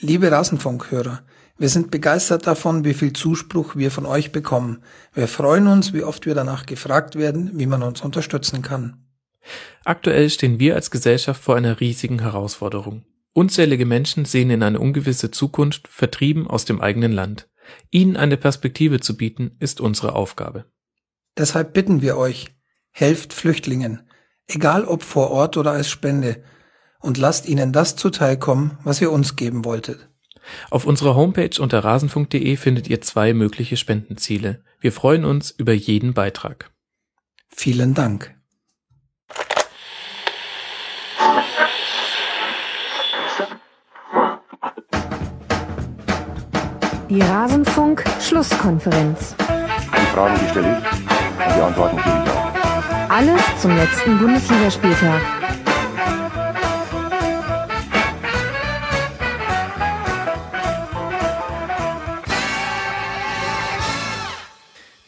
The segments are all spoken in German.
Liebe Rasenfunkhörer, wir sind begeistert davon, wie viel Zuspruch wir von euch bekommen. Wir freuen uns, wie oft wir danach gefragt werden, wie man uns unterstützen kann. Aktuell stehen wir als Gesellschaft vor einer riesigen Herausforderung. Unzählige Menschen sehen in eine ungewisse Zukunft, vertrieben aus dem eigenen Land. Ihnen eine Perspektive zu bieten, ist unsere Aufgabe. Deshalb bitten wir euch, helft Flüchtlingen, egal ob vor Ort oder als Spende, und lasst ihnen das zuteilkommen, was ihr uns geben wolltet. Auf unserer Homepage unter rasenfunk.de findet ihr zwei mögliche Spendenziele. Wir freuen uns über jeden Beitrag. Vielen Dank. Die Rasenfunk-Schlusskonferenz. Die Fragen, die stelle ich und die Antworten gebe ich auch. Alles zum letzten Bundesligaspieltag.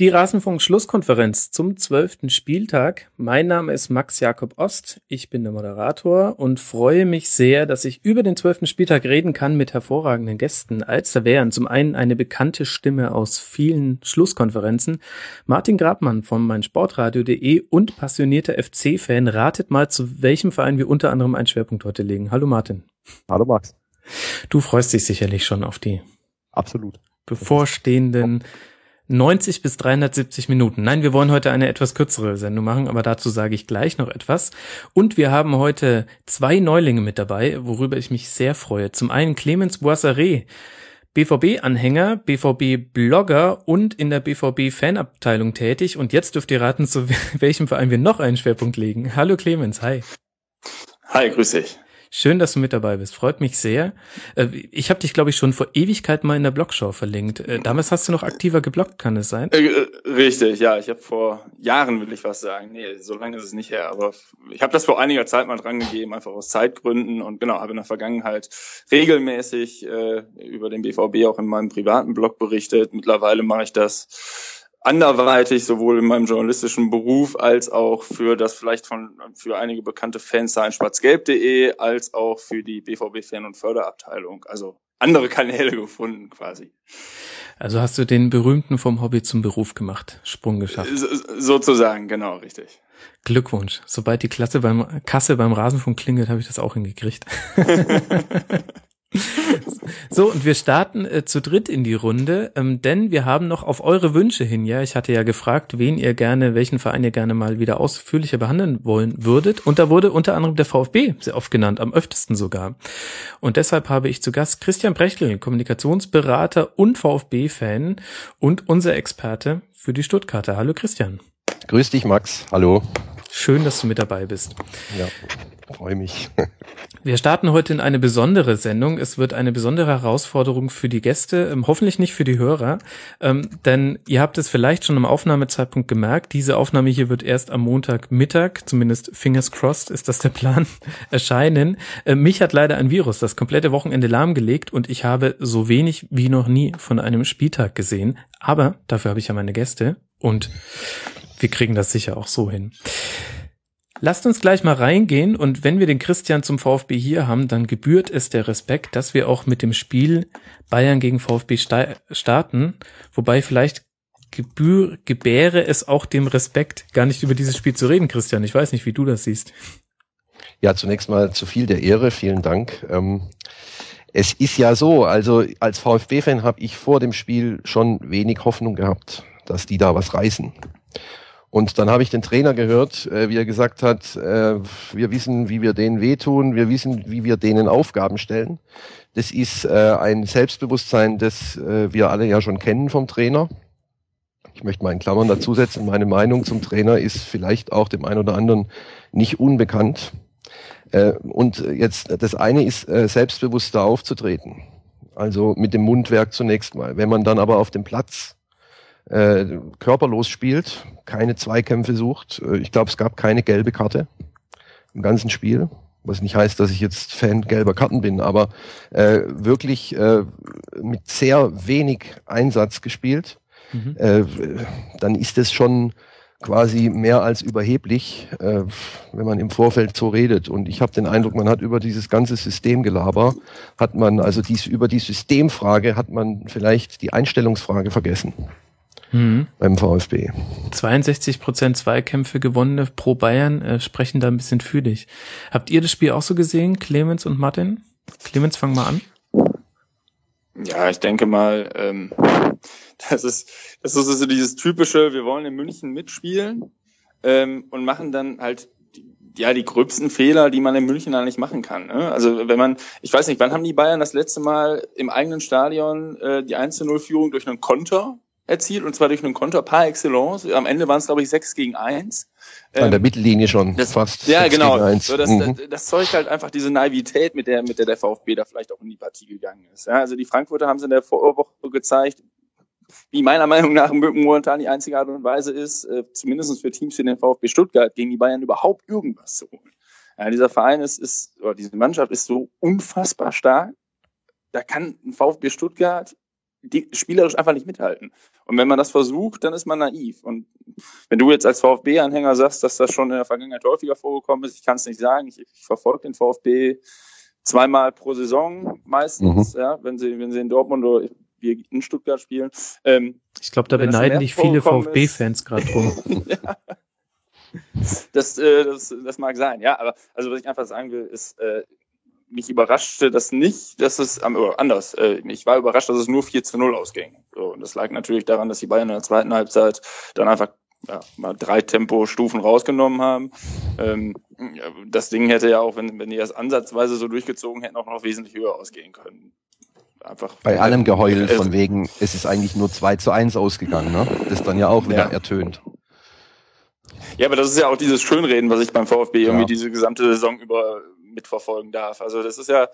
Die Rasenfunk-Schlusskonferenz zum zwölften Spieltag. Mein Name ist Max Jakob Ost. Ich bin der Moderator und freue mich sehr, dass ich über den zwölften Spieltag reden kann mit hervorragenden Gästen. Als da wären zum einen eine bekannte Stimme aus vielen Schlusskonferenzen, Martin Grabmann von meinsportradio.de und passionierter FC-Fan. Ratet mal, zu welchem Verein wir unter anderem einen Schwerpunkt heute legen. Hallo Martin. Hallo Max. Du freust dich sicherlich schon auf die Absolut. bevorstehenden 90 bis 370 Minuten. Nein, wir wollen heute eine etwas kürzere Sendung machen, aber dazu sage ich gleich noch etwas. Und wir haben heute zwei Neulinge mit dabei, worüber ich mich sehr freue. Zum einen Clemens Boisseret, BVB-Anhänger, BVB-Blogger und in der BVB-Fanabteilung tätig. Und jetzt dürft ihr raten, zu welchem Verein wir noch einen Schwerpunkt legen. Hallo Clemens, hi. Hi, grüß dich. Schön, dass du mit dabei bist. Freut mich sehr. Äh, ich habe dich, glaube ich, schon vor Ewigkeit mal in der Blogshow verlinkt. Äh, damals hast du noch aktiver gebloggt, kann es sein? Äh, richtig, ja. Ich habe vor Jahren, will ich was sagen. Nee, so lange ist es nicht her. Aber ich habe das vor einiger Zeit mal dran gegeben, einfach aus Zeitgründen. Und genau, habe in der Vergangenheit regelmäßig äh, über den BVB auch in meinem privaten Blog berichtet. Mittlerweile mache ich das anderweitig sowohl in meinem journalistischen Beruf als auch für das vielleicht von für einige bekannte Fans sein schwarzgelb.de als auch für die BVB Fan- und Förderabteilung. Also andere Kanäle gefunden quasi. Also hast du den berühmten vom Hobby zum Beruf gemacht, Sprung geschafft. So, sozusagen, genau, richtig. Glückwunsch. Sobald die Klasse beim Kasse beim Rasenfunk klingelt, habe ich das auch hingekriegt. So, und wir starten äh, zu dritt in die Runde, ähm, denn wir haben noch auf eure Wünsche hin, ja, ich hatte ja gefragt, wen ihr gerne, welchen Verein ihr gerne mal wieder ausführlicher behandeln wollen würdet. Und da wurde unter anderem der VfB sehr oft genannt, am öftesten sogar. Und deshalb habe ich zu Gast Christian Brechtel, Kommunikationsberater und VfB-Fan und unser Experte für die Stuttgarter. Hallo Christian. Grüß dich, Max. Hallo. Schön, dass du mit dabei bist. Ja, freue mich. Wir starten heute in eine besondere Sendung. Es wird eine besondere Herausforderung für die Gäste, ähm, hoffentlich nicht für die Hörer, ähm, denn ihr habt es vielleicht schon am Aufnahmezeitpunkt gemerkt. Diese Aufnahme hier wird erst am Montagmittag, zumindest fingers crossed ist das der Plan, erscheinen. Äh, mich hat leider ein Virus das komplette Wochenende lahmgelegt und ich habe so wenig wie noch nie von einem Spieltag gesehen. Aber dafür habe ich ja meine Gäste und wir kriegen das sicher auch so hin. Lasst uns gleich mal reingehen und wenn wir den Christian zum VfB hier haben, dann gebührt es der Respekt, dass wir auch mit dem Spiel Bayern gegen VfB starten, wobei vielleicht gebühr, gebäre es auch dem Respekt, gar nicht über dieses Spiel zu reden, Christian. Ich weiß nicht, wie du das siehst. Ja, zunächst mal zu viel der Ehre, vielen Dank. Ähm, es ist ja so, also als VfB-Fan habe ich vor dem Spiel schon wenig Hoffnung gehabt, dass die da was reißen. Und dann habe ich den Trainer gehört, äh, wie er gesagt hat, äh, wir wissen, wie wir denen wehtun, wir wissen, wie wir denen Aufgaben stellen. Das ist äh, ein Selbstbewusstsein, das äh, wir alle ja schon kennen vom Trainer. Ich möchte mal in Klammern dazusetzen, meine Meinung zum Trainer ist vielleicht auch dem einen oder anderen nicht unbekannt. Äh, und jetzt das eine ist, äh, selbstbewusster aufzutreten. Also mit dem Mundwerk zunächst mal. Wenn man dann aber auf dem Platz äh, körperlos spielt, keine Zweikämpfe sucht. Äh, ich glaube, es gab keine gelbe Karte im ganzen Spiel. Was nicht heißt, dass ich jetzt Fan gelber Karten bin, aber äh, wirklich äh, mit sehr wenig Einsatz gespielt. Mhm. Äh, dann ist es schon quasi mehr als überheblich, äh, wenn man im Vorfeld so redet. Und ich habe den Eindruck, man hat über dieses ganze Systemgelaber, hat man, also dies, über die Systemfrage hat man vielleicht die Einstellungsfrage vergessen Mhm. beim VfB. 62 Prozent Zweikämpfe gewonnene pro Bayern äh, sprechen da ein bisschen für dich. Habt ihr das Spiel auch so gesehen, Clemens und Martin? Clemens, fang mal an. Ja, ich denke mal, ähm, das ist das ist so dieses typische, wir wollen in München mitspielen ähm, und machen dann halt die, ja die gröbsten Fehler, die man in München eigentlich machen kann. Ne? Also wenn man, ich weiß nicht, wann haben die Bayern das letzte Mal im eigenen Stadion äh, die 1-0-Führung durch einen Konter erzielt und zwar durch einen Konter par excellence. Am Ende waren es glaube ich 6 gegen 1. An der Mittellinie schon das, fast. Ja, sechs genau. eins. So, das, Mhm. das, das zeugt halt einfach diese Naivität, mit der, mit der der VfB da vielleicht auch in die Partie gegangen ist. Ja, also die Frankfurter haben es in der Vorwoche gezeigt, wie meiner Meinung nach momentan die einzige Art und Weise ist, äh, zumindest für Teams wie den VfB Stuttgart gegen die Bayern überhaupt irgendwas zu holen. Ja, dieser Verein ist, ist, oder diese Mannschaft ist so unfassbar stark, da kann ein VfB Stuttgart die, spielerisch einfach nicht mithalten. Und wenn man das versucht, dann ist man naiv. Und wenn du jetzt als VfB-Anhänger sagst, dass das schon in der Vergangenheit häufiger vorgekommen ist, ich kann es nicht sagen. Ich, ich verfolge den VfB zweimal pro Saison meistens, ja, wenn sie, wenn sie in Dortmund oder wir in Stuttgart spielen. Ähm, Ich glaube, da beneiden dich viele VfB-Fans gerade drum. ja. das, äh, das, das mag sein, ja, aber also was ich einfach sagen will, ist, äh, mich überraschte das nicht, dass es anders. Äh, ich war überrascht, dass es nur 4 zu 0 ausging. So, und das lag natürlich daran, dass die Bayern in der zweiten Halbzeit dann einfach ja, mal drei Tempostufen rausgenommen haben. Ähm, das Ding hätte ja auch, wenn, wenn die das ansatzweise so durchgezogen hätten, auch noch wesentlich höher ausgehen können. Einfach Bei allem Geheul Äh, von wegen, es ist eigentlich nur 2 zu 1 ausgegangen, ne? Das dann ja auch wieder Ja. ertönt. Ja, aber das ist ja auch dieses Schönreden, was ich beim VfB Ja. irgendwie diese gesamte Saison über mitverfolgen darf. Also das ist ja,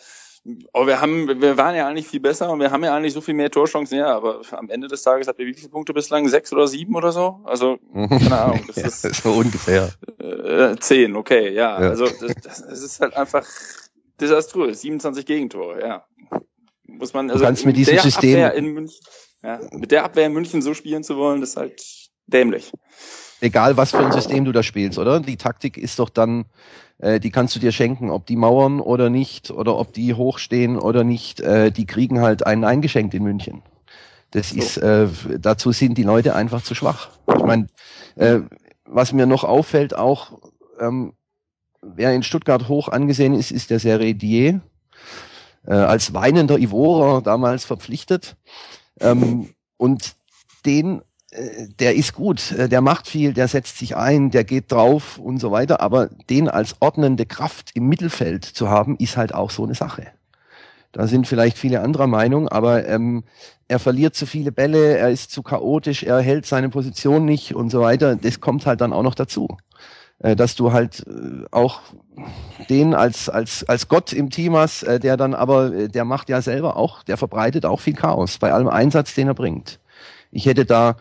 oh, wir haben, wir waren ja eigentlich viel besser und wir haben ja eigentlich so viel mehr Torchancen, ja, aber am Ende des Tages habt ihr wie viele Punkte bislang? Sechs oder sieben oder so? Also, keine Ahnung, das ja, ist so ungefähr. äh, zehn, okay, ja. Ja. Also das, das, ist halt einfach desaströs. 27 Gegentore, ja. Muss man, also kannst mit diesem System- Abwehr in München, ja, mit der Abwehr in München so spielen zu wollen, das ist halt dämlich. Egal, was für ein System du da spielst, oder? Die Taktik ist doch dann, äh, die kannst du dir schenken, ob die mauern oder nicht, oder ob die hochstehen oder nicht, äh, die kriegen halt einen eingeschenkt in München. Das So. ist, äh, dazu sind die Leute einfach zu schwach. Ich meine, äh, was mir noch auffällt, auch ähm, wer in Stuttgart hoch angesehen ist, ist der Serie Dier, äh, als weinender Ivorer damals verpflichtet. Ähm, und den der ist gut, äh, der macht viel, der setzt sich ein, der geht drauf und so weiter, aber den als ordnende Kraft im Mittelfeld zu haben, ist halt auch so eine Sache. Da sind vielleicht viele anderer Meinung, aber ähm, er verliert zu viele Bälle, er ist zu chaotisch, er hält seine Position nicht und so weiter. Das kommt halt dann auch noch dazu, äh, dass du halt äh, auch den als als als Gott im Team hast, äh, der dann aber, äh, der macht ja selber auch, der verbreitet auch viel Chaos bei allem Einsatz, den er bringt. Ich hätte da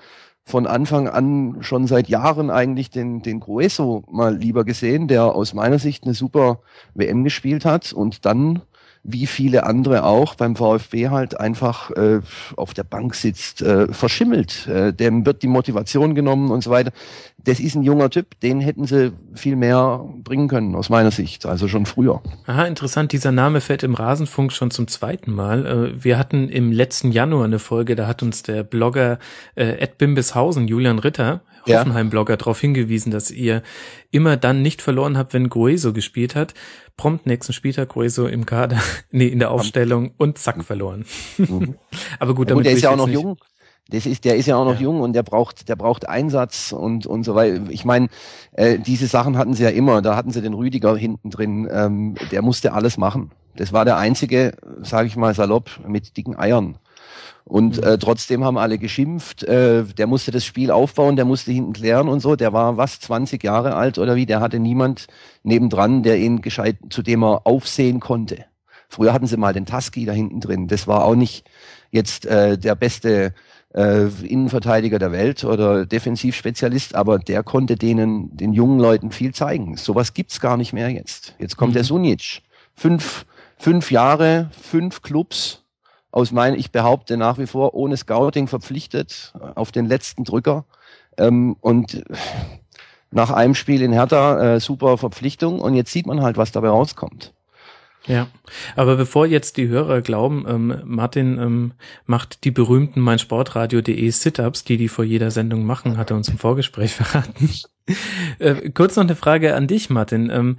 von Anfang an schon seit Jahren eigentlich den, den Grueso mal lieber gesehen, der aus meiner Sicht eine super WM gespielt hat und dann, wie viele andere auch, beim VfB halt einfach äh, auf der Bank sitzt, äh, verschimmelt. Äh, dem wird die Motivation genommen und so weiter. Das ist ein junger Typ, den hätten sie viel mehr bringen können, aus meiner Sicht, also schon früher. Aha, interessant. Dieser Name fällt im Rasenfunk schon zum zweiten Mal. Äh, Wir hatten im letzten Januar eine Folge, da hat uns der Blogger äh, Ed Bimbishausen, Julian Ritter, Ja. Hoffenheim-Blogger, darauf hingewiesen, dass ihr immer dann nicht verloren habt, wenn Gueso gespielt hat. Prompt nächsten Spieltag Gueso im Kader, nee, in der Aufstellung und zack verloren. Mhm. Aber gut, Ja, damit gut, der ist ja auch noch jung. Das ist, der ist ja auch noch Ja. jung und der braucht, der braucht Einsatz und und so weiter. Ich meine, äh, diese Sachen hatten sie ja immer. Da hatten sie den Rüdiger hinten drin. Ähm, der musste alles machen. Das war der einzige, sage ich mal salopp, mit dicken Eiern. Und äh, trotzdem haben alle geschimpft. Äh, der musste das Spiel aufbauen, der musste hinten klären und so. Der war was 20 Jahre alt oder wie? Der hatte niemand nebendran, der ihn gescheit, zu dem er aufsehen konnte. Früher hatten sie mal den Tusky da hinten drin. Das war auch nicht jetzt äh, der beste äh, Innenverteidiger der Welt oder Defensivspezialist, aber der konnte denen, den jungen Leuten viel zeigen. Sowas gibt's gar nicht mehr jetzt. Jetzt kommt Mhm. der Sunic. Fünf, fünf Jahre, fünf Clubs aus meinen, ich behaupte nach wie vor, ohne Scouting verpflichtet, äh, auf den letzten Drücker. Ähm, und nach einem Spiel in Hertha äh, super Verpflichtung und jetzt sieht man halt, was dabei rauskommt. Ja, aber bevor jetzt die Hörer glauben, ähm, Martin ähm, macht die berühmten meinsportradio.de Sit-Ups, die die vor jeder Sendung machen, hat er uns im Vorgespräch verraten. äh, kurz noch eine Frage an dich, Martin. Ähm,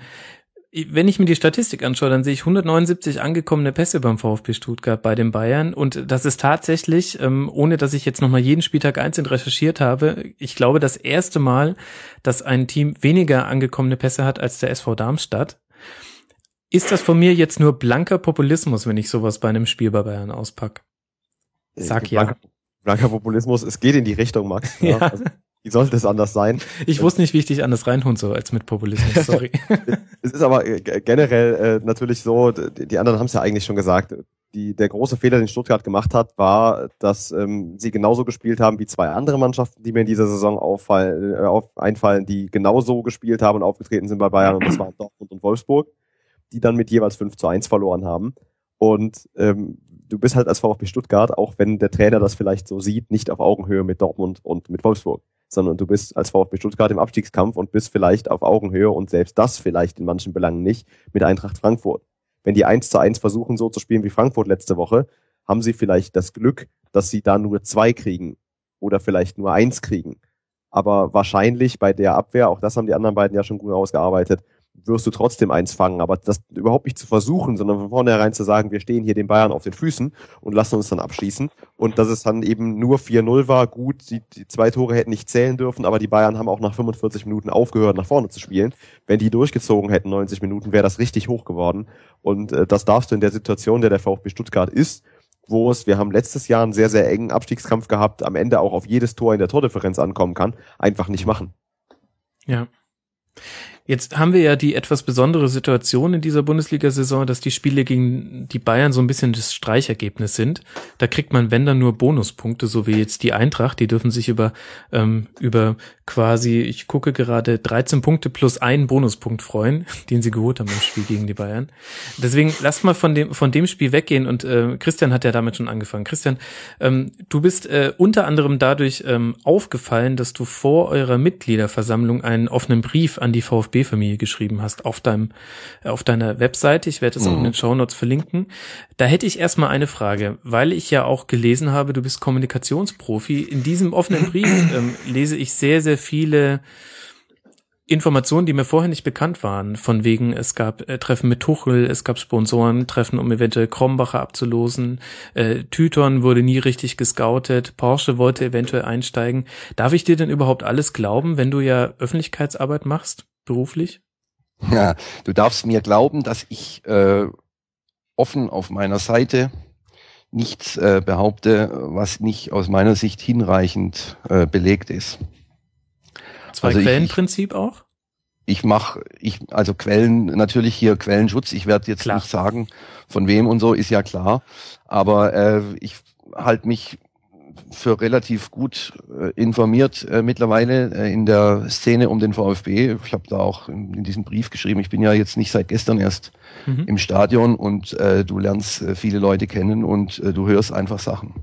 wenn ich mir die Statistik anschaue, dann sehe ich 179 angekommene Pässe beim VfB Stuttgart bei den Bayern und das ist tatsächlich, ähm, ohne dass ich jetzt nochmal jeden Spieltag einzeln recherchiert habe, ich glaube das erste Mal, dass ein Team weniger angekommene Pässe hat als der SV Darmstadt. Ist das von mir jetzt nur blanker Populismus, wenn ich sowas bei einem Spiel bei Bayern auspacke? Sag ja. Blanker, blanker Populismus, es geht in die Richtung, Max. Ja. Also, wie sollte es anders sein? Ich wusste nicht, wie ich dich anders reinholen soll als mit Populismus, sorry. es ist aber äh, generell äh, natürlich so, die anderen haben es ja eigentlich schon gesagt, die, der große Fehler, den Stuttgart gemacht hat, war, dass ähm, sie genauso gespielt haben wie zwei andere Mannschaften, die mir in dieser Saison auffallen, äh, auf, einfallen, die genauso gespielt haben und aufgetreten sind bei Bayern, und das waren Dortmund und Wolfsburg, die dann mit jeweils 5 zu 1 verloren haben. Und ähm, du bist halt als VfB Stuttgart, auch wenn der Trainer das vielleicht so sieht, nicht auf Augenhöhe mit Dortmund und mit Wolfsburg sondern du bist als VfB Stuttgart im Abstiegskampf und bist vielleicht auf Augenhöhe und selbst das vielleicht in manchen Belangen nicht mit Eintracht Frankfurt. Wenn die eins zu eins versuchen, so zu spielen wie Frankfurt letzte Woche, haben sie vielleicht das Glück, dass sie da nur zwei kriegen oder vielleicht nur eins kriegen. Aber wahrscheinlich bei der Abwehr, auch das haben die anderen beiden ja schon gut ausgearbeitet, wirst du trotzdem eins fangen. Aber das überhaupt nicht zu versuchen, sondern von vornherein zu sagen, wir stehen hier den Bayern auf den Füßen und lassen uns dann abschließen. Und dass es dann eben nur 4-0 war, gut, die, die zwei Tore hätten nicht zählen dürfen, aber die Bayern haben auch nach 45 Minuten aufgehört, nach vorne zu spielen. Wenn die durchgezogen hätten, 90 Minuten, wäre das richtig hoch geworden. Und äh, das darfst du in der Situation, der der VfB Stuttgart ist, wo es, wir haben letztes Jahr einen sehr, sehr engen Abstiegskampf gehabt, am Ende auch auf jedes Tor in der Tordifferenz ankommen kann, einfach nicht machen. Ja. Jetzt haben wir ja die etwas besondere Situation in dieser Bundesliga-Saison, dass die Spiele gegen die Bayern so ein bisschen das Streichergebnis sind. Da kriegt man, wenn dann nur Bonuspunkte, so wie jetzt die Eintracht. Die dürfen sich über, ähm, über quasi, ich gucke gerade, 13 Punkte plus einen Bonuspunkt freuen, den sie geholt haben im Spiel gegen die Bayern. Deswegen lass mal von dem, von dem Spiel weggehen und äh, Christian hat ja damit schon angefangen. Christian, ähm, du bist äh, unter anderem dadurch ähm, aufgefallen, dass du vor eurer Mitgliederversammlung einen offenen Brief an die VfB DFB-Familie geschrieben hast auf deinem, auf deiner Webseite. Ich werde es mhm. auch in den Show Notes verlinken. Da hätte ich erstmal eine Frage, weil ich ja auch gelesen habe, du bist Kommunikationsprofi. In diesem offenen Brief ähm, lese ich sehr, sehr viele Informationen, die mir vorher nicht bekannt waren, von wegen, es gab äh, Treffen mit Tuchel, es gab Sponsoren, Treffen, um eventuell Krombacher abzulosen, äh, Tüton wurde nie richtig gescoutet, Porsche wollte eventuell einsteigen. Darf ich dir denn überhaupt alles glauben, wenn du ja Öffentlichkeitsarbeit machst? Beruflich? Ja, du darfst mir glauben, dass ich äh, offen auf meiner Seite nichts äh, behaupte, was nicht aus meiner Sicht hinreichend äh, belegt ist. Zwei also Quellenprinzip ich, auch? Ich mache, ich also Quellen natürlich hier Quellenschutz. Ich werde jetzt klar. nicht sagen, von wem und so ist ja klar, aber äh, ich halte mich für relativ gut äh, informiert äh, mittlerweile äh, in der Szene um den VfB. Ich habe da auch in, in diesem Brief geschrieben, ich bin ja jetzt nicht seit gestern erst mhm. im Stadion und äh, du lernst äh, viele Leute kennen und äh, du hörst einfach Sachen.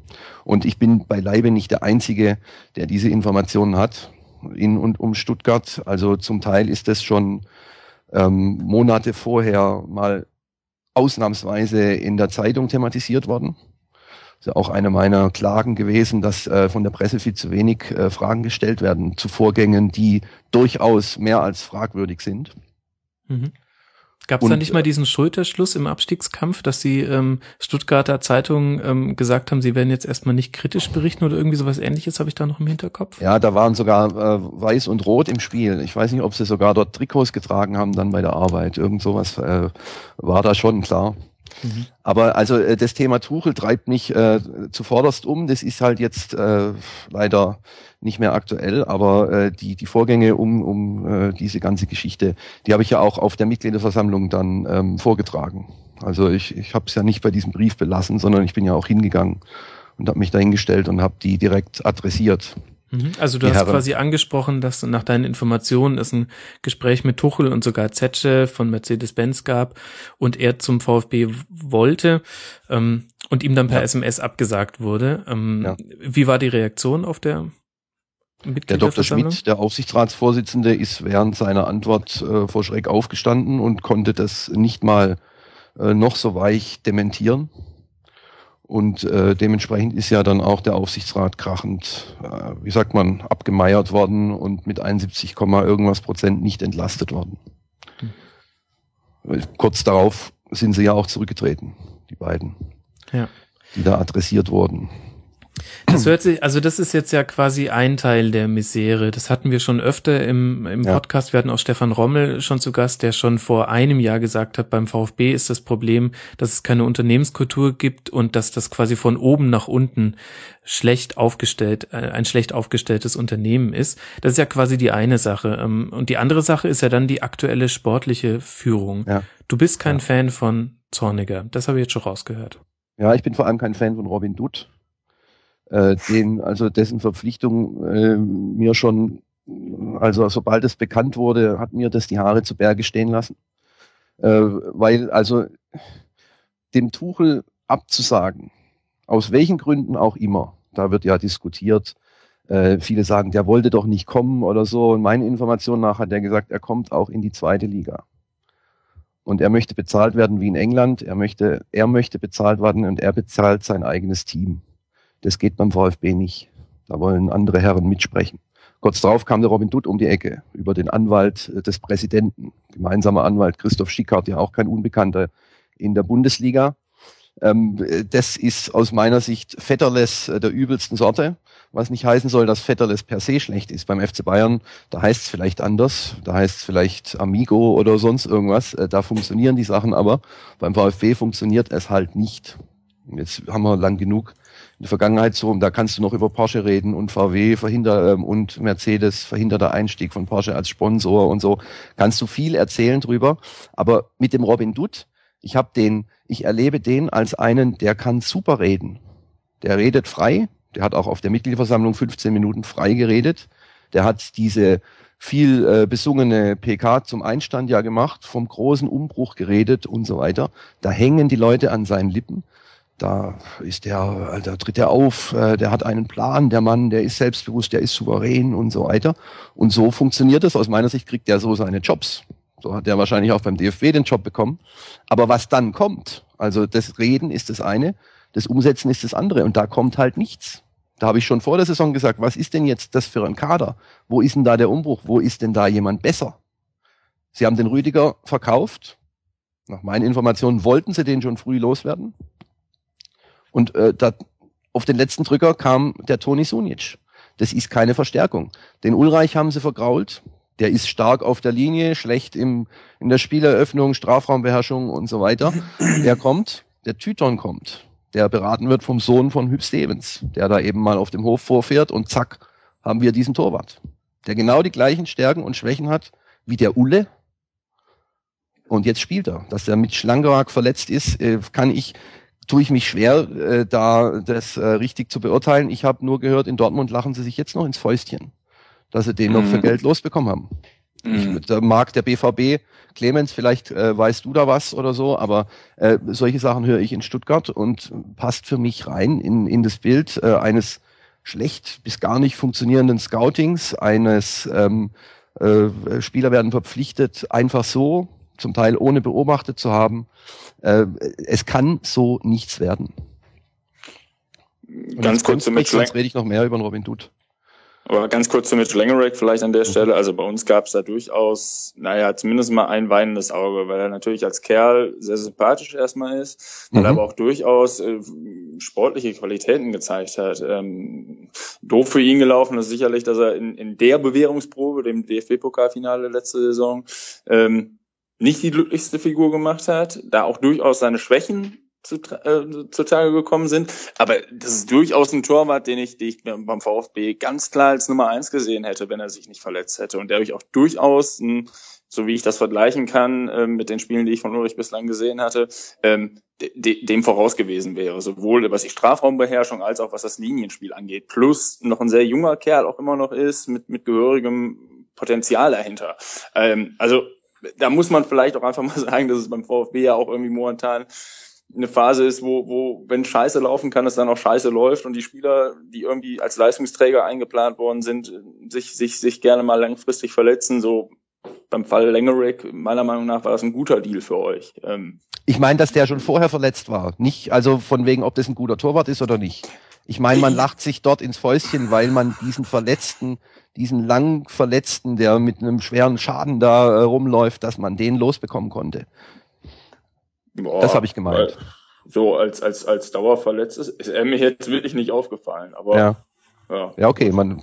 Und ich bin beileibe nicht der Einzige, der diese Informationen hat in und um Stuttgart. Also zum Teil ist das schon ähm, Monate vorher mal ausnahmsweise in der Zeitung thematisiert worden ist ja auch eine meiner Klagen gewesen, dass äh, von der Presse viel zu wenig äh, Fragen gestellt werden zu Vorgängen, die durchaus mehr als fragwürdig sind. Mhm. Gab es da nicht mal diesen Schulterschluss im Abstiegskampf, dass die ähm, Stuttgarter Zeitungen ähm, gesagt haben, sie werden jetzt erstmal nicht kritisch berichten oder irgendwie sowas ähnliches, habe ich da noch im Hinterkopf? Ja, da waren sogar äh, Weiß und Rot im Spiel. Ich weiß nicht, ob sie sogar dort Trikots getragen haben dann bei der Arbeit. Irgend sowas äh, war da schon klar. Mhm. Aber also äh, das Thema Tuchel treibt mich äh, zuvorderst um. Das ist halt jetzt äh, leider nicht mehr aktuell, aber äh, die, die Vorgänge um, um äh, diese ganze Geschichte, die habe ich ja auch auf der Mitgliederversammlung dann ähm, vorgetragen. Also ich, ich habe es ja nicht bei diesem Brief belassen, sondern ich bin ja auch hingegangen und habe mich dahingestellt und habe die direkt adressiert. Mhm. Also du hast Herren. quasi angesprochen, dass nach deinen Informationen es ein Gespräch mit Tuchel und sogar Zetsche von Mercedes-Benz gab und er zum VfB wollte ähm, und ihm dann per ja. SMS abgesagt wurde. Ähm, ja. Wie war die Reaktion auf der Der Dr. Schmidt, der Aufsichtsratsvorsitzende, ist während seiner Antwort äh, vor Schreck aufgestanden und konnte das nicht mal äh, noch so weich dementieren. Und äh, dementsprechend ist ja dann auch der Aufsichtsrat krachend, äh, wie sagt man, abgemeiert worden und mit 71, irgendwas Prozent nicht entlastet worden. Mhm. Kurz darauf sind sie ja auch zurückgetreten, die beiden, ja. die da adressiert wurden. Das hört sich, also das ist jetzt ja quasi ein Teil der Misere. Das hatten wir schon öfter im, im ja. Podcast. Wir hatten auch Stefan Rommel schon zu Gast, der schon vor einem Jahr gesagt hat, beim VfB ist das Problem, dass es keine Unternehmenskultur gibt und dass das quasi von oben nach unten schlecht aufgestellt, äh, ein schlecht aufgestelltes Unternehmen ist. Das ist ja quasi die eine Sache. Ähm, und die andere Sache ist ja dann die aktuelle sportliche Führung. Ja. Du bist kein ja. Fan von Zorniger. Das habe ich jetzt schon rausgehört. Ja, ich bin vor allem kein Fan von Robin Dutt äh, den, also dessen Verpflichtung äh, mir schon, also sobald es bekannt wurde, hat mir das die Haare zu Berge stehen lassen. Äh, weil also dem Tuchel abzusagen, aus welchen Gründen auch immer, da wird ja diskutiert, äh, viele sagen, der wollte doch nicht kommen oder so. Und meinen Informationen nach hat er gesagt, er kommt auch in die zweite Liga. Und er möchte bezahlt werden wie in England. Er möchte, er möchte bezahlt werden und er bezahlt sein eigenes Team. Das geht beim VfB nicht. Da wollen andere Herren mitsprechen. Kurz darauf kam der Robin Dutt um die Ecke über den Anwalt des Präsidenten, gemeinsamer Anwalt Christoph Schickhardt, ja auch kein Unbekannter in der Bundesliga. Ähm, das ist aus meiner Sicht Vetterles der übelsten Sorte, was nicht heißen soll, dass Vetterles per se schlecht ist. Beim FC Bayern, da heißt es vielleicht anders, da heißt es vielleicht Amigo oder sonst irgendwas. Äh, da funktionieren die Sachen aber. Beim VfB funktioniert es halt nicht. Jetzt haben wir lang genug in der Vergangenheit so, da kannst du noch über Porsche reden und VW verhindert ähm, und Mercedes verhinderter Einstieg von Porsche als Sponsor und so. Kannst du viel erzählen drüber. Aber mit dem Robin Dutt, ich habe den, ich erlebe den als einen, der kann super reden. Der redet frei. Der hat auch auf der Mitgliederversammlung 15 Minuten frei geredet. Der hat diese viel äh, besungene PK zum Einstand ja gemacht, vom großen Umbruch geredet und so weiter. Da hängen die Leute an seinen Lippen da ist der, da tritt er auf, äh, der hat einen Plan, der Mann, der ist selbstbewusst, der ist souverän und so weiter. Und so funktioniert es. Aus meiner Sicht kriegt er so seine Jobs. So hat er wahrscheinlich auch beim DFB den Job bekommen. Aber was dann kommt, also das Reden ist das eine, das Umsetzen ist das andere. Und da kommt halt nichts. Da habe ich schon vor der Saison gesagt, was ist denn jetzt das für ein Kader? Wo ist denn da der Umbruch? Wo ist denn da jemand besser? Sie haben den Rüdiger verkauft. Nach meinen Informationen wollten sie den schon früh loswerden. Und äh, da, auf den letzten Drücker kam der Toni Sunic. Das ist keine Verstärkung. Den Ulreich haben sie vergrault. Der ist stark auf der Linie, schlecht im, in der Spieleröffnung, Strafraumbeherrschung und so weiter. Der kommt, der Tyton kommt, der beraten wird vom Sohn von Hüb Stevens, der da eben mal auf dem Hof vorfährt und zack, haben wir diesen Torwart, der genau die gleichen Stärken und Schwächen hat wie der Ulle. Und jetzt spielt er. Dass er mit Schlangerak verletzt ist, äh, kann ich tue ich mich schwer, äh, da das äh, richtig zu beurteilen. Ich habe nur gehört, in Dortmund lachen sie sich jetzt noch ins Fäustchen, dass sie den mhm. noch für mhm. Geld losbekommen haben. Mhm. Ich, da mag der BVB, Clemens, vielleicht äh, weißt du da was oder so, aber äh, solche Sachen höre ich in Stuttgart und passt für mich rein in, in das Bild äh, eines schlecht bis gar nicht funktionierenden Scoutings, eines ähm, äh, Spieler werden verpflichtet, einfach so, zum Teil ohne beobachtet zu haben. Äh, es kann so nichts werden. Und Ganz kurz zu Mitch Sonst rede ich noch mehr über den Robin Dutt. Aber ganz kurz zu Mitch Langerack vielleicht an der mhm. Stelle. Also bei uns gab es da durchaus, naja, zumindest mal ein weinendes Auge, weil er natürlich als Kerl sehr sympathisch erstmal ist, weil mhm. er aber auch durchaus äh, sportliche Qualitäten gezeigt hat. Ähm, doof für ihn gelaufen ist sicherlich, dass er in, in der Bewährungsprobe, dem DFB-Pokalfinale letzte Saison, ähm, nicht die glücklichste Figur gemacht hat, da auch durchaus seine Schwächen zu, äh, zutage gekommen sind. Aber das ist durchaus ein Torwart, den ich, den ich beim VfB ganz klar als Nummer eins gesehen hätte, wenn er sich nicht verletzt hätte. Und der ich auch durchaus, ein, so wie ich das vergleichen kann äh, mit den Spielen, die ich von Ulrich bislang gesehen hatte, ähm, de dem voraus gewesen wäre. Sowohl was die Strafraumbeherrschung als auch was das Linienspiel angeht. Plus noch ein sehr junger Kerl auch immer noch ist, mit, mit gehörigem Potenzial dahinter. Ähm, also da muss man vielleicht auch einfach mal sagen, dass es beim VfB ja auch irgendwie momentan eine Phase ist, wo, wo, wenn Scheiße laufen kann, es dann auch Scheiße läuft und die Spieler, die irgendwie als Leistungsträger eingeplant worden sind, sich, sich, sich gerne mal langfristig verletzen, so beim Fall Langerick, meiner Meinung nach war das ein guter Deal für euch. Ähm, ich meine, dass der schon vorher verletzt war. Nicht, also von wegen, ob das ein guter Torwart ist oder nicht. Ich meine, man lacht sich dort ins Fäustchen, weil man diesen Verletzten, diesen lang Verletzten, der mit einem schweren Schaden da äh, rumläuft, dass man den losbekommen konnte. boah, Das habe ich gemeint. So als, als, als Dauerverletzt ist, ist er mir jetzt wirklich nicht aufgefallen, aber Ja, ja, ja, okay, man,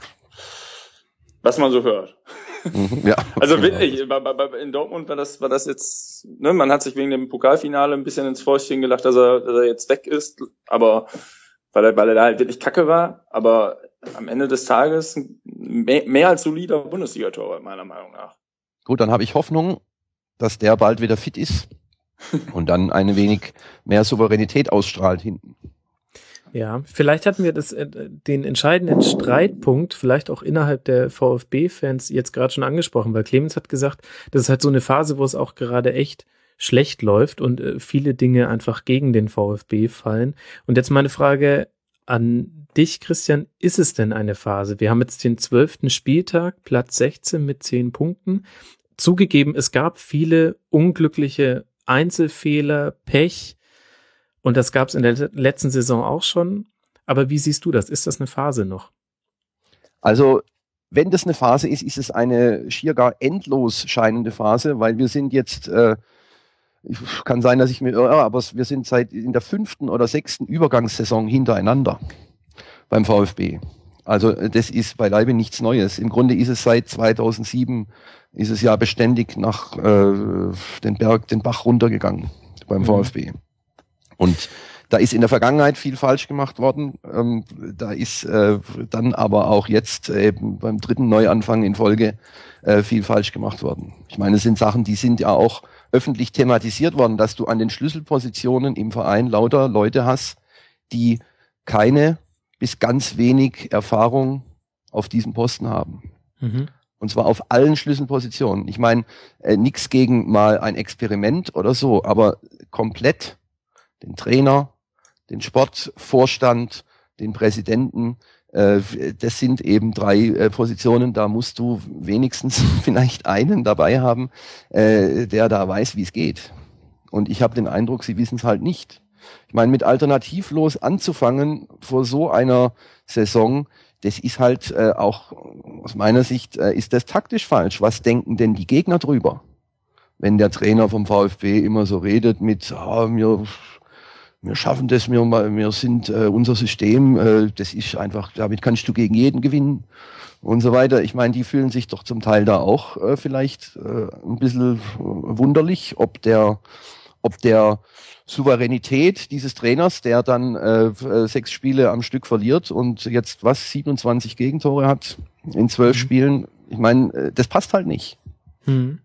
was man so hört. mhm, ja. Also wirklich, in Dortmund war das, war das jetzt, ne, man hat sich wegen dem Pokalfinale ein bisschen ins Fäustchen gelacht, dass er, dass er jetzt weg ist, aber weil er, weil er da halt wirklich kacke war, aber am Ende des Tages ein mehr, mehr als solider Bundesliga-Torwart, meiner Meinung nach. Gut, dann habe ich Hoffnung, dass der bald wieder fit ist und dann eine wenig mehr Souveränität ausstrahlt hinten. Ja, vielleicht hatten wir das, äh, den entscheidenden Streitpunkt vielleicht auch innerhalb der VfB-Fans jetzt gerade schon angesprochen, weil Clemens hat gesagt, das ist halt so eine Phase, wo es auch gerade echt schlecht läuft und äh, viele Dinge einfach gegen den VfB fallen. Und jetzt meine Frage an dich, Christian, ist es denn eine Phase? Wir haben jetzt den zwölften Spieltag, Platz 16 mit 10 Punkten. Zugegeben, es gab viele unglückliche Einzelfehler, Pech, und das gab es in der letzten Saison auch schon. Aber wie siehst du das? Ist das eine Phase noch? Also, wenn das eine Phase ist, ist es eine schier gar endlos scheinende Phase, weil wir sind jetzt, äh, kann sein, dass ich mir irre, aber wir sind seit in der fünften oder sechsten Übergangssaison hintereinander beim VfB. Also äh, das ist beileibe nichts Neues. Im Grunde ist es seit 2007 ist es ja beständig nach äh, den Berg, den Bach runtergegangen beim Mhm. VfB. Und da ist in der Vergangenheit viel falsch gemacht worden. Ähm, da ist äh, dann aber auch jetzt eben beim dritten Neuanfang in Folge äh, viel falsch gemacht worden. Ich meine, es sind Sachen, die sind ja auch öffentlich thematisiert worden, dass du an den Schlüsselpositionen im Verein lauter Leute hast, die keine bis ganz wenig Erfahrung auf diesem Posten haben. Mhm. Und zwar auf allen Schlüsselpositionen. Ich meine, äh, nichts gegen mal ein Experiment oder so, aber komplett den Trainer, den Sportvorstand, den Präsidenten, äh, das sind eben drei äh, Positionen, da musst du wenigstens vielleicht einen dabei haben, äh, der da weiß, wie es geht. Und ich habe den Eindruck, sie wissen es halt nicht. Ich meine, mit alternativlos anzufangen vor so einer Saison, das ist halt äh, auch aus meiner Sicht äh, ist das taktisch falsch. Was denken denn die Gegner drüber? Wenn der Trainer vom VfB immer so redet mit, ah, wir, wir schaffen das, wir, wir sind äh, unser System, äh, das ist einfach, damit kannst du gegen jeden gewinnen und so weiter. Ich meine, die fühlen sich doch zum Teil da auch äh, vielleicht äh, ein bisschen äh, wunderlich, ob der, ob der Souveränität dieses Trainers, der dann äh, sechs Spiele am Stück verliert und jetzt was 27 Gegentore hat in zwölf Mhm. Spielen. Ich meine, äh, das passt halt nicht. Mhm.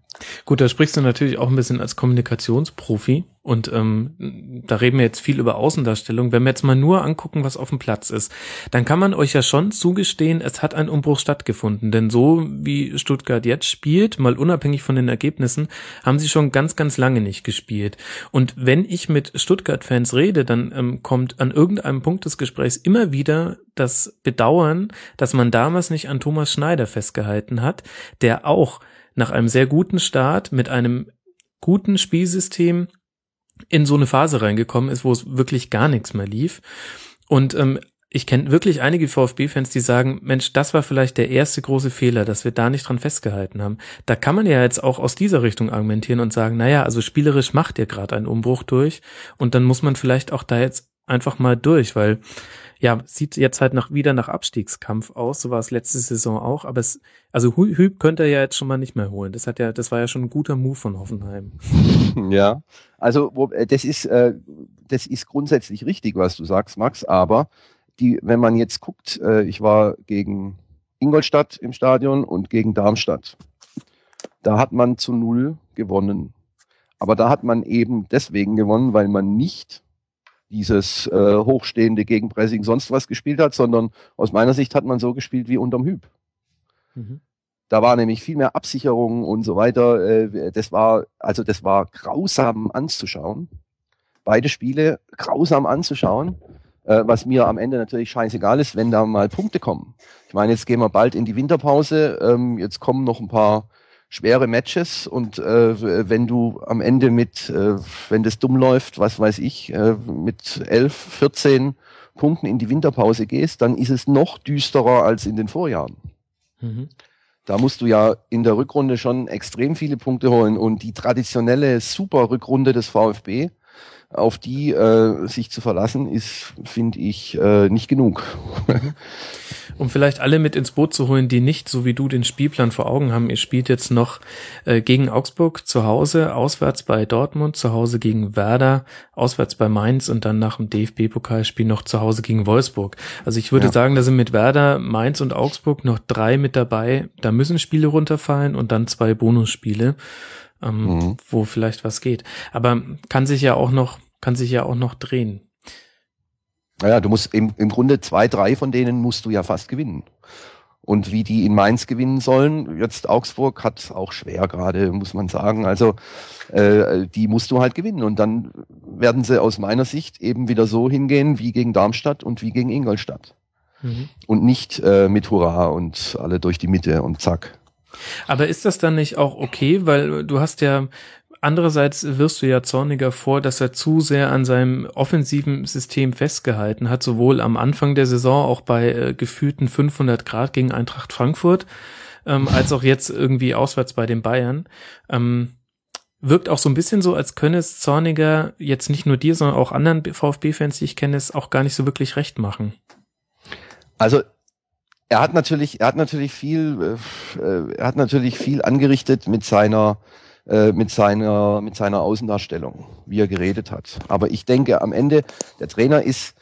Gut, da sprichst du natürlich auch ein bisschen als Kommunikationsprofi und ähm, da reden wir jetzt viel über Außendarstellung. Wenn wir jetzt mal nur angucken, was auf dem Platz ist, dann kann man euch ja schon zugestehen, es hat ein Umbruch stattgefunden. Denn so wie Stuttgart jetzt spielt, mal unabhängig von den Ergebnissen, haben sie schon ganz, ganz lange nicht gespielt. Und wenn ich mit Stuttgart-Fans rede, dann ähm, kommt an irgendeinem Punkt des Gesprächs immer wieder das Bedauern, dass man damals nicht an Thomas Schneider festgehalten hat, der auch nach einem sehr guten Start mit einem guten Spielsystem in so eine Phase reingekommen ist, wo es wirklich gar nichts mehr lief. Und ähm, ich kenne wirklich einige VfB-Fans, die sagen, Mensch, das war vielleicht der erste große Fehler, dass wir da nicht dran festgehalten haben. Da kann man ja jetzt auch aus dieser Richtung argumentieren und sagen, naja, also spielerisch macht ihr gerade einen Umbruch durch und dann muss man vielleicht auch da jetzt einfach mal durch, weil ja, sieht jetzt halt nach, wieder nach Abstiegskampf aus, so war es letzte Saison auch, aber es, also Hü- Hüb könnte er ja jetzt schon mal nicht mehr holen. Das hat ja, das war ja schon ein guter Move von Hoffenheim. Ja, also äh, das ist äh, das ist grundsätzlich richtig, was du sagst, Max. Aber die, wenn man jetzt guckt, äh, ich war gegen Ingolstadt im Stadion und gegen Darmstadt. Da hat man zu null gewonnen. Aber da hat man eben deswegen gewonnen, weil man nicht dieses äh, hochstehende Gegenpressing sonst was gespielt hat, sondern aus meiner Sicht hat man so gespielt wie unterm Hüb. Mhm. Da war nämlich viel mehr Absicherung und so weiter. Äh, Das war, also das war grausam anzuschauen. beide Spiele grausam anzuschauen, äh, was mir am Ende natürlich scheißegal ist, wenn da mal Punkte kommen. Ich meine, jetzt gehen wir bald in die Winterpause, ähm, jetzt kommen noch ein paar schwere Matches und äh, wenn du am Ende mit, äh, wenn das dumm läuft, was weiß ich, äh, mit 11, 14 Punkten in die Winterpause gehst, dann ist es noch düsterer als in den Vorjahren. Mhm. Da musst du ja in der Rückrunde schon extrem viele Punkte holen und die traditionelle super Rückrunde des VfB, auf die äh, sich zu verlassen, ist, finde ich, äh, nicht genug. um vielleicht alle mit ins Boot zu holen, die nicht so wie du den Spielplan vor Augen haben. Ihr spielt jetzt noch äh, gegen Augsburg zu Hause, auswärts bei Dortmund, zu Hause gegen Werder, auswärts bei Mainz und dann nach dem DFB-Pokalspiel noch zu Hause gegen Wolfsburg. Also ich würde ja. sagen, da sind mit Werder, Mainz und Augsburg noch drei mit dabei. Da müssen Spiele runterfallen und dann zwei Bonusspiele, ähm, mhm. wo vielleicht was geht. Aber kann sich ja auch noch, kann sich ja auch noch drehen. Naja, du musst im, im Grunde zwei, drei von denen musst du ja fast gewinnen. Und wie die in Mainz gewinnen sollen, jetzt Augsburg hat auch schwer gerade, muss man sagen. Also äh, die musst du halt gewinnen. Und dann werden sie aus meiner Sicht eben wieder so hingehen wie gegen Darmstadt und wie gegen Ingolstadt. Mhm. Und nicht äh, mit Hurra und alle durch die Mitte und zack. Aber ist das dann nicht auch okay, weil du hast ja Andererseits wirst du ja zorniger vor, dass er zu sehr an seinem offensiven System festgehalten hat, sowohl am Anfang der Saison auch bei äh, gefühlten 500 Grad gegen Eintracht Frankfurt, ähm, als auch jetzt irgendwie auswärts bei den Bayern. Ähm, wirkt auch so ein bisschen so, als könne es Zorniger jetzt nicht nur dir, sondern auch anderen VfB-Fans, die ich kenne, es auch gar nicht so wirklich recht machen. Also er hat natürlich, er hat natürlich viel, äh, er hat natürlich viel angerichtet mit seiner äh, mit seiner, mit seiner Außendarstellung, wie er geredet hat. Aber ich denke, am Ende, der Trainer ist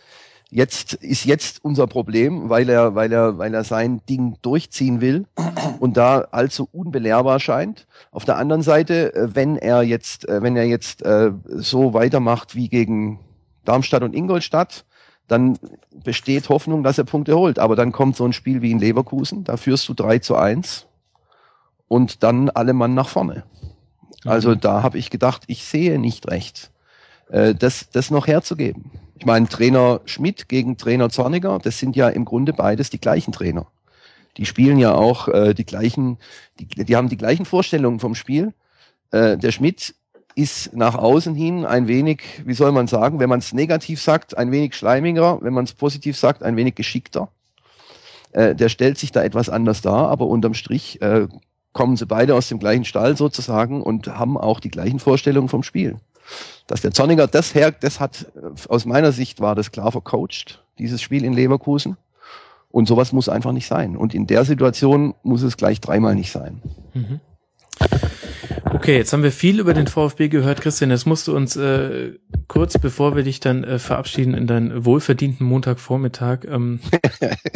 jetzt, ist jetzt unser Problem, weil er, weil er, weil er sein Ding durchziehen will und da allzu unbelehrbar scheint. Auf der anderen Seite, äh, wenn er jetzt, äh, wenn er jetzt äh, so weitermacht wie gegen Darmstadt und Ingolstadt, dann besteht Hoffnung, dass er Punkte holt. Aber dann kommt so ein Spiel wie in Leverkusen, da führst du 3 zu 1 und dann alle Mann nach vorne. Also mhm. da habe ich gedacht, ich sehe nicht recht, äh, das, das noch herzugeben. Ich meine, Trainer Schmidt gegen Trainer Zorniger, das sind ja im Grunde beides die gleichen Trainer. Die spielen ja auch äh, die gleichen, die, die haben die gleichen Vorstellungen vom Spiel. Äh, der Schmidt ist nach außen hin ein wenig, wie soll man sagen, wenn man es negativ sagt, ein wenig schleimiger, wenn man es positiv sagt, ein wenig geschickter. Äh, der stellt sich da etwas anders dar, aber unterm Strich äh, kommen sie beide aus dem gleichen Stall sozusagen und haben auch die gleichen Vorstellungen vom Spiel. Dass der Zorniger das her, das hat, aus meiner Sicht war das klar vercoacht, dieses Spiel in Leverkusen. Und sowas muss einfach nicht sein. Und in der Situation muss es gleich dreimal nicht sein. Mhm. Okay, jetzt haben wir viel über den VfB gehört, Christian. Jetzt musst du uns äh, kurz, bevor wir dich dann äh, verabschieden in deinen wohlverdienten Montagvormittag, ähm,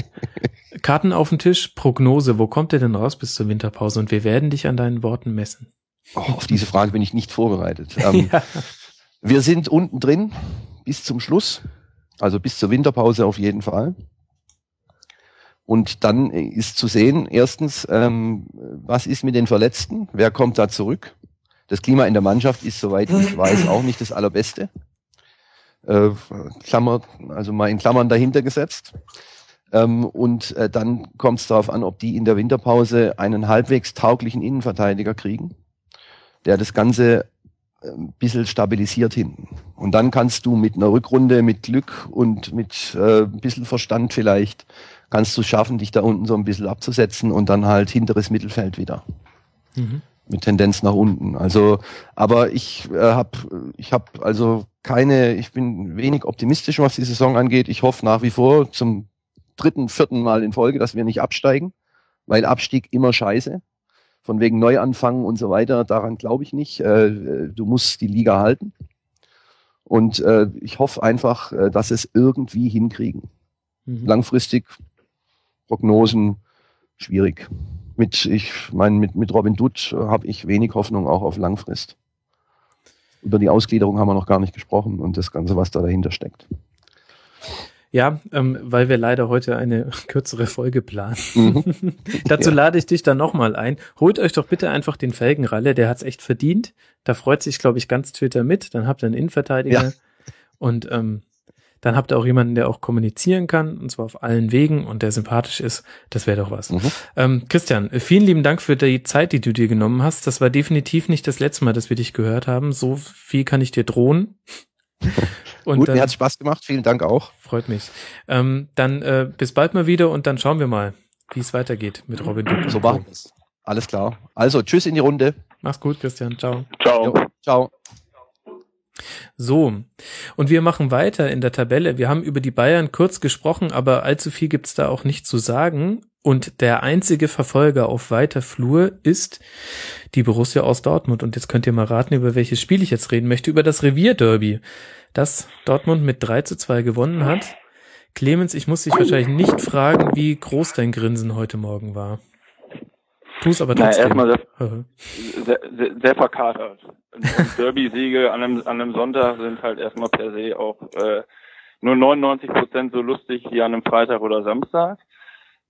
Karten auf den Tisch, Prognose. Wo kommt der denn raus bis zur Winterpause? Und wir werden dich an deinen Worten messen. Oh, auf diese Frage bin ich nicht vorbereitet. Ähm, ja. Wir sind unten drin bis zum Schluss, also bis zur Winterpause auf jeden Fall. Und dann ist zu sehen, erstens, ähm, was ist mit den Verletzten? Wer kommt da zurück? Das Klima in der Mannschaft ist, soweit ich weiß, auch nicht das allerbeste. Äh, Klammer, also mal in Klammern dahinter gesetzt. Ähm, und äh, dann kommt es darauf an, ob die in der Winterpause einen halbwegs tauglichen Innenverteidiger kriegen, der das Ganze ein bisschen stabilisiert hinten. Und dann kannst du mit einer Rückrunde, mit Glück und mit äh, ein bisschen Verstand vielleicht kannst du schaffen, dich da unten so ein bisschen abzusetzen und dann halt hinteres Mittelfeld wieder. Mhm. Mit Tendenz nach unten. Also, aber ich äh, habe ich hab also keine, ich bin wenig optimistisch, was die Saison angeht. Ich hoffe nach wie vor zum dritten, vierten Mal in Folge, dass wir nicht absteigen, weil Abstieg immer scheiße. Von wegen Neuanfangen und so weiter, daran glaube ich nicht. Äh, du musst die Liga halten. Und äh, ich hoffe einfach, äh, dass es irgendwie hinkriegen. Mhm. Langfristig Prognosen schwierig. Mit, ich meine, mit, mit Robin Dutt habe ich wenig Hoffnung auch auf Langfrist. Über die Ausgliederung haben wir noch gar nicht gesprochen und das Ganze, was da dahinter steckt. Ja, ähm, weil wir leider heute eine kürzere Folge planen. Mhm. Dazu ja. lade ich dich dann nochmal ein. Holt euch doch bitte einfach den Felgenralle, der hat's echt verdient. Da freut sich, glaube ich, ganz Twitter mit. Dann habt ihr einen Innenverteidiger. Ja. Und ähm, dann habt ihr auch jemanden, der auch kommunizieren kann, und zwar auf allen Wegen und der sympathisch ist. Das wäre doch was. Mhm. Ähm, Christian, vielen lieben Dank für die Zeit, die du dir genommen hast. Das war definitiv nicht das letzte Mal, dass wir dich gehört haben. So viel kann ich dir drohen. Und Gut, dann, mir hat Spaß gemacht. Vielen Dank auch. Freut mich. Ähm, dann äh, bis bald mal wieder und dann schauen wir mal, wie es weitergeht mit Robin Duke. So machen wir es. Alles klar. Also, tschüss in die Runde. Mach's gut, Christian. Ciao. Ciao. Jo, ciao. So, und wir machen weiter in der Tabelle. Wir haben über die Bayern kurz gesprochen, aber allzu viel gibt's da auch nicht zu sagen. Und der einzige Verfolger auf weiter Flur ist die Borussia aus Dortmund. Und jetzt könnt ihr mal raten, über welches Spiel ich jetzt reden möchte. Über das Revierderby, das Dortmund mit 3 zu 2 gewonnen hat. Clemens, ich muss dich wahrscheinlich nicht fragen, wie groß dein Grinsen heute Morgen war. Tu es aber trotzdem. Naja, erstmal sehr, sehr, sehr verkatert. Derby-Siege an einem, an einem Sonntag sind halt erstmal per se auch äh, nur 99 Prozent so lustig wie an einem Freitag oder Samstag.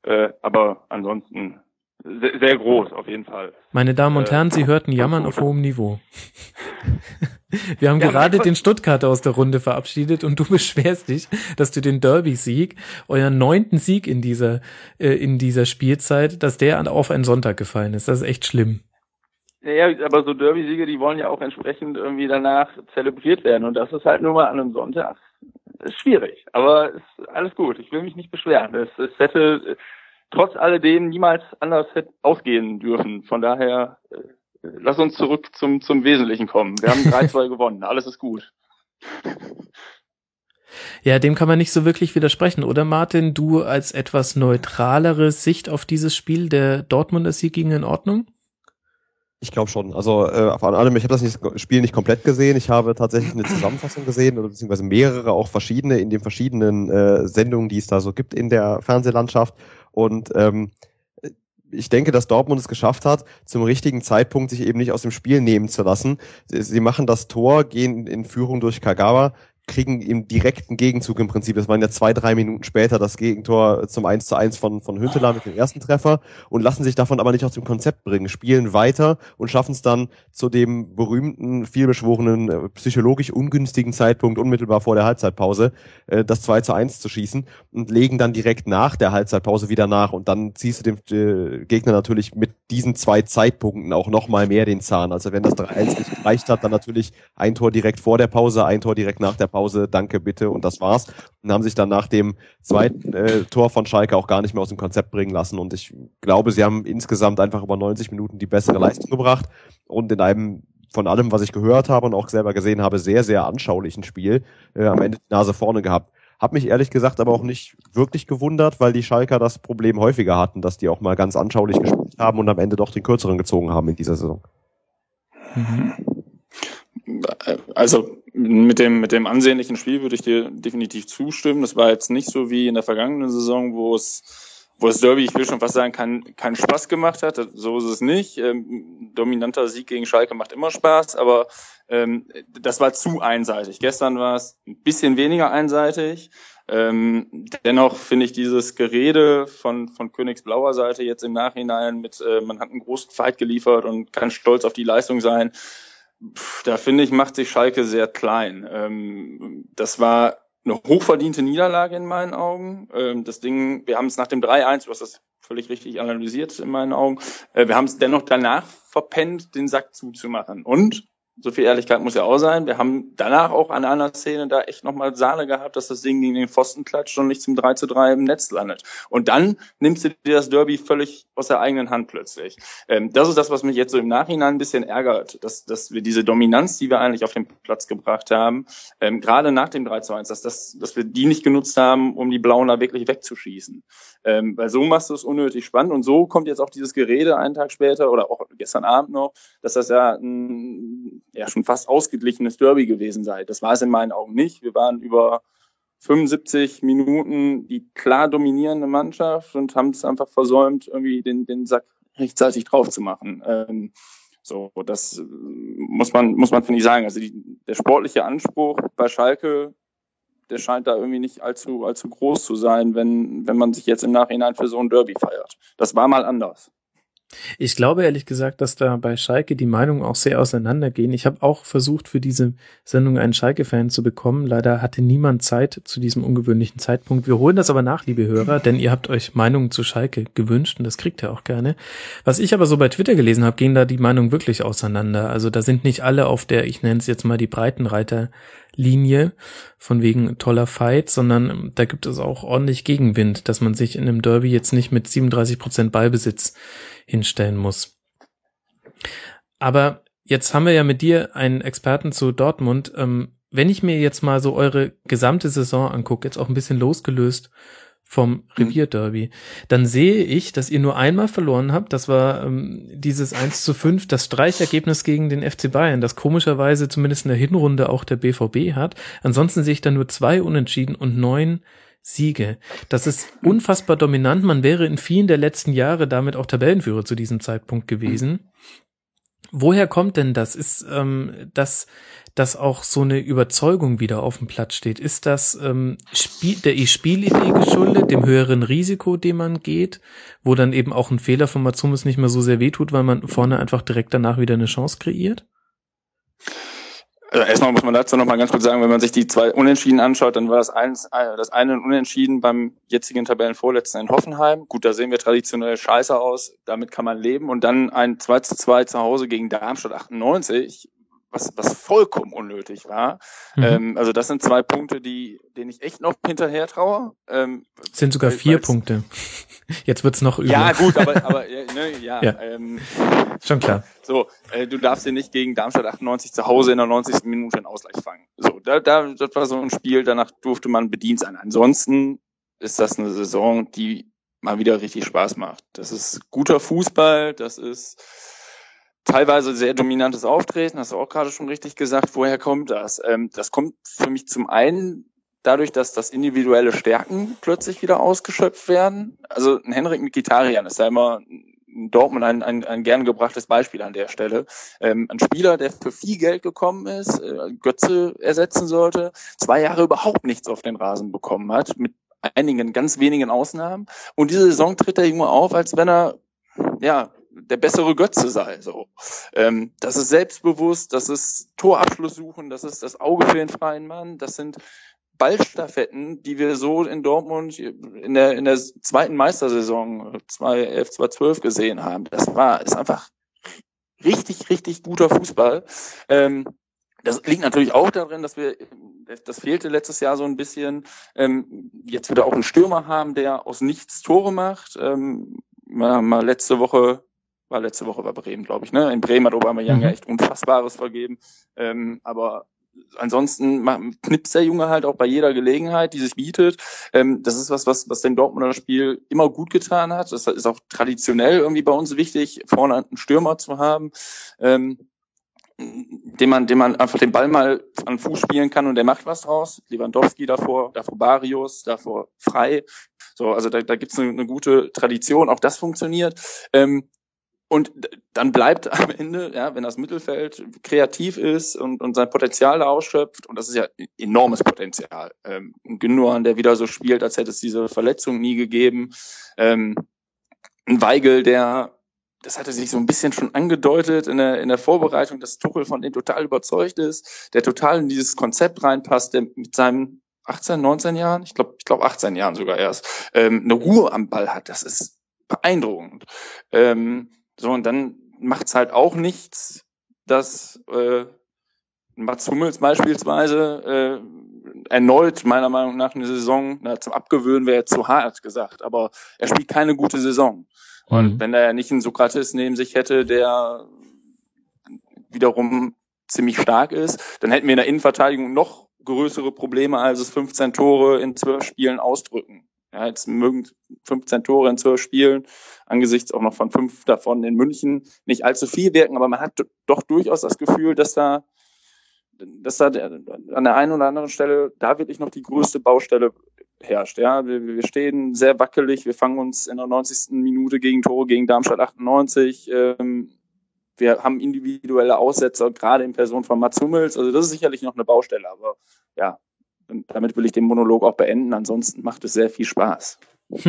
Äh, aber ansonsten sehr, sehr groß auf jeden Fall. Meine Damen und äh, Herren, Sie hörten Jammern auf hohem Niveau. Wir haben ja, gerade den Stuttgarter aus der Runde verabschiedet und du beschwerst dich, dass du den Derby-Sieg, euren neunten Sieg in dieser, äh, in dieser Spielzeit, dass der auf einen Sonntag gefallen ist. Das ist echt schlimm. Ja, aber so Derby-Siege, die wollen ja auch entsprechend irgendwie danach zelebriert werden und das ist halt nur mal an einem Sonntag. Ist schwierig, aber ist alles gut. Ich will mich nicht beschweren. Es, es hätte trotz alledem niemals anders ausgehen dürfen. Von daher, äh, lass uns zurück zum, zum Wesentlichen kommen. Wir haben 3-2 gewonnen. Alles ist gut. Ja, dem kann man nicht so wirklich widersprechen, oder Martin? Du als etwas neutralere Sicht auf dieses Spiel, der Dortmunder Sieg ging in Ordnung? Ich glaube schon. Also äh, vor allem, ich habe das nicht, Spiel nicht komplett gesehen. Ich habe tatsächlich eine Zusammenfassung gesehen oder beziehungsweise mehrere, auch verschiedene in den verschiedenen äh, Sendungen, die es da so gibt in der Fernsehlandschaft. Und ähm, ich denke, dass Dortmund es geschafft hat, zum richtigen Zeitpunkt sich eben nicht aus dem Spiel nehmen zu lassen. Sie machen das Tor, gehen in Führung durch Kagawa, kriegen im direkten Gegenzug im Prinzip, das waren ja zwei, drei Minuten später, das Gegentor zum 1 zu 1 von, von Hünteler mit dem ersten Treffer und lassen sich davon aber nicht aus dem Konzept bringen, spielen weiter und schaffen es dann zu dem berühmten, vielbeschworenen, äh, psychologisch ungünstigen Zeitpunkt unmittelbar vor der Halbzeitpause äh, das 2 zu 1 zu schießen und legen dann direkt nach der Halbzeitpause wieder nach und dann ziehst du dem äh, Gegner natürlich mit diesen zwei Zeitpunkten auch nochmal mehr den Zahn. Also wenn das 3-1 nicht gereicht hat, dann natürlich ein Tor direkt vor der Pause, ein Tor direkt nach der Pause Pause, danke, bitte und das war's. Und haben sich dann nach dem zweiten äh, Tor von Schalke auch gar nicht mehr aus dem Konzept bringen lassen. Und ich glaube, sie haben insgesamt einfach über 90 Minuten die bessere Leistung gebracht und in einem von allem, was ich gehört habe und auch selber gesehen habe, sehr, sehr anschaulichen Spiel äh, am Ende die Nase vorne gehabt. Hab mich ehrlich gesagt aber auch nicht wirklich gewundert, weil die Schalker das Problem häufiger hatten, dass die auch mal ganz anschaulich gespielt haben und am Ende doch den kürzeren gezogen haben in dieser Saison. Mhm. Also mit dem, mit dem ansehnlichen Spiel würde ich dir definitiv zustimmen. Das war jetzt nicht so wie in der vergangenen Saison, wo es, wo es Derby, ich will schon fast sagen, keinen keinen Spaß gemacht hat. So ist es nicht. Ähm, dominanter Sieg gegen Schalke macht immer Spaß, aber ähm, das war zu einseitig. Gestern war es ein bisschen weniger einseitig. Ähm, dennoch finde ich dieses Gerede von, von Königsblauer Seite jetzt im Nachhinein mit, äh, man hat einen großen Fight geliefert und kann stolz auf die Leistung sein, da finde ich, macht sich Schalke sehr klein. Ähm, das war eine hochverdiente Niederlage in meinen Augen. Ähm, das Ding, wir haben es nach dem 3-1, du hast das völlig richtig analysiert in meinen Augen, äh, wir haben es dennoch danach verpennt, den Sack zuzumachen. Und so viel Ehrlichkeit muss ja auch sein. Wir haben danach auch an einer Szene da echt nochmal Sahne gehabt, dass das Ding gegen den Pfosten klatscht und nicht zum 3 zu 3 im Netz landet. Und dann nimmst du dir das Derby völlig aus der eigenen Hand plötzlich. Ähm, das ist das, was mich jetzt so im Nachhinein ein bisschen ärgert, dass, dass wir diese Dominanz, die wir eigentlich auf den Platz gebracht haben, ähm, gerade nach dem 3 zu 1, dass, das, dass wir die nicht genutzt haben, um die Blauen da wirklich wegzuschießen. Ähm, weil so machst du es unnötig spannend und so kommt jetzt auch dieses Gerede einen Tag später oder auch gestern Abend noch, dass das ja ein ja schon fast ausgeglichenes Derby gewesen sei. Das war es in meinen Augen nicht. Wir waren über 75 Minuten die klar dominierende Mannschaft und haben es einfach versäumt, irgendwie den, den Sack rechtzeitig drauf zu machen. Ähm, so, das muss man, muss man finde ich sagen. Also die, der sportliche Anspruch bei Schalke, der scheint da irgendwie nicht allzu, allzu groß zu sein, wenn, wenn man sich jetzt im Nachhinein für so ein Derby feiert. Das war mal anders. Ich glaube ehrlich gesagt, dass da bei Schalke die Meinungen auch sehr auseinandergehen. Ich habe auch versucht, für diese Sendung einen Schalke-Fan zu bekommen. Leider hatte niemand Zeit zu diesem ungewöhnlichen Zeitpunkt. Wir holen das aber nach, liebe Hörer, denn ihr habt euch Meinungen zu Schalke gewünscht und das kriegt ihr auch gerne. Was ich aber so bei Twitter gelesen habe, gehen da die Meinungen wirklich auseinander. Also da sind nicht alle auf der, ich nenne es jetzt mal die Breitenreiter Linie von wegen toller Fight, sondern da gibt es auch ordentlich Gegenwind, dass man sich in einem Derby jetzt nicht mit 37 Prozent Ballbesitz hinstellen muss. Aber jetzt haben wir ja mit dir einen Experten zu Dortmund. Ähm, wenn ich mir jetzt mal so eure gesamte Saison angucke, jetzt auch ein bisschen losgelöst vom mhm. Revierderby, dann sehe ich, dass ihr nur einmal verloren habt. Das war ähm, dieses 1 zu 5, das Streichergebnis gegen den FC Bayern, das komischerweise zumindest in der Hinrunde auch der BVB hat. Ansonsten sehe ich da nur zwei Unentschieden und neun Siege. Das ist unfassbar dominant. Man wäre in vielen der letzten Jahre damit auch Tabellenführer zu diesem Zeitpunkt gewesen. Woher kommt denn das? Ist ähm, das dass auch so eine Überzeugung wieder auf dem Platz steht? Ist das ähm, Spiel, der Spielidee geschuldet, dem höheren Risiko, dem man geht, wo dann eben auch ein Fehler von Matsumis nicht mehr so sehr wehtut, weil man vorne einfach direkt danach wieder eine Chance kreiert? Also erstmal muss man dazu noch mal ganz kurz sagen, wenn man sich die zwei Unentschieden anschaut, dann war das, eins, äh, das eine Unentschieden beim jetzigen Tabellenvorletzten in Hoffenheim. Gut, da sehen wir traditionell scheiße aus, damit kann man leben. Und dann ein 2 zu 2 zu Hause gegen Darmstadt 98 was, was vollkommen unnötig war. Mhm. Ähm, also das sind zwei Punkte, die, denen ich echt noch hinterher traue. Ähm, sind sogar vier Punkte. Jetzt wird's noch übler. Ja, gut, aber, aber ne, ja, ja. Ähm, schon klar. So, äh, du darfst dir nicht gegen Darmstadt 98 zu Hause in der 90. Minute einen Ausgleich fangen. So, da, da, das war so ein Spiel, danach durfte man bedient sein. Ansonsten ist das eine Saison, die mal wieder richtig Spaß macht. Das ist guter Fußball, das ist teilweise sehr dominantes Auftreten, hast du auch gerade schon richtig gesagt. Woher kommt das? Ähm, das kommt für mich zum einen dadurch, dass das individuelle Stärken plötzlich wieder ausgeschöpft werden. Also ein Henrik Mikitarian ist ja immer in Dortmund ein, ein, ein gern gebrachtes Beispiel an der Stelle. Ähm, ein Spieler, der für viel Geld gekommen ist, äh, Götze ersetzen sollte, zwei Jahre überhaupt nichts auf den Rasen bekommen hat, mit einigen ganz wenigen Ausnahmen. Und diese Saison tritt er irgendwo auf, als wenn er ja der bessere Götze sei. So, ähm, das ist selbstbewusst, das ist Torabschluss suchen, das ist das Auge für den freien Mann, das sind Ballstaffetten, die wir so in Dortmund in der in der zweiten Meistersaison 2011, 2012 gesehen haben. Das war ist einfach richtig richtig guter Fußball. Ähm, das liegt natürlich auch darin, dass wir, das fehlte letztes Jahr so ein bisschen, ähm, jetzt wieder auch einen Stürmer haben, der aus nichts Tore macht. Ähm, mal, mal letzte Woche war letzte Woche bei Bremen, glaube ich. Ne? In Bremen hat Aubameyang mhm. ja echt Unfassbares vergeben. Ähm, aber ansonsten knipst der Junge halt auch bei jeder Gelegenheit, die sich bietet. Ähm, das ist was, was, was dem Dortmunder Spiel immer gut getan hat. Das ist auch traditionell irgendwie bei uns wichtig, vorne einen Stürmer zu haben. Ähm, dem man, dem man einfach den Ball mal an Fuß spielen kann und der macht was draus. Lewandowski davor, davor Barrios, davor Frei. So, also da, da gibt's eine, eine gute Tradition, auch das funktioniert. Ähm, und dann bleibt am Ende, ja, wenn das Mittelfeld kreativ ist und, und sein Potenzial da ausschöpft, und das ist ja enormes Potenzial. Ähm, Gündogan, der wieder so spielt, als hätte es diese Verletzung nie gegeben. Ähm, ein Weigel, der, das hatte sich so ein bisschen schon angedeutet in der, in der Vorbereitung, dass Tuchel von dem total überzeugt ist, der total in dieses Konzept reinpasst, der mit seinem 18, 19 Jahren, ich glaube, ich glaube 18 Jahren sogar erst, ähm, eine Ruhe am Ball hat. Das ist beeindruckend. Ähm, so, und dann macht's halt auch nichts, dass äh, Mats Hummels beispielsweise äh, erneut meiner Meinung nach eine Saison, na, zum Abgewöhnen wäre zu hart gesagt, aber er spielt keine gute Saison. Und mhm. wenn er nicht einen Sokrates neben sich hätte, der wiederum ziemlich stark ist, dann hätten wir in der Innenverteidigung noch größere Probleme, als es 15 Tore in zwölf Spielen ausdrücken. Ja, jetzt mögen 15 Tore in zwölf Spielen, angesichts auch noch von fünf davon in München, nicht allzu viel wirken, aber man hat doch durchaus das Gefühl, dass da, dass da an der einen oder anderen Stelle da wirklich noch die größte Baustelle herrscht. Ja, wir, wir stehen sehr wackelig, wir fangen uns in der 90. Minute gegen Tore gegen Darmstadt 98. Ähm, wir haben individuelle Aussetzer, gerade in Person von Mats Hummels. Also das ist sicherlich noch eine Baustelle, aber ja, und damit will ich den Monolog auch beenden. Ansonsten macht es sehr viel Spaß.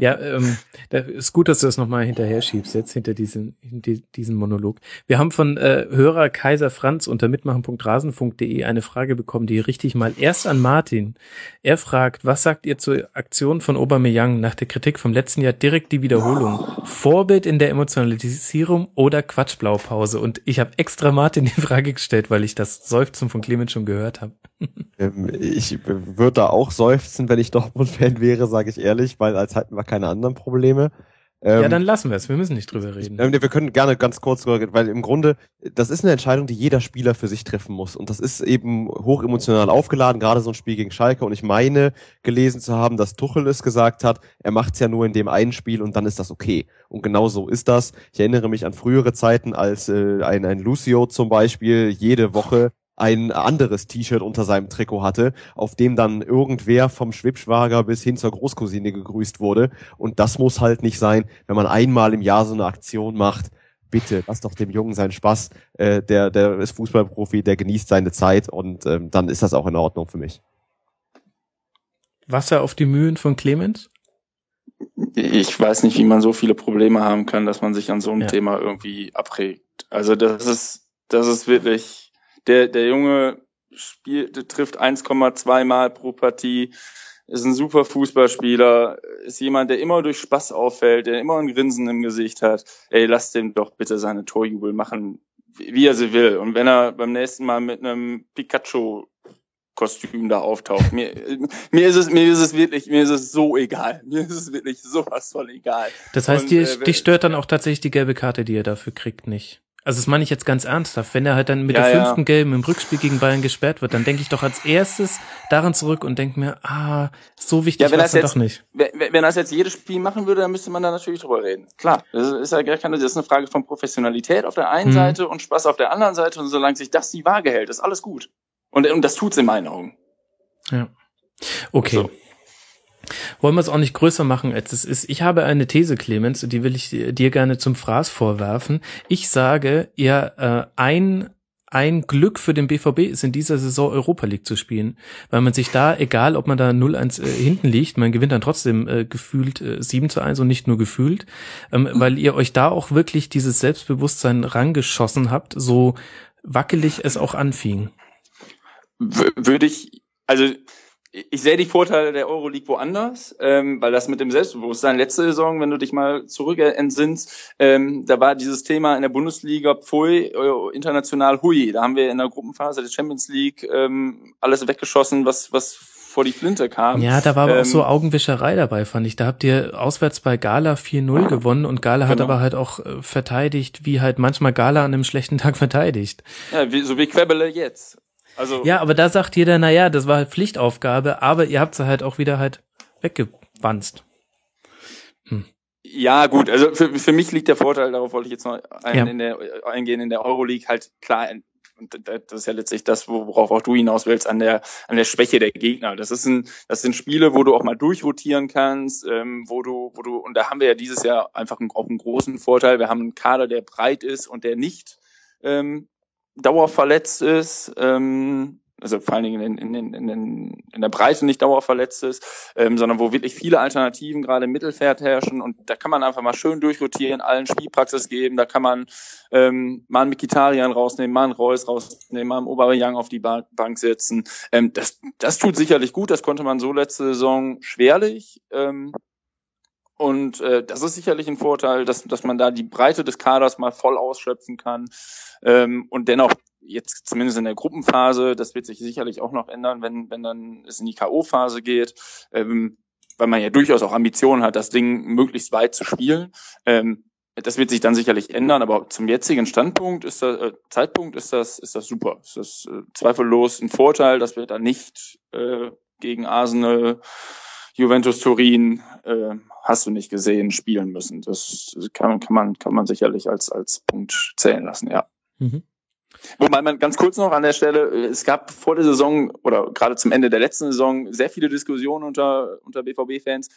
Ja, ähm, da ist gut, dass du das nochmal hinterher schiebst, jetzt hinter diesen, hinter diesen Monolog. Wir haben von äh, Hörer Kaiser Franz unter mitmachen.rasen.de eine Frage bekommen, die richtig mal erst an Martin. Er fragt, was sagt ihr zur Aktion von Aubameyang nach der Kritik vom letzten Jahr direkt die Wiederholung? Vorbild in der Emotionalisierung oder Quatschblaupause? Und ich habe extra Martin die Frage gestellt, weil ich das Seufzen von Clemens schon gehört habe. Ähm, ich würde da auch seufzen, wenn ich Dortmund-Fan wäre, sage ich ehrlich, weil als hätten wir keine anderen Probleme. ja, Ähm, dann lassen wir es. Wir müssen nicht drüber reden. Ähm, wir können gerne ganz kurz weil im Grunde, das ist eine Entscheidung, die jeder Spieler für sich treffen muss. Und das ist eben hoch emotional aufgeladen, gerade so ein Spiel gegen Schalke. Und ich meine, gelesen zu haben, dass Tuchel es gesagt hat, er macht's ja nur in dem einen Spiel und dann ist das okay. Und genau so ist das. Ich erinnere mich an frühere Zeiten, als äh, ein, ein Lucio zum Beispiel jede Woche ein anderes T-Shirt unter seinem Trikot hatte, auf dem dann irgendwer vom Schwibschwager bis hin zur Großcousine gegrüßt wurde. Und das muss halt nicht sein, wenn man einmal im Jahr so eine Aktion macht. Bitte, lass doch dem Jungen seinen Spaß. Äh, der, der ist Fußballprofi, der genießt seine Zeit und ähm, dann ist das auch in Ordnung für mich. Wasser auf die Mühen von Clemens? Ich weiß nicht, wie man so viele Probleme haben kann, dass man sich an so einem Ja. Thema irgendwie abregt. Also das ist, das ist wirklich, der, der Junge spielt, trifft 1,2 Mal pro Partie, ist ein super Fußballspieler, ist jemand, der immer durch Spaß auffällt, der immer ein Grinsen im Gesicht hat. Ey, lass dem doch bitte seine Torjubel machen, wie er sie will. Und wenn er beim nächsten Mal mit einem Pikachu Kostüm da auftaucht. Mir, mir ist es, mir ist es wirklich, mir ist es so egal. Mir ist es wirklich sowas von egal. Das heißt, Und, dir, äh, dich stört dann auch tatsächlich die gelbe Karte, die er dafür kriegt, nicht. Also das meine ich jetzt ganz ernsthaft. Wenn er halt dann mit Ja, der ja. fünften Gelben im Rückspiel gegen Bayern gesperrt wird, dann denke ich doch als erstes daran zurück und denke mir, ah, so wichtig Ja, war das es doch nicht. Wenn, wenn das jetzt jedes Spiel machen würde, dann müsste man da natürlich drüber reden. Klar, das ist ja gar keine, das ist eine Frage von Professionalität auf der einen Mhm. Seite und Spaß auf der anderen Seite. Und solange sich das die Waage hält, ist alles gut. Und, und das tut's in meinen Augen. Ja. Okay. So. Wollen wir es auch nicht größer machen, als es ist. Ich habe eine These, Clemens, und die will ich dir gerne zum Fraß vorwerfen. Ich sage, ja, äh, ein ein Glück für den BVB ist in dieser Saison Europa League zu spielen, weil man sich da, egal ob man da 0-1 äh, hinten liegt, man gewinnt dann trotzdem äh, gefühlt äh, 7 zu 1 und nicht nur gefühlt, ähm, weil ihr euch da auch wirklich dieses Selbstbewusstsein rangeschossen habt, so wackelig es auch anfing. W würde ich, also ich sehe die Vorteile der Euroleague woanders, ähm, weil das mit dem Selbstbewusstsein letzte Saison, wenn du dich mal zurück entsinnst, ähm, da war dieses Thema in der Bundesliga Pfui, äh, international Hui. Da haben wir in der Gruppenphase der Champions League ähm, alles weggeschossen, was was vor die Flinte kam. Ja, da war aber auch Ähm, so Augenwischerei dabei, fand ich. Da habt ihr auswärts bei Gala 4-0 gewonnen und Gala hat Genau. aber halt auch äh, verteidigt, wie halt manchmal Gala an einem schlechten Tag verteidigt. Ja, wie, so wie Quebbele jetzt. Also Ja, aber da sagt jeder, na ja, das war halt Pflichtaufgabe, aber ihr habt sie halt auch wieder halt weggewanzt. Ja, gut, also für, für mich liegt der Vorteil, darauf wollte ich jetzt noch ein, Ja. in der, eingehen, in der Euroleague halt klar, und das ist ja letztlich das, worauf auch du hinaus willst, an der, an der Schwäche der Gegner. Das ist ein, das sind Spiele, wo du auch mal durchrotieren kannst, ähm, wo du, wo du, und da haben wir ja dieses Jahr einfach einen, auch einen großen Vorteil. Wir haben einen Kader, der breit ist und der nicht ähm, dauerverletzt ist, ähm, also vor allen Dingen in, in, in, in, in, der Breite nicht dauerverletzt ist, ähm, sondern wo wirklich viele Alternativen gerade im Mittelfeld herrschen und da kann man einfach mal schön durchrotieren, allen Spielpraxis geben, da kann man ähm, mal einen Mikitarian rausnehmen, mal einen Reus rausnehmen, mal einen Oberjang auf die ba Bank setzen. Ähm, das, das tut sicherlich gut, das konnte man so letzte Saison schwerlich. Ähm, und äh, das ist sicherlich ein Vorteil, dass, dass man da die Breite des Kaders mal voll ausschöpfen kann. Ähm, und dennoch, jetzt zumindest in der Gruppenphase, das wird sich sicherlich auch noch ändern, wenn, wenn dann es in die K.O.-Phase geht, ähm, weil man ja durchaus auch Ambitionen hat, das Ding möglichst weit zu spielen. Ähm, das wird sich dann sicherlich ändern, aber zum jetzigen Standpunkt ist das, äh, Zeitpunkt ist das, ist das super. Ist das äh, zweifellos ein Vorteil, dass wir da nicht äh, gegen Arsenal, Juventus Turin, äh, hast du nicht gesehen, spielen müssen. Das kann, kann man, kann man sicherlich als, als Punkt zählen lassen, ja. Mhm. Wobei man ganz kurz noch an der Stelle, äh, es gab vor der Saison oder gerade zum Ende der letzten Saison sehr viele Diskussionen unter, unter BVB-Fans.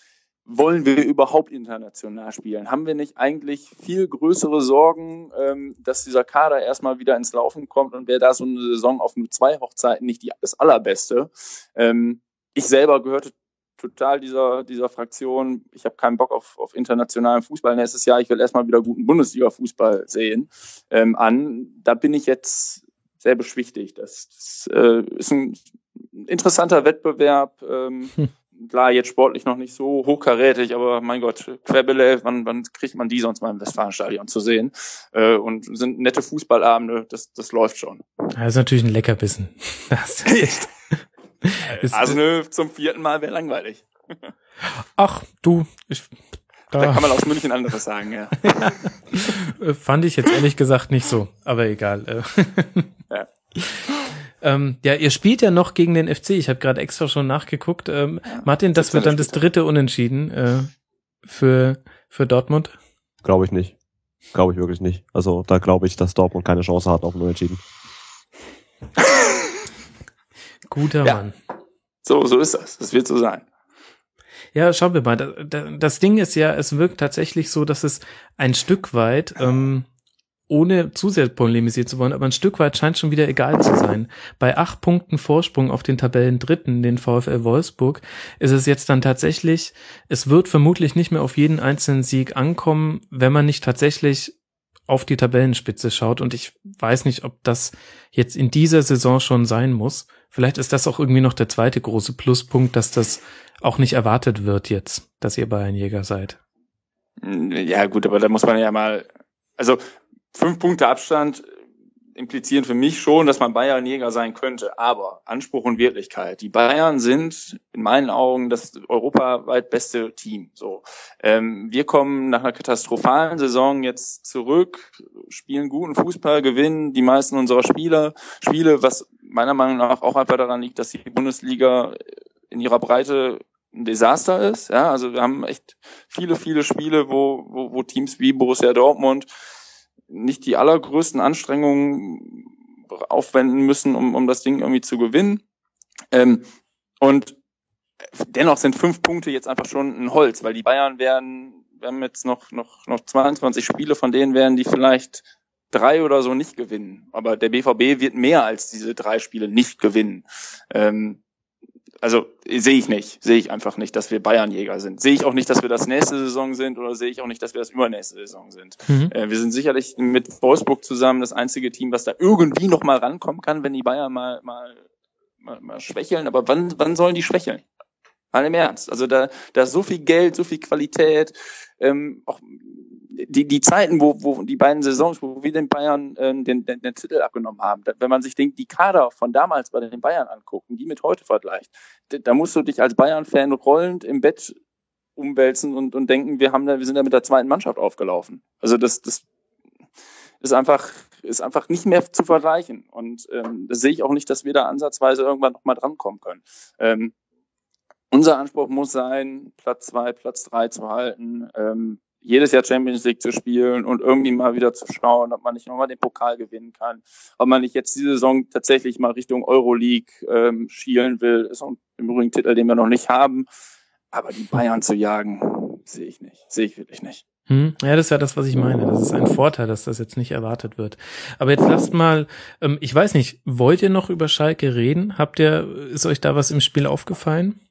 Wollen wir überhaupt international spielen? Haben wir nicht eigentlich viel größere Sorgen, ähm, dass dieser Kader erstmal wieder ins Laufen kommt und wäre da so eine Saison auf nur zwei Hochzeiten nicht die, das allerbeste? Ähm, ich selber gehörte total dieser, dieser Fraktion, ich habe keinen Bock auf, auf internationalen Fußball nächstes Jahr, ich will erstmal wieder guten Bundesliga-Fußball sehen, ähm, an. Da bin ich jetzt sehr beschwichtigt. Das, das äh, ist ein interessanter Wettbewerb. Ähm, hm. Klar, jetzt sportlich noch nicht so hochkarätig, aber mein Gott, Querbele, wann, wann kriegt man die sonst mal im Westfalenstadion zu sehen? Äh, und sind nette Fußballabende, das, das läuft schon. Das ist natürlich ein Leckerbissen. Das ist also ne, zum vierten Mal wäre langweilig. Ach, du, ich, da, da kann man aus München anderes sagen, ja. Fand ich jetzt ehrlich gesagt nicht so, aber egal. ja. Ähm, ja, ihr spielt ja noch gegen den FC. Ich habe gerade extra schon nachgeguckt. Ähm, ja, Martin, das wird dann das dritte Unentschieden äh, für, für Dortmund? Glaube ich nicht. Glaube ich wirklich nicht. Also da glaube ich, dass Dortmund keine Chance hat auf ein Unentschieden. Guter ja. Mann. So, so ist das. Das wird so sein. Ja, schauen wir mal. Das Ding ist ja, es wirkt tatsächlich so, dass es ein Stück weit, ähm, ohne zu sehr polemisiert zu wollen, aber ein Stück weit scheint schon wieder egal zu sein. Bei acht Punkten Vorsprung auf den Tabellen Dritten, den VfL Wolfsburg, ist es jetzt dann tatsächlich, es wird vermutlich nicht mehr auf jeden einzelnen Sieg ankommen, wenn man nicht tatsächlich auf die Tabellenspitze schaut. Und ich weiß nicht, ob das jetzt in dieser Saison schon sein muss. Vielleicht ist das auch irgendwie noch der zweite große Pluspunkt, dass das auch nicht erwartet wird jetzt, dass ihr Bayernjäger seid. Ja, gut, aber da muss man ja mal, also fünf Punkte Abstand implizieren für mich schon, dass man Bayernjäger sein könnte. Aber Anspruch und Wirklichkeit. Die Bayern sind in meinen Augen das europaweit beste Team. So, ähm, wir kommen nach einer katastrophalen Saison jetzt zurück, spielen guten Fußball, gewinnen die meisten unserer Spieler, Spiele, was meiner Meinung nach auch einfach daran liegt, dass die Bundesliga in ihrer Breite ein Desaster ist. Ja, also wir haben echt viele, viele Spiele, wo, wo, wo Teams wie Borussia Dortmund nicht die allergrößten Anstrengungen aufwenden müssen, um, um das Ding irgendwie zu gewinnen. Ähm, und dennoch sind fünf Punkte jetzt einfach schon ein Holz, weil die Bayern werden, wir haben jetzt noch, noch, noch 22 Spiele, von denen werden die vielleicht drei oder so nicht gewinnen. Aber der BVB wird mehr als diese drei Spiele nicht gewinnen. Ähm, also sehe ich nicht, sehe ich einfach nicht, dass wir Bayernjäger sind. Sehe ich auch nicht, dass wir das nächste Saison sind oder sehe ich auch nicht, dass wir das übernächste Saison sind. Mhm. Äh, wir sind sicherlich mit Wolfsburg zusammen das einzige Team, was da irgendwie noch mal rankommen kann, wenn die Bayern mal mal mal, mal schwächeln. Aber wann wann sollen die schwächeln? Mal im Ernst. Also da da ist so viel Geld, so viel Qualität, ähm, auch die, die Zeiten, wo, wo die beiden Saisons, wo wir den Bayern äh, den, den, den Titel abgenommen haben, wenn man sich den, die Kader von damals bei den Bayern anguckt und die mit heute vergleicht, da, da musst du dich als Bayern-Fan rollend im Bett umwälzen und, und denken, wir haben da, wir sind da mit der zweiten Mannschaft aufgelaufen. Also das, das ist einfach, ist einfach nicht mehr zu vergleichen. Und ähm, das sehe ich auch nicht, dass wir da ansatzweise irgendwann nochmal drankommen können. Ähm, unser Anspruch muss sein, Platz zwei, Platz drei zu halten. Ähm, jedes Jahr Champions League zu spielen und irgendwie mal wieder zu schauen, ob man nicht nochmal den Pokal gewinnen kann, ob man nicht jetzt diese Saison tatsächlich mal Richtung Euroleague ähm, schielen will, ist auch im Übrigen Titel, den wir noch nicht haben. Aber die Bayern zu jagen, sehe ich nicht, sehe ich wirklich nicht. Hm, ja, das ist ja das, was ich meine. Das ist ein Vorteil, dass das jetzt nicht erwartet wird. Aber jetzt lasst mal, ähm, ich weiß nicht, wollt ihr noch über Schalke reden? Habt ihr, ist euch da was im Spiel aufgefallen?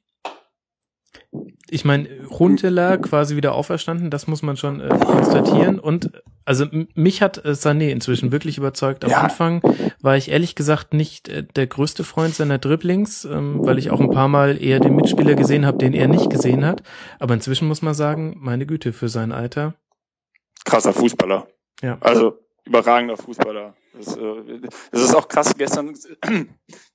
Ich meine, Huntela quasi wieder auferstanden, das muss man schon äh, konstatieren. Und also mich hat äh, Sané inzwischen wirklich überzeugt. Am ja. Anfang war ich ehrlich gesagt nicht äh, der größte Freund seiner Dribblings, ähm, weil ich auch ein paar Mal eher den Mitspieler gesehen habe, den er nicht gesehen hat. Aber inzwischen muss man sagen, meine Güte, für sein Alter. Krasser Fußballer. Ja. Also überragender Fußballer. Das, äh, das ist auch krass gestern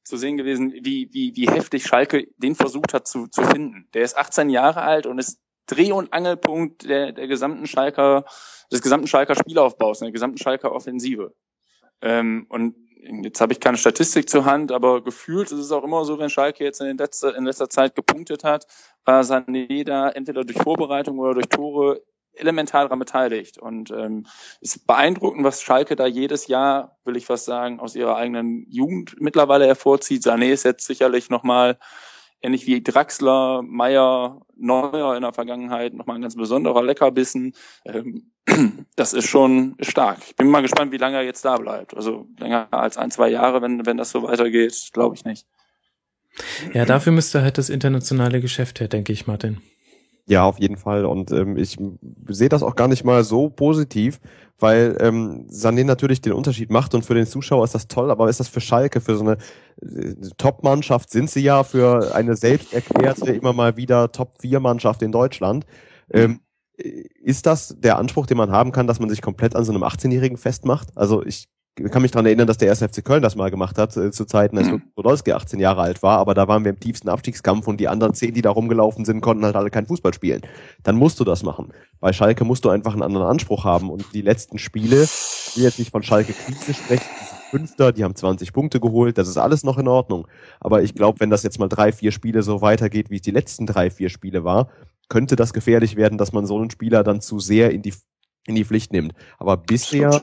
zu sehen gewesen, wie, wie, wie heftig Schalke den versucht hat zu, zu finden. Der ist 18 Jahre alt und ist Dreh- und Angelpunkt der, der gesamten Schalker, des gesamten Schalker Spielaufbaus, der gesamten Schalker Offensive. Ähm, und jetzt habe ich keine Statistik zur Hand, aber gefühlt ist es auch immer so, wenn Schalke jetzt in, letzter, in letzter Zeit gepunktet hat, war Sané da entweder durch Vorbereitung oder durch Tore elementar daran beteiligt. Und ähm, ist beeindruckend, was Schalke da jedes Jahr, will ich fast sagen, aus ihrer eigenen Jugend mittlerweile hervorzieht. Sané ist jetzt sicherlich nochmal, ähnlich wie Draxler, Meier, Neuer in der Vergangenheit, nochmal ein ganz besonderer Leckerbissen. Ähm, das ist schon stark. Ich bin mal gespannt, wie lange er jetzt da bleibt. Also länger als ein, zwei Jahre, wenn, wenn das so weitergeht, glaube ich nicht. Ja, dafür müsste halt das internationale Geschäft her, denke ich, Martin. Ja, auf jeden Fall. Und ähm, ich sehe das auch gar nicht mal so positiv, weil ähm, Sané natürlich den Unterschied macht und für den Zuschauer ist das toll, aber ist das für Schalke, für so eine äh, Top-Mannschaft sind sie ja, für eine selbst erklärte, immer mal wieder Top-4-Mannschaft in Deutschland. Ähm, ist das der Anspruch, den man haben kann, dass man sich komplett an so einem 18-Jährigen festmacht? Also ich kann mich daran erinnern, dass der erste FC Köln das mal gemacht hat, äh, zu Zeiten, als mhm. Podolski 18 Jahre alt war, aber da waren wir im tiefsten Abstiegskampf und die anderen zehn, die da rumgelaufen sind, konnten halt alle kein Fußball spielen. Dann musst du das machen. Bei Schalke musst du einfach einen anderen Anspruch haben und die letzten Spiele, ich will jetzt nicht von Schalke Krise sprechen, die sind Fünfter, die haben 20 Punkte geholt, das ist alles noch in Ordnung. Aber ich glaube, wenn das jetzt mal drei, vier Spiele so weitergeht, wie es die letzten drei, vier Spiele war, könnte das gefährlich werden, dass man so einen Spieler dann zu sehr in die in die Pflicht nimmt. Aber bisher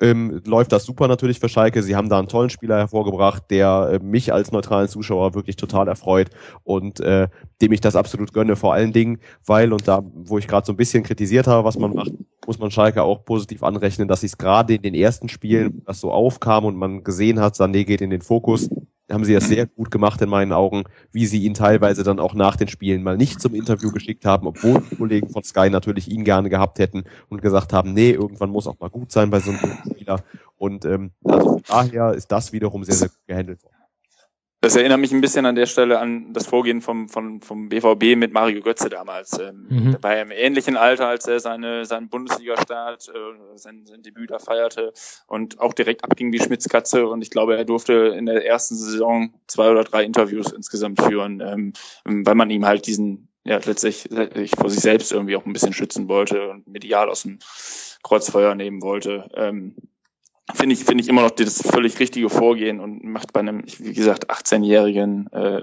ähm, läuft das super natürlich für Schalke. Sie haben da einen tollen Spieler hervorgebracht, der äh, mich als neutralen Zuschauer wirklich total erfreut und äh, dem ich das absolut gönne. Vor allen Dingen, weil, und da, wo ich gerade so ein bisschen kritisiert habe, was man macht, muss man Schalke auch positiv anrechnen, dass sie es gerade in den ersten Spielen, das so aufkam und man gesehen hat, Sané geht in den Fokus, haben sie das sehr gut gemacht in meinen Augen, wie sie ihn teilweise dann auch nach den Spielen mal nicht zum Interview geschickt haben, obwohl die Kollegen von Sky natürlich ihn gerne gehabt hätten und gesagt haben, nee, irgendwann muss auch mal gut sein bei so einem Spieler. Und ähm, also von daher ist das wiederum sehr, sehr gut gehandelt worden. Das erinnert mich ein bisschen an der Stelle an das Vorgehen vom, vom, vom BVB mit Mario Götze damals. Ähm, mhm. Der war ja im ähnlichen Alter, als er seine, seinen Bundesliga-Start, äh, sein, sein Debüt da feierte und auch direkt abging wie Schmitzkatze. Und ich glaube, er durfte in der ersten Saison zwei oder drei Interviews insgesamt führen, ähm, weil man ihm halt diesen, ja, letztlich vor sich selbst irgendwie auch ein bisschen schützen wollte und medial aus dem Kreuzfeuer nehmen wollte. Ähm, finde ich, finde ich immer noch das völlig richtige Vorgehen und macht bei einem, wie gesagt, 18-Jährigen äh,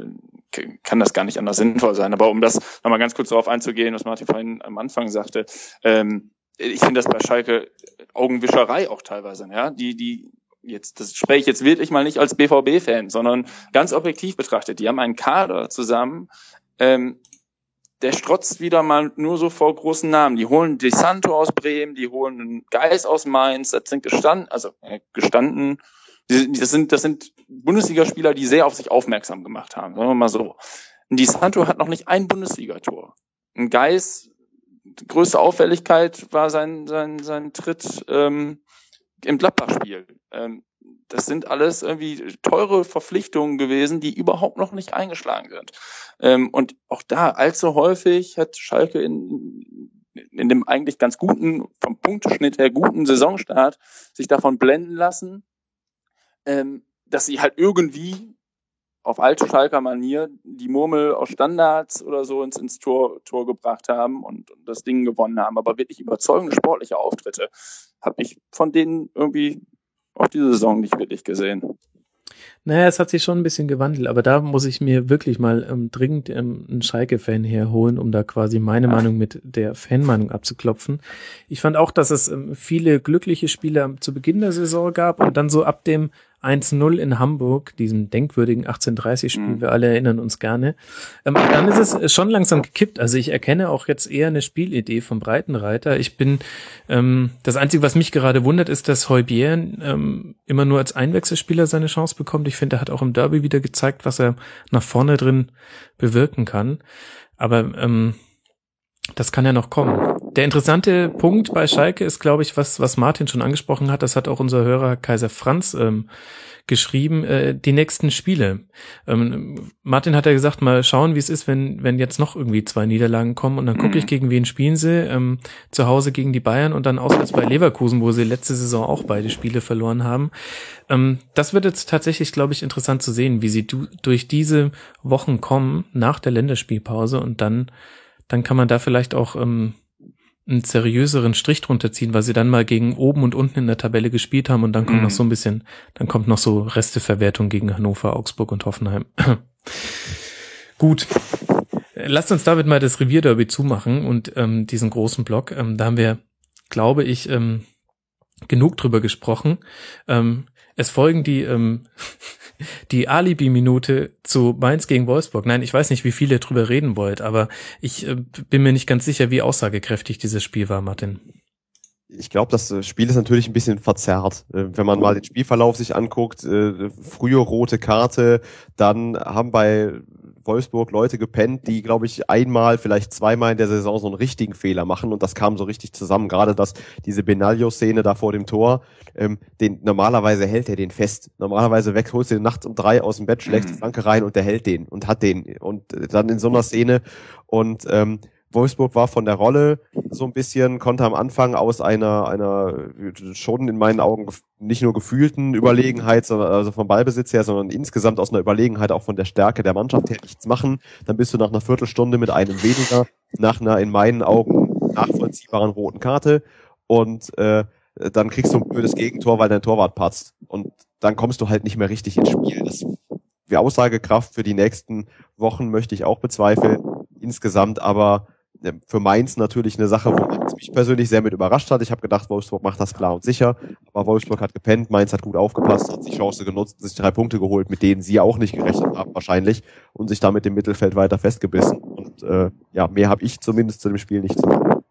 kann das gar nicht anders sinnvoll sein. Aber um das nochmal ganz kurz darauf einzugehen, was Martin vorhin am Anfang sagte, ähm, ich finde das bei Schalke Augenwischerei auch teilweise, ja, die, die jetzt, das spreche ich jetzt wirklich mal nicht als BVB-Fan, sondern ganz objektiv betrachtet. Die haben einen Kader zusammen, ähm, der strotzt wieder mal nur so vor großen Namen. Die holen De Santo aus Bremen, die holen einen Geis aus Mainz, das sind gestanden, also äh, gestanden, das sind, das sind Bundesligaspieler, die sehr auf sich aufmerksam gemacht haben, sagen wir mal so. Di Santo hat noch nicht ein Bundesligator. Ein Geis, größte Auffälligkeit war sein, sein, sein Tritt ähm, im Gladbach-Spiel. Ähm, das sind alles irgendwie teure Verpflichtungen gewesen, die überhaupt noch nicht eingeschlagen sind. Ähm, und auch da allzu häufig hat Schalke in, in dem eigentlich ganz guten, vom Punkteschnitt her guten Saisonstart sich davon blenden lassen, ähm, dass sie halt irgendwie auf alte Schalker Manier die Murmel aus Standards oder so ins, ins Tor, Tor gebracht haben und, und das Ding gewonnen haben. Aber wirklich überzeugende sportliche Auftritte habe ich von denen irgendwie auch diese Saison nicht wirklich gesehen. Naja, es hat sich schon ein bisschen gewandelt, aber da muss ich mir wirklich mal ähm, dringend ähm, einen Schalke-Fan herholen, um da quasi meine Ach. Meinung mit der Fanmeinung abzuklopfen. Ich fand auch, dass es ähm, viele glückliche Spieler zu Beginn der Saison gab und dann so ab dem 1-0 in Hamburg, diesem denkwürdigen 1830-Spiel, mhm. wir alle erinnern uns gerne. Ähm, dann ist es schon langsam gekippt. Also ich erkenne auch jetzt eher eine Spielidee vom Breitenreiter. Ich bin, ähm, das Einzige, was mich gerade wundert, ist, dass Heubier ähm, immer nur als Einwechselspieler seine Chance bekommt. Ich finde, er hat auch im Derby wieder gezeigt, was er nach vorne drin bewirken kann. Aber ähm, das kann ja noch kommen. Der interessante Punkt bei Schalke ist, glaube ich, was, was Martin schon angesprochen hat, das hat auch unser Hörer Kaiser Franz ähm, geschrieben, äh, die nächsten Spiele. Ähm, Martin hat ja gesagt, mal schauen, wie es ist, wenn, wenn jetzt noch irgendwie zwei Niederlagen kommen und dann gucke ich, mhm. gegen wen spielen sie. Ähm, zu Hause gegen die Bayern und dann auswärts bei Leverkusen, wo sie letzte Saison auch beide Spiele verloren haben. Ähm, das wird jetzt tatsächlich, glaube ich, interessant zu sehen, wie sie du, durch diese Wochen kommen nach der Länderspielpause und dann dann kann man da vielleicht auch ähm, einen seriöseren Strich drunter ziehen, weil sie dann mal gegen oben und unten in der Tabelle gespielt haben und dann kommt mhm. noch so ein bisschen, dann kommt noch so Resteverwertung gegen Hannover, Augsburg und Hoffenheim. Gut. Lasst uns damit mal das Revierderby zumachen und ähm, diesen großen Block. Ähm, da haben wir, glaube ich, ähm, genug drüber gesprochen. Ähm, es folgen die ähm, die Alibi-Minute zu Mainz gegen Wolfsburg. Nein, ich weiß nicht, wie viel ihr drüber reden wollt, aber ich äh, bin mir nicht ganz sicher, wie aussagekräftig dieses Spiel war, Martin. ich glaube, das äh, Spiel ist natürlich ein bisschen verzerrt. Äh, wenn man mal den Spielverlauf sich anguckt, frühe rote Karte, dann haben bei Wolfsburg Leute gepennt, die, glaube ich, einmal, vielleicht zweimal in der Saison so einen richtigen Fehler machen und das kam so richtig zusammen. Gerade das, diese Benaglio-Szene da vor dem Tor, ähm, den, normalerweise hält er den fest. Normalerweise weg, holst du den nachts um drei aus dem Bett, schlägst die Flanke rein und der hält den und hat den. Und dann in so einer Szene und ähm, Wolfsburg war von der Rolle so ein bisschen, konnte am Anfang aus einer, einer schon in meinen Augen nicht nur gefühlten Überlegenheit, sondern also vom Ballbesitz her, sondern insgesamt aus einer Überlegenheit auch von der Stärke der Mannschaft her nichts machen. Dann bist du nach einer Viertelstunde mit einem weniger, nach einer in meinen Augen nachvollziehbaren roten Karte und äh, dann kriegst du ein blödes Gegentor, weil dein Torwart patzt. Und dann kommst du halt nicht mehr richtig ins Spiel. Das die Aussagekraft für die nächsten Wochen möchte ich auch bezweifeln. Insgesamt aber für Mainz natürlich eine Sache, wo Mainz mich persönlich sehr mit überrascht hat. Ich habe gedacht, Wolfsburg macht das klar und sicher, aber Wolfsburg hat gepennt, Mainz hat gut aufgepasst, hat die Chance genutzt, sich drei Punkte geholt, mit denen sie auch nicht gerechnet haben wahrscheinlich und sich damit im Mittelfeld weiter festgebissen. Und äh, ja, mehr habe ich zumindest zu dem Spiel nicht zu sagen.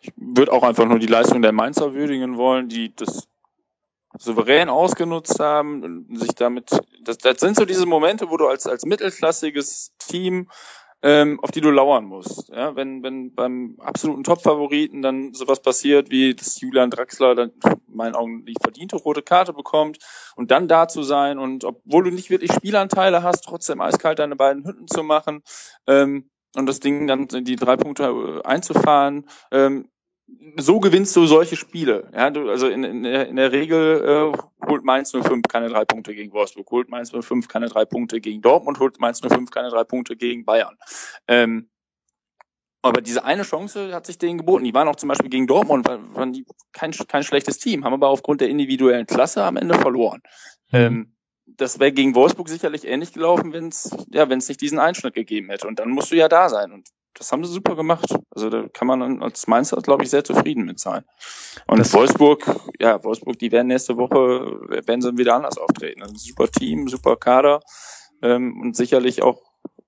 Ich würde auch einfach nur die Leistung der Mainzer würdigen wollen, die das souverän ausgenutzt haben, sich damit, das, das sind so diese Momente, wo du als, als mittelklassiges Team ähm, auf die du lauern musst. Ja, wenn, wenn beim absoluten Top-Favoriten dann sowas passiert, wie dass Julian Draxler dann in meinen Augen die verdiente rote Karte bekommt und dann da zu sein und obwohl du nicht wirklich Spielanteile hast, trotzdem eiskalt deine beiden Hütten zu machen ähm, und das Ding dann die drei Punkte äh, einzufahren, ähm, so gewinnst du solche Spiele. Ja, du, also in, in, der, in der Regel äh, holt Mainz 05 keine drei Punkte gegen Wolfsburg, holt Mainz 05 keine drei Punkte gegen Dortmund, holt Mainz 05 keine drei Punkte gegen Bayern. Ähm, aber diese eine Chance hat sich denen geboten. Die waren auch zum Beispiel gegen Dortmund, waren die kein, kein schlechtes Team, haben aber aufgrund der individuellen Klasse am Ende verloren. Mhm. Ähm, das wäre gegen Wolfsburg sicherlich ähnlich gelaufen, wenn es ja, wenn es nicht diesen Einschnitt gegeben hätte. Und dann musst du ja da sein. Und das haben sie super gemacht. Also da kann man als Mainzer, glaube ich, sehr zufrieden mit sein. Und das Wolfsburg, ja, Wolfsburg, die werden nächste Woche, werden sie wieder anders auftreten. Also super Team, super Kader ähm, und sicherlich auch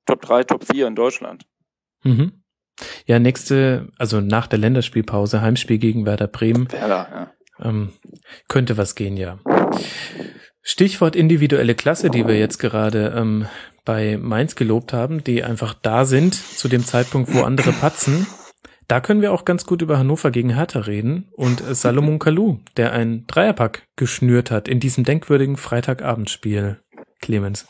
Top 3, Top 4 in Deutschland. Mhm. Ja, nächste, also nach der Länderspielpause, Heimspiel gegen Werder Bremen. Werder, ja. Ähm, könnte was gehen, ja. Stichwort individuelle Klasse, die wir jetzt gerade ähm, bei Mainz gelobt haben, die einfach da sind zu dem Zeitpunkt, wo andere patzen. Da können wir auch ganz gut über Hannover gegen Hertha reden und Salomon Kalou, der ein Dreierpack geschnürt hat in diesem denkwürdigen Freitagabendspiel. Clemens.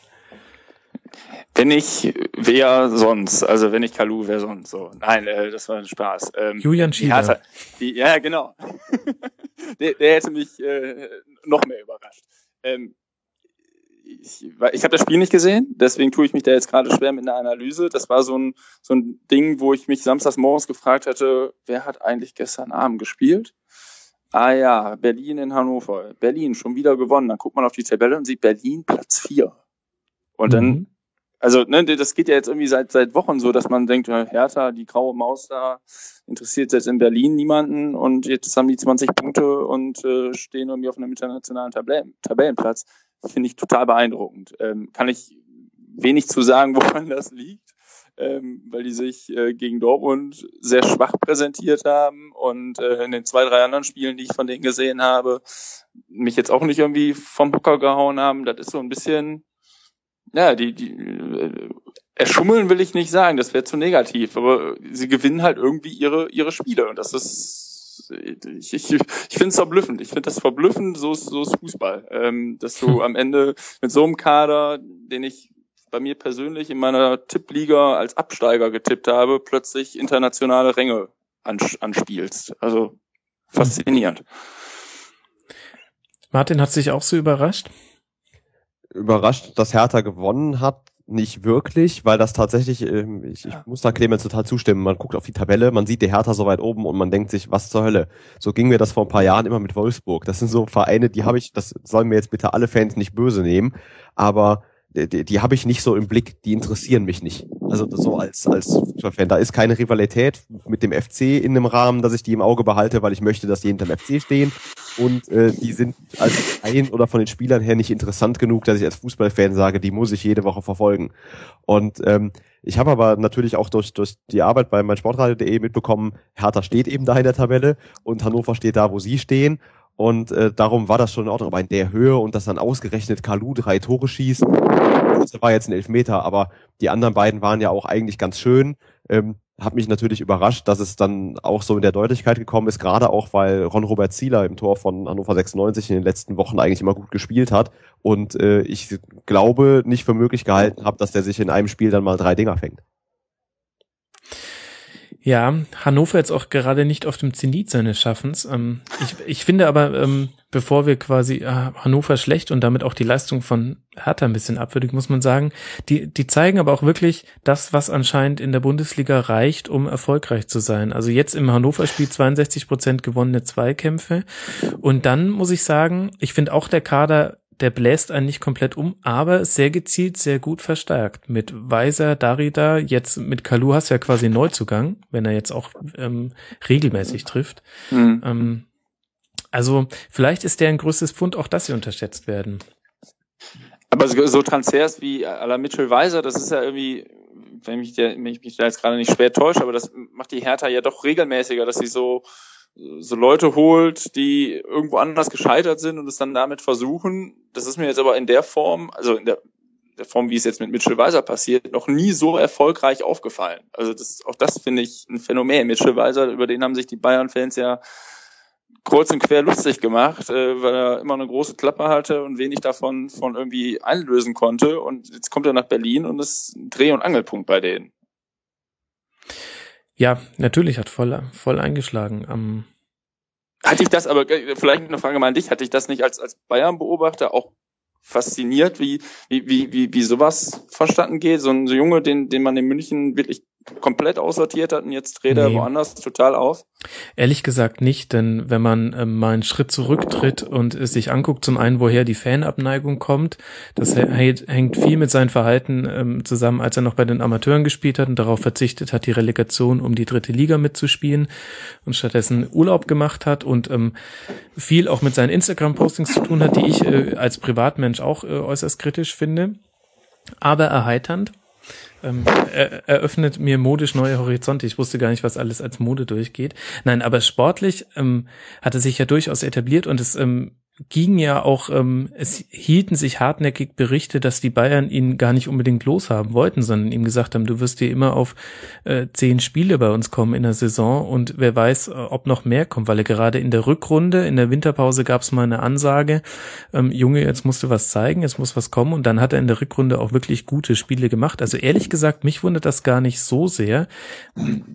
Wenn ich, wer sonst? Also wenn ich Kalu, wer sonst? So, nein, äh, das war ein Spaß. Ähm, Julian Schieber. Die, ja, genau. der, der hätte mich äh, noch mehr überrascht. Ähm, ich, ich habe das Spiel nicht gesehen, deswegen tue ich mich da jetzt gerade schwer mit einer Analyse. Das war so ein, so ein Ding, wo ich mich samstags morgens gefragt hatte, wer hat eigentlich gestern Abend gespielt? Ah ja, Berlin in Hannover. Berlin schon wieder gewonnen. Dann guckt man auf die Tabelle und sieht Berlin Platz vier. Und dann, mhm. Also ne, das geht ja jetzt irgendwie seit seit Wochen so, dass man denkt, Hertha, die graue Maus da, interessiert jetzt in Berlin niemanden und jetzt haben die 20 Punkte und äh, stehen irgendwie auf einem internationalen Tabellen, Tabellenplatz finde ich total beeindruckend. Ähm, kann ich wenig zu sagen, woran das liegt, ähm, weil die sich äh, gegen Dortmund sehr schwach präsentiert haben und äh, in den zwei, drei anderen Spielen, die ich von denen gesehen habe, mich jetzt auch nicht irgendwie vom Hocker gehauen haben. Das ist so ein bisschen, ja, die, die äh, erschummeln will ich nicht sagen, das wäre zu negativ, aber sie gewinnen halt irgendwie ihre, ihre Spiele und das ist ich, ich, ich finde es verblüffend. Ich finde das verblüffend, so ist, so ist Fußball. Ähm, dass du am Ende mit so einem Kader, den ich bei mir persönlich in meiner Tippliga als Absteiger getippt habe, plötzlich internationale Ränge anspielst. Also faszinierend. Martin hat sich auch so überrascht? Überrascht, dass Hertha gewonnen hat, nicht wirklich, weil das tatsächlich, ähm, ich, ich muss da Clemens total zustimmen, man guckt auf die Tabelle, man sieht die Hertha so weit oben und man denkt sich, was zur Hölle. So ging mir das vor ein paar Jahren immer mit Wolfsburg. Das sind so Vereine, die habe ich, das sollen mir jetzt bitte alle Fans nicht böse nehmen, aber die, die habe ich nicht so im Blick, die interessieren mich nicht. Also so als als Fan, da ist keine Rivalität mit dem FC in dem Rahmen, dass ich die im Auge behalte, weil ich möchte, dass die hinterm FC stehen und äh, die sind als ein oder von den Spielern her nicht interessant genug, dass ich als Fußballfan sage, die muss ich jede Woche verfolgen. Und ähm, ich habe aber natürlich auch durch, durch die Arbeit bei meinsportradio.de mitbekommen, Hertha steht eben da in der Tabelle und Hannover steht da, wo sie stehen. Und äh, darum war das schon in Ordnung. Aber in der Höhe und dass dann ausgerechnet Kalu drei Tore schießt, das war jetzt ein Elfmeter, aber die anderen beiden waren ja auch eigentlich ganz schön. Ähm, hat mich natürlich überrascht, dass es dann auch so in der Deutlichkeit gekommen ist, gerade auch, weil Ron-Robert Zieler im Tor von Hannover 96 in den letzten Wochen eigentlich immer gut gespielt hat und äh, ich glaube, nicht für möglich gehalten habe, dass der sich in einem Spiel dann mal drei Dinger fängt. Ja, Hannover jetzt auch gerade nicht auf dem Zenit seines Schaffens. Ähm, ich, ich finde aber, ähm, bevor wir quasi äh, Hannover schlecht und damit auch die Leistung von Hertha ein bisschen abwürdigen, muss man sagen, die, die zeigen aber auch wirklich das, was anscheinend in der Bundesliga reicht, um erfolgreich zu sein. Also jetzt im Hannover-Spiel 62 Prozent gewonnene Zweikämpfe. Und dann muss ich sagen, ich finde auch der Kader der bläst einen nicht komplett um, aber sehr gezielt, sehr gut verstärkt. Mit Weiser, Darida, jetzt mit Kalu hast du ja quasi Neuzugang, wenn er jetzt auch ähm, regelmäßig trifft. Mhm. Ähm, also vielleicht ist der ein größtes Pfund, auch dass sie unterschätzt werden. Aber so, so Transfers wie à la Mitchell Weiser, das ist ja irgendwie, wenn mich, der, wenn ich mich da jetzt gerade nicht schwer täusche, aber das macht die Hertha ja doch regelmäßiger, dass sie so so Leute holt, die irgendwo anders gescheitert sind und es dann damit versuchen. Das ist mir jetzt aber in der Form, also in der, der Form, wie es jetzt mit Mitchell Weiser passiert, noch nie so erfolgreich aufgefallen. Also das, auch das finde ich ein Phänomen. Mitchell Weiser, über den haben sich die Bayern-Fans ja kurz und quer lustig gemacht, äh, weil er immer eine große Klappe hatte und wenig davon von irgendwie einlösen konnte. Und jetzt kommt er nach Berlin und ist ein Dreh- und Angelpunkt bei denen. Ja, natürlich hat voll, voll eingeschlagen. Um hatte ich das aber, äh, vielleicht eine Frage mal an dich, hatte ich das nicht als, als Bayern-Beobachter auch fasziniert, wie, wie, wie, wie, sowas verstanden geht? So ein Junge, den, den man in München wirklich komplett aussortiert hat und jetzt dreht er woanders total auf? Ehrlich gesagt nicht, denn wenn man ähm, mal einen Schritt zurücktritt und es sich anguckt, zum einen, woher die Fanabneigung kommt, das hängt viel mit seinem Verhalten ähm, zusammen, als er noch bei den Amateuren gespielt hat und darauf verzichtet hat, die Relegation um die dritte Liga mitzuspielen und stattdessen Urlaub gemacht hat und ähm, viel auch mit seinen Instagram-Postings zu tun hat, die ich äh, als Privatmensch auch äh, äußerst kritisch finde, aber erheiternd ähm, er, eröffnet mir modisch neue Horizonte. Ich wusste gar nicht, was alles als Mode durchgeht. Nein, aber sportlich ähm, hat er sich ja durchaus etabliert und es ähm, ging ja auch, ähm, es hielten sich hartnäckig Berichte, dass die Bayern ihn gar nicht unbedingt loshaben wollten, sondern ihm gesagt haben, du wirst dir immer auf äh, zehn Spiele bei uns kommen in der Saison und wer weiß, äh, ob noch mehr kommt, weil er gerade in der Rückrunde, in der Winterpause gab es mal eine Ansage, ähm, Junge, jetzt musst du was zeigen, jetzt muss was kommen und dann hat er in der Rückrunde auch wirklich gute Spiele gemacht. Also ehrlich gesagt, mich wundert das gar nicht so sehr.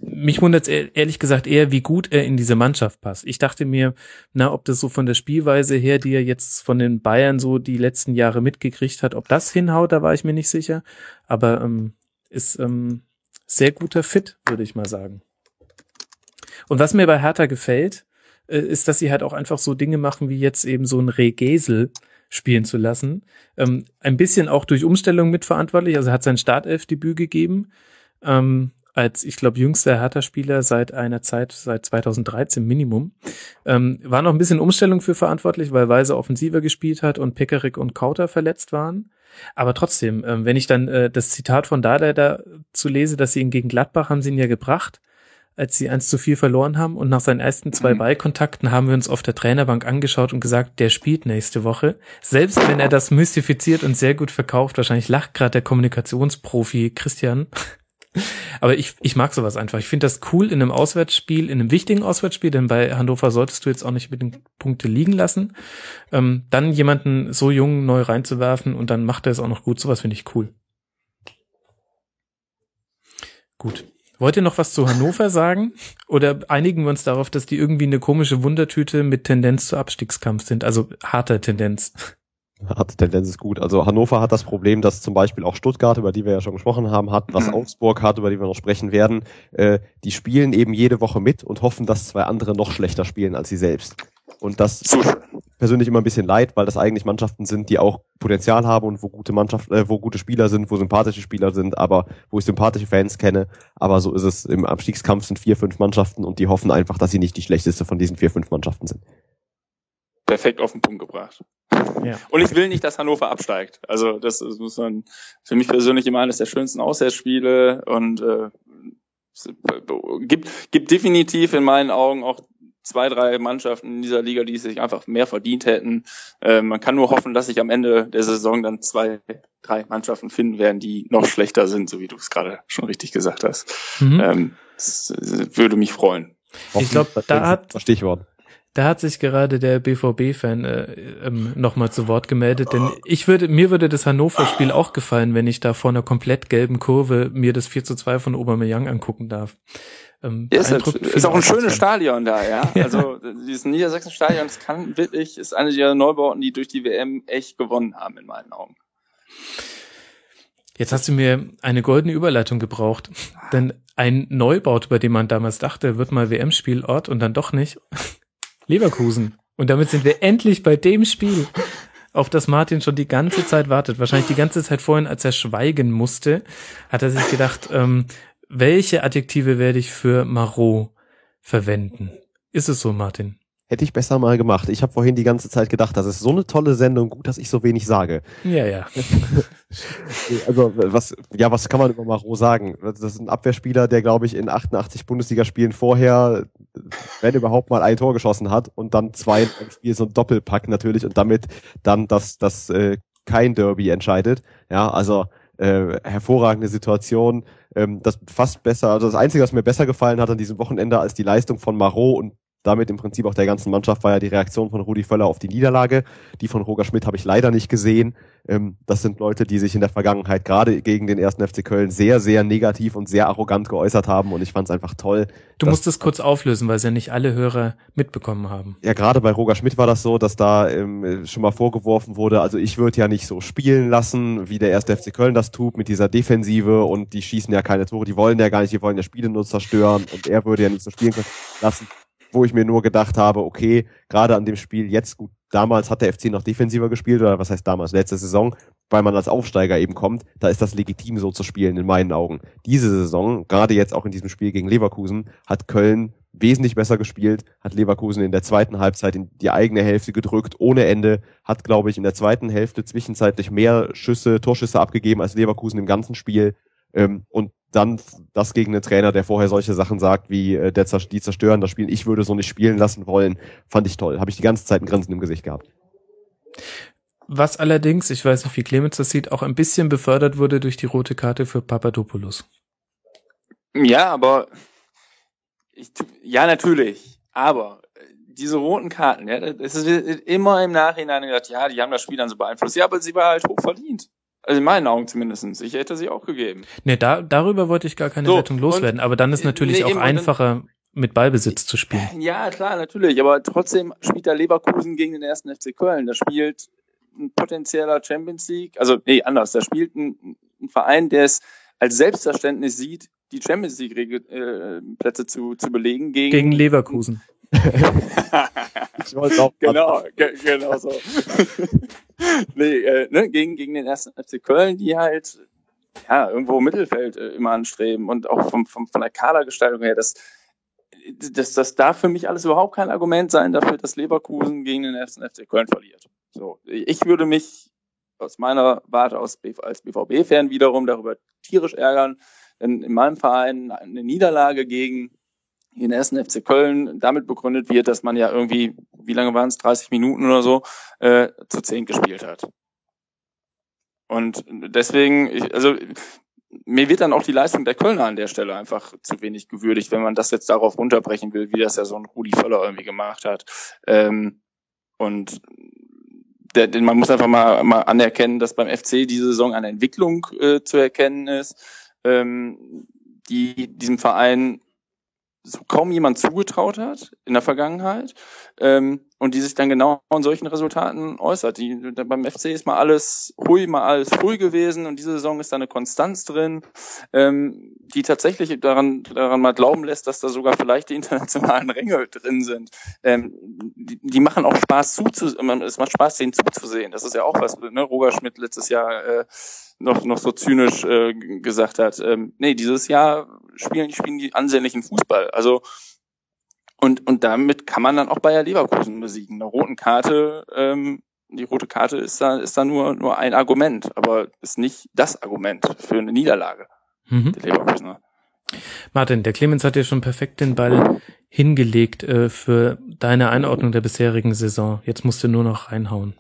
Mich wundert ehrlich gesagt eher, wie gut er in diese Mannschaft passt. Ich dachte mir, na, ob das so von der Spielweise her Abwehr, die er jetzt von den Bayern so die letzten Jahre mitgekriegt hat. Ob das hinhaut, da war ich mir nicht sicher. Aber ähm, ist ähm, sehr guter Fit, würde ich mal sagen. Und was mir bei Hertha gefällt, äh, ist, dass sie halt auch einfach so Dinge machen, wie jetzt eben so ein Regesel spielen zu lassen. Ähm, ein bisschen auch durch Umstellung mitverantwortlich. Also hat sein Startelfdebüt gegeben. Ähm, als, ich glaube, jüngster Hertha-Spieler seit einer Zeit, seit 2013 Minimum. Ähm, war noch ein bisschen Umstellung für verantwortlich, weil Weise offensiver gespielt hat und Pekarik und Kauter verletzt waren. Aber trotzdem, ähm, wenn ich dann äh, das Zitat von Dada da zu lese, dass sie ihn gegen Gladbach haben sie ihn ja gebracht, als sie eins zu viel verloren haben und nach seinen ersten zwei mhm. Ballkontakten haben wir uns auf der Trainerbank angeschaut und gesagt, der spielt nächste Woche. Selbst wenn er das mystifiziert und sehr gut verkauft, wahrscheinlich lacht gerade der Kommunikationsprofi Christian, aber ich, ich mag sowas einfach. Ich finde das cool in einem Auswärtsspiel, in einem wichtigen Auswärtsspiel, denn bei Hannover solltest du jetzt auch nicht mit den Punkte liegen lassen. Ähm, dann jemanden so jung neu reinzuwerfen und dann macht er es auch noch gut. Sowas finde ich cool. Gut. Wollt ihr noch was zu Hannover sagen? Oder einigen wir uns darauf, dass die irgendwie eine komische Wundertüte mit Tendenz zu Abstiegskampf sind? Also harter Tendenz. Hat Tendenz ist gut. Also Hannover hat das Problem, dass zum Beispiel auch Stuttgart, über die wir ja schon gesprochen haben, hat, was mhm. Augsburg hat, über die wir noch sprechen werden. Äh, die spielen eben jede Woche mit und hoffen, dass zwei andere noch schlechter spielen als sie selbst. Und das tut persönlich immer ein bisschen leid, weil das eigentlich Mannschaften sind, die auch Potenzial haben und wo gute Mannschaft, äh, wo gute Spieler sind, wo sympathische Spieler sind, aber wo ich sympathische Fans kenne. Aber so ist es im Abstiegskampf sind vier, fünf Mannschaften und die hoffen einfach, dass sie nicht die schlechteste von diesen vier, fünf Mannschaften sind. Perfekt auf den Punkt gebracht. Ja. Und ich will nicht, dass Hannover absteigt. Also das, muss man für mich persönlich immer eines der schönsten Auswärtsspiele und äh, es gibt, gibt definitiv in meinen Augen auch zwei, drei Mannschaften in dieser Liga, die sich einfach mehr verdient hätten. Äh, man kann nur hoffen, dass sich am Ende der Saison dann zwei, drei Mannschaften finden werden, die noch schlechter sind, so wie du es gerade schon richtig gesagt hast. Mhm. Ähm, das, das würde mich freuen. Ich glaub, da hat- Stichwort. Da hat sich gerade der BVB-Fan äh, ähm, nochmal zu Wort gemeldet, denn ich würde, mir würde das Hannover-Spiel auch gefallen, wenn ich da vor einer komplett gelben Kurve mir das 4 zu 2 von Aubameyang angucken darf. Ähm, Ja, ist, ist auch ein schönes. Stadion da, ja. Ja. Also dieses Niedersachsen-Stadion, das kann wirklich, ist eine der Neubauten, die durch die WM echt gewonnen haben, in meinen Augen. Jetzt hast du mir eine goldene Überleitung gebraucht, denn ein Neubau, bei dem man damals dachte, wird mal WM-Spielort und dann doch nicht. Leverkusen. Und damit sind wir endlich bei dem Spiel, auf das Martin schon die ganze Zeit wartet. Wahrscheinlich die ganze Zeit vorhin, als er schweigen musste, hat er sich gedacht, ähm, welche Adjektive werde ich für Marot verwenden? Ist es so, Martin? Hätte ich besser mal gemacht. Ich habe vorhin die ganze Zeit gedacht, das ist so eine tolle Sendung, gut, dass ich so wenig sage. Ja, ja. Also was, ja, was kann man über Maro sagen? Das ist ein Abwehrspieler, der glaube ich in 88 Bundesligaspielen vorher, wenn überhaupt mal ein Tor geschossen hat und dann zwei im Spiel so ein Doppelpack natürlich und damit dann das, das äh, kein Derby entscheidet. Ja, also äh, hervorragende Situation. Ähm, das fast besser, also das Einzige, was mir besser gefallen hat an diesem Wochenende als die Leistung von Marot und damit im Prinzip auch der ganzen Mannschaft war ja die Reaktion von Rudi Völler auf die Niederlage. Die von Roger Schmidt habe ich leider nicht gesehen. Ähm, das sind Leute, die sich in der Vergangenheit gerade gegen den ersten FC Köln sehr, sehr negativ und sehr arrogant geäußert haben und ich fand es einfach toll. Du musst es kurz auflösen, weil es ja nicht alle Hörer mitbekommen haben. Ja, gerade bei Roger Schmidt war das so, dass da ähm, schon mal vorgeworfen wurde, also ich würde ja nicht so spielen lassen, wie der erste FC Köln das tut, mit dieser Defensive und die schießen ja keine Tore, die wollen ja gar nicht, die wollen ja Spiele nur zerstören und er würde ja nicht so spielen können lassen, wo ich mir nur gedacht habe, okay, gerade an dem Spiel jetzt gut, damals hat der FC noch defensiver gespielt, oder was heißt damals, letzte Saison, weil man als Aufsteiger eben kommt, da ist das legitim so zu spielen in meinen Augen. Diese Saison, gerade jetzt auch in diesem Spiel gegen Leverkusen, hat Köln wesentlich besser gespielt, hat Leverkusen in der zweiten Halbzeit in die eigene Hälfte gedrückt, ohne Ende, hat, glaube ich, in der zweiten Hälfte zwischenzeitlich mehr Schüsse, Torschüsse abgegeben als Leverkusen im ganzen Spiel. Ähm, und dann das gegen einen Trainer, der vorher solche Sachen sagt, wie äh, der, die zerstören das Spiel, ich würde so nicht spielen lassen wollen, fand ich toll. Habe ich die ganze Zeit ein Grinsen im Gesicht gehabt. Was allerdings, ich weiß nicht, wie Clemens das sieht, auch ein bisschen befördert wurde durch die rote Karte für Papadopoulos. Ja, aber ich, ja, natürlich. Aber äh, diese roten Karten, ja, es ist immer im Nachhinein gedacht, ja, die haben das Spiel dann so beeinflusst. Ja, aber sie war halt hoch verdient. Also in meinen Augen zumindestens. Ich hätte sie auch gegeben. Nee, da, darüber wollte ich gar keine So, Wertung loswerden, aber dann ist äh, natürlich nee, auch und dann- einfacher, mit Ballbesitz zu spielen. Ja, klar, natürlich. Aber trotzdem spielt der Leverkusen gegen den ersten FC Köln. Da spielt ein potenzieller Champions League, also nee, anders. Da spielt ein, ein Verein, der es als Selbstverständnis sieht, die Champions League äh, Plätze zu, zu belegen gegen, Gegen Leverkusen. Ich wollte auch genau, ge genau so. nee, äh, ne, gegen, gegen den ersten FC Köln, die halt ja irgendwo im Mittelfeld äh, immer anstreben und auch vom, vom, von der Kadergestaltung her, das, das, das darf für mich alles überhaupt kein Argument sein dafür, dass Leverkusen gegen den ersten FC Köln verliert. So, ich würde mich aus meiner Warte aus als BVB-Fan wiederum darüber tierisch ärgern, wenn in meinem Verein eine Niederlage gegen den ersten FC Köln damit begründet wird, dass man ja irgendwie, wie lange waren es, 30 Minuten oder so, äh, zu 10 gespielt hat. Und deswegen, ich, also mir wird dann auch die Leistung der Kölner an der Stelle einfach zu wenig gewürdigt, wenn man das jetzt darauf runterbrechen will, wie das ja so ein Rudi Völler irgendwie gemacht hat. Ähm, und der, den, man muss einfach mal, mal anerkennen, dass beim FC diese Saison eine Entwicklung äh, zu erkennen ist, ähm, die diesem Verein kaum jemand zugetraut hat in der Vergangenheit. Ähm, und die sich dann genau in solchen Resultaten äußert. Die, beim FC ist mal alles hui, mal alles früh gewesen und diese Saison ist da eine Konstanz drin, ähm, die tatsächlich daran, daran mal glauben lässt, dass da sogar vielleicht die internationalen Ränge drin sind. Ähm, die, die machen auch Spaß zuzusehen, es macht Spaß, denen zuzusehen. Das ist ja auch was, ne, Roger Schmidt letztes Jahr äh, noch, noch so zynisch äh, gesagt hat. Ähm, nee, dieses Jahr spielen, spielen die ansehnlichen Fußball. Also Und, und damit kann man dann auch Bayer Leverkusen besiegen. Eine roten Karte, ähm, die rote Karte ist da, ist da nur, nur ein Argument, aber ist nicht das Argument für eine Niederlage Mhm. der Leverkusener. Martin, der Clemens hat dir schon perfekt den Ball hingelegt äh, für deine Einordnung der bisherigen Saison. Jetzt musst du nur noch reinhauen.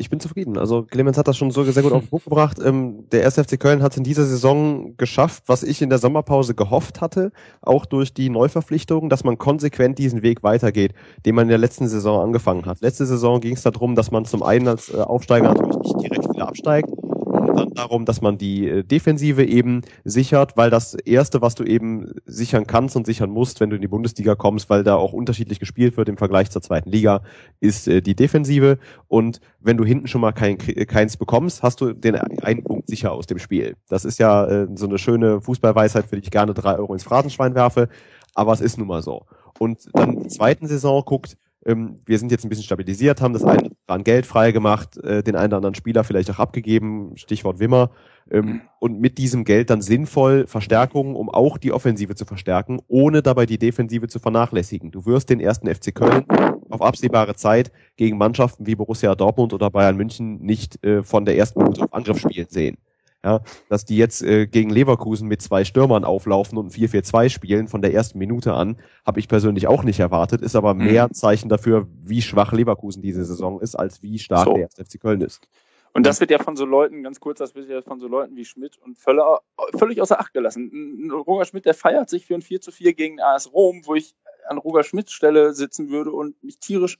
Ich bin zufrieden. Also Clemens hat das schon so sehr gut auf den Punkt gebracht. Ähm, der 1. FC Köln hat es in dieser Saison geschafft, was ich in der Sommerpause gehofft hatte, auch durch die Neuverpflichtungen, dass man konsequent diesen Weg weitergeht, den man in der letzten Saison angefangen hat. Letzte Saison ging es darum, dass man zum einen als äh, Aufsteiger natürlich nicht direkt wieder absteigt, und dann darum, dass man die äh, Defensive eben sichert, weil das erste, was du eben sichern kannst und sichern musst, wenn du in die Bundesliga kommst, weil da auch unterschiedlich gespielt wird im Vergleich zur zweiten Liga, ist äh, die Defensive. Und wenn du hinten schon mal kein, keins bekommst, hast du den einen Punkt sicher aus dem Spiel. Das ist ja äh, so eine schöne Fußballweisheit, für die ich gerne drei Euro ins Phrasenschwein werfe, aber es ist nun mal so. Und dann der zweiten Saison guckt, ähm, wir sind jetzt ein bisschen stabilisiert, haben das eine an Geld frei gemacht, äh, den einen oder anderen Spieler vielleicht auch abgegeben, Stichwort Wimmer, ähm, und mit diesem Geld dann sinnvoll Verstärkungen, um auch die Offensive zu verstärken, ohne dabei die Defensive zu vernachlässigen. Du wirst den ersten FC Köln auf absehbare Zeit gegen Mannschaften wie Borussia Dortmund oder Bayern München nicht äh, von der ersten Minute auf Angriff spielen sehen. Ja, dass die jetzt äh, gegen Leverkusen mit zwei Stürmern auflaufen und 4-4-2 spielen von der ersten Minute an, habe ich persönlich auch nicht erwartet, ist aber mehr Mhm. Zeichen dafür, wie schwach Leverkusen diese Saison ist, als wie stark So. der 1. FC Köln ist. Und das wird ja von so Leuten, ganz kurz, das wird ja von so Leuten wie Schmidt und Völler völlig außer Acht gelassen. Roger Schmidt, der feiert sich für ein 4 zu 4 gegen AS Rom, wo ich an Roger Schmidts Stelle sitzen würde und mich tierisch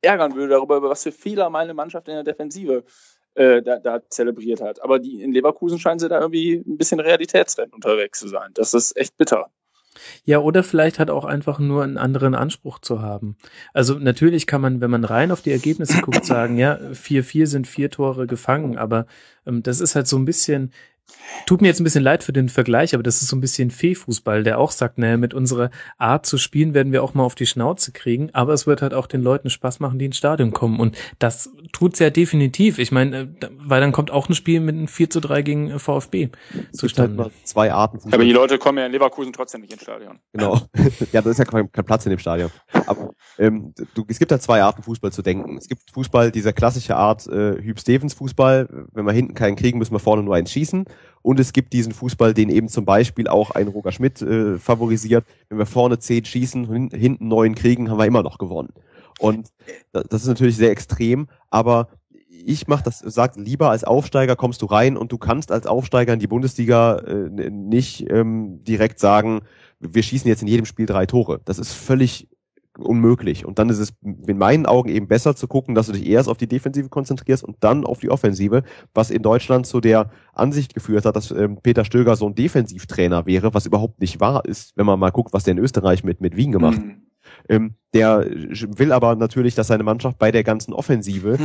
ärgern würde darüber, über was für Fehler meine Mannschaft in der Defensive äh, da, da zelebriert hat. Aber die in Leverkusen scheinen sie da irgendwie ein bisschen realitätsrennen unterwegs zu sein. Das ist echt bitter. Ja, oder vielleicht hat auch einfach nur einen anderen Anspruch zu haben. Also natürlich kann man, wenn man rein auf die Ergebnisse guckt, sagen, ja, 4-4 sind vier Tore gefangen, aber ähm, das ist halt so ein bisschen, tut mir jetzt ein bisschen leid für den Vergleich, aber das ist so ein bisschen Fee-Fußball, der auch sagt, naja, mit unserer Art zu spielen werden wir auch mal auf die Schnauze kriegen, aber es wird halt auch den Leuten Spaß machen, die ins Stadion kommen. Und das tut's ja definitiv. Ich meine, äh, weil dann kommt auch ein Spiel mit einem 4 zu 3 gegen äh, VfB Es gibt halt zustande. mal zwei Arten Fußball. Aber die Leute kommen ja in Leverkusen trotzdem nicht ins Stadion. Genau. ja, da ist ja kein, kein Platz in dem Stadion. Aber ähm, du, es gibt halt zwei Arten, Fußball zu denken. Es gibt Fußball, dieser klassische Art äh, Hüb Stevens Fußball. Wenn wir hinten keinen kriegen, müssen wir vorne nur eins schießen. Und es gibt diesen Fußball, den eben zum Beispiel auch ein Roger Schmidt äh, favorisiert. Wenn wir vorne zehn schießen, hin, hinten neun kriegen, haben wir immer noch gewonnen. Und da- das ist natürlich sehr extrem, aber ich mache das, sag lieber als Aufsteiger kommst du rein und du kannst als Aufsteiger in die Bundesliga äh, nicht ähm, direkt sagen, wir schießen jetzt in jedem Spiel drei Tore. Das ist völlig unmöglich. Und dann ist es in meinen Augen eben besser zu gucken, dass du dich erst auf die Defensive konzentrierst und dann auf die Offensive, was in Deutschland zu der Ansicht geführt hat, dass ähm, Peter Stöger so ein Defensivtrainer wäre, was überhaupt nicht wahr ist, wenn man mal guckt, was der in Österreich mit, mit Wien gemacht hat. Mhm. Ähm, der will aber natürlich, dass seine Mannschaft bei der ganzen Offensive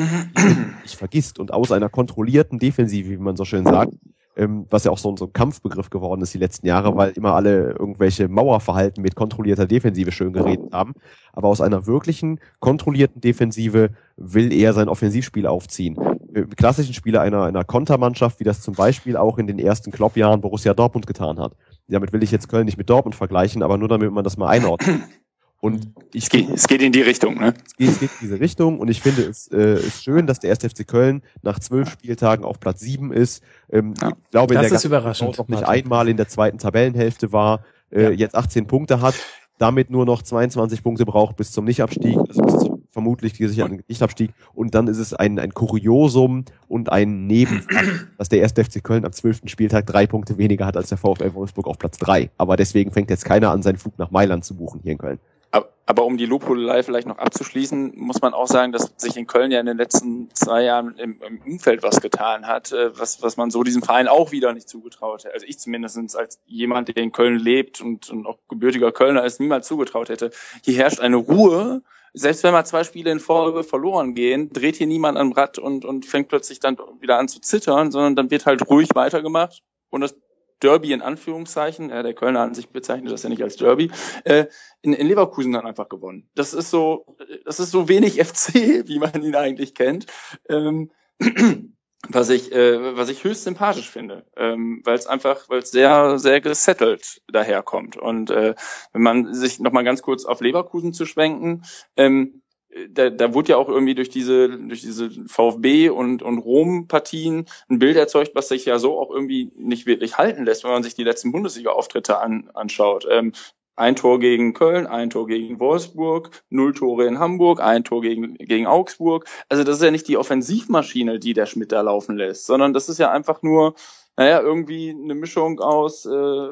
nicht vergisst und aus einer kontrollierten Defensive, wie man so schön sagt, ähm, was ja auch so, ein- so ein Kampfbegriff geworden ist die letzten Jahre, weil immer alle irgendwelche Mauerverhalten mit kontrollierter Defensive schön geredet haben. Aber aus einer wirklichen kontrollierten Defensive will er sein Offensivspiel aufziehen. Äh, Klassischen Spieler einer, einer Kontermannschaft, wie das zum Beispiel auch in den ersten Klopp-Jahren Borussia Dortmund getan hat. Damit will ich jetzt Köln nicht mit Dortmund vergleichen, aber nur damit man das mal einordnet. Und ich Es geht, es geht in die Richtung, ne? es geht, es geht in diese Richtung und ich finde es äh, ist schön, dass der 1. FC Köln nach zwölf Spieltagen auf Platz sieben ist. Ähm, Ja. Ich glaube, in Das der ist überraschend, noch nicht Martin. einmal in der zweiten Tabellenhälfte war, äh, Ja. jetzt 18 Punkte hat, damit nur noch 22 Punkte braucht bis zum Nichtabstieg, also bis zum vermutlich gesicherten Nichtabstieg. Und dann ist es ein, ein Kuriosum und ein Nebenfakt, dass der 1. FC Köln am 12. Spieltag drei Punkte weniger hat als der VfL Wolfsburg auf Platz drei. Aber deswegen fängt jetzt keiner an, seinen Flug nach Mailand zu buchen hier in Köln. Aber, aber um die Lobhudelei vielleicht noch abzuschließen, muss man auch sagen, dass sich in Köln ja in den letzten zwei Jahren im, im Umfeld was getan hat, äh, was, was man so diesem Verein auch wieder nicht zugetraut hätte. Also ich zumindestens als jemand, der in Köln lebt und, und auch gebürtiger Kölner ist, niemals zugetraut hätte. Hier herrscht eine Ruhe. Selbst wenn mal zwei Spiele in Folge verloren gehen, dreht hier niemand am Rad und, und fängt plötzlich dann wieder an zu zittern, sondern dann wird halt ruhig weitergemacht und das Derby in Anführungszeichen, ja, der Kölner an sich bezeichnet das ja nicht als Derby, äh, in, in Leverkusen dann einfach gewonnen. Das ist so, das ist so wenig FC, wie man ihn eigentlich kennt. Ähm, was ich, äh, was ich höchst sympathisch finde, ähm, weil es einfach, weil es sehr, sehr gesettelt daherkommt. Und äh, wenn man sich noch mal ganz kurz auf Leverkusen zu schwenken, ähm, da, da wurde ja auch irgendwie durch diese durch diese VfB und und Rom-Partien ein Bild erzeugt, was sich ja so auch irgendwie nicht wirklich halten lässt, wenn man sich die letzten Bundesliga-Auftritte an, anschaut. Ähm, ein Tor gegen Köln, ein Tor gegen Wolfsburg, null Tore in Hamburg, ein Tor gegen, gegen Augsburg. Also das ist ja nicht die Offensivmaschine, die der Schmidt da laufen lässt, sondern das ist ja einfach nur, naja, irgendwie eine Mischung aus äh,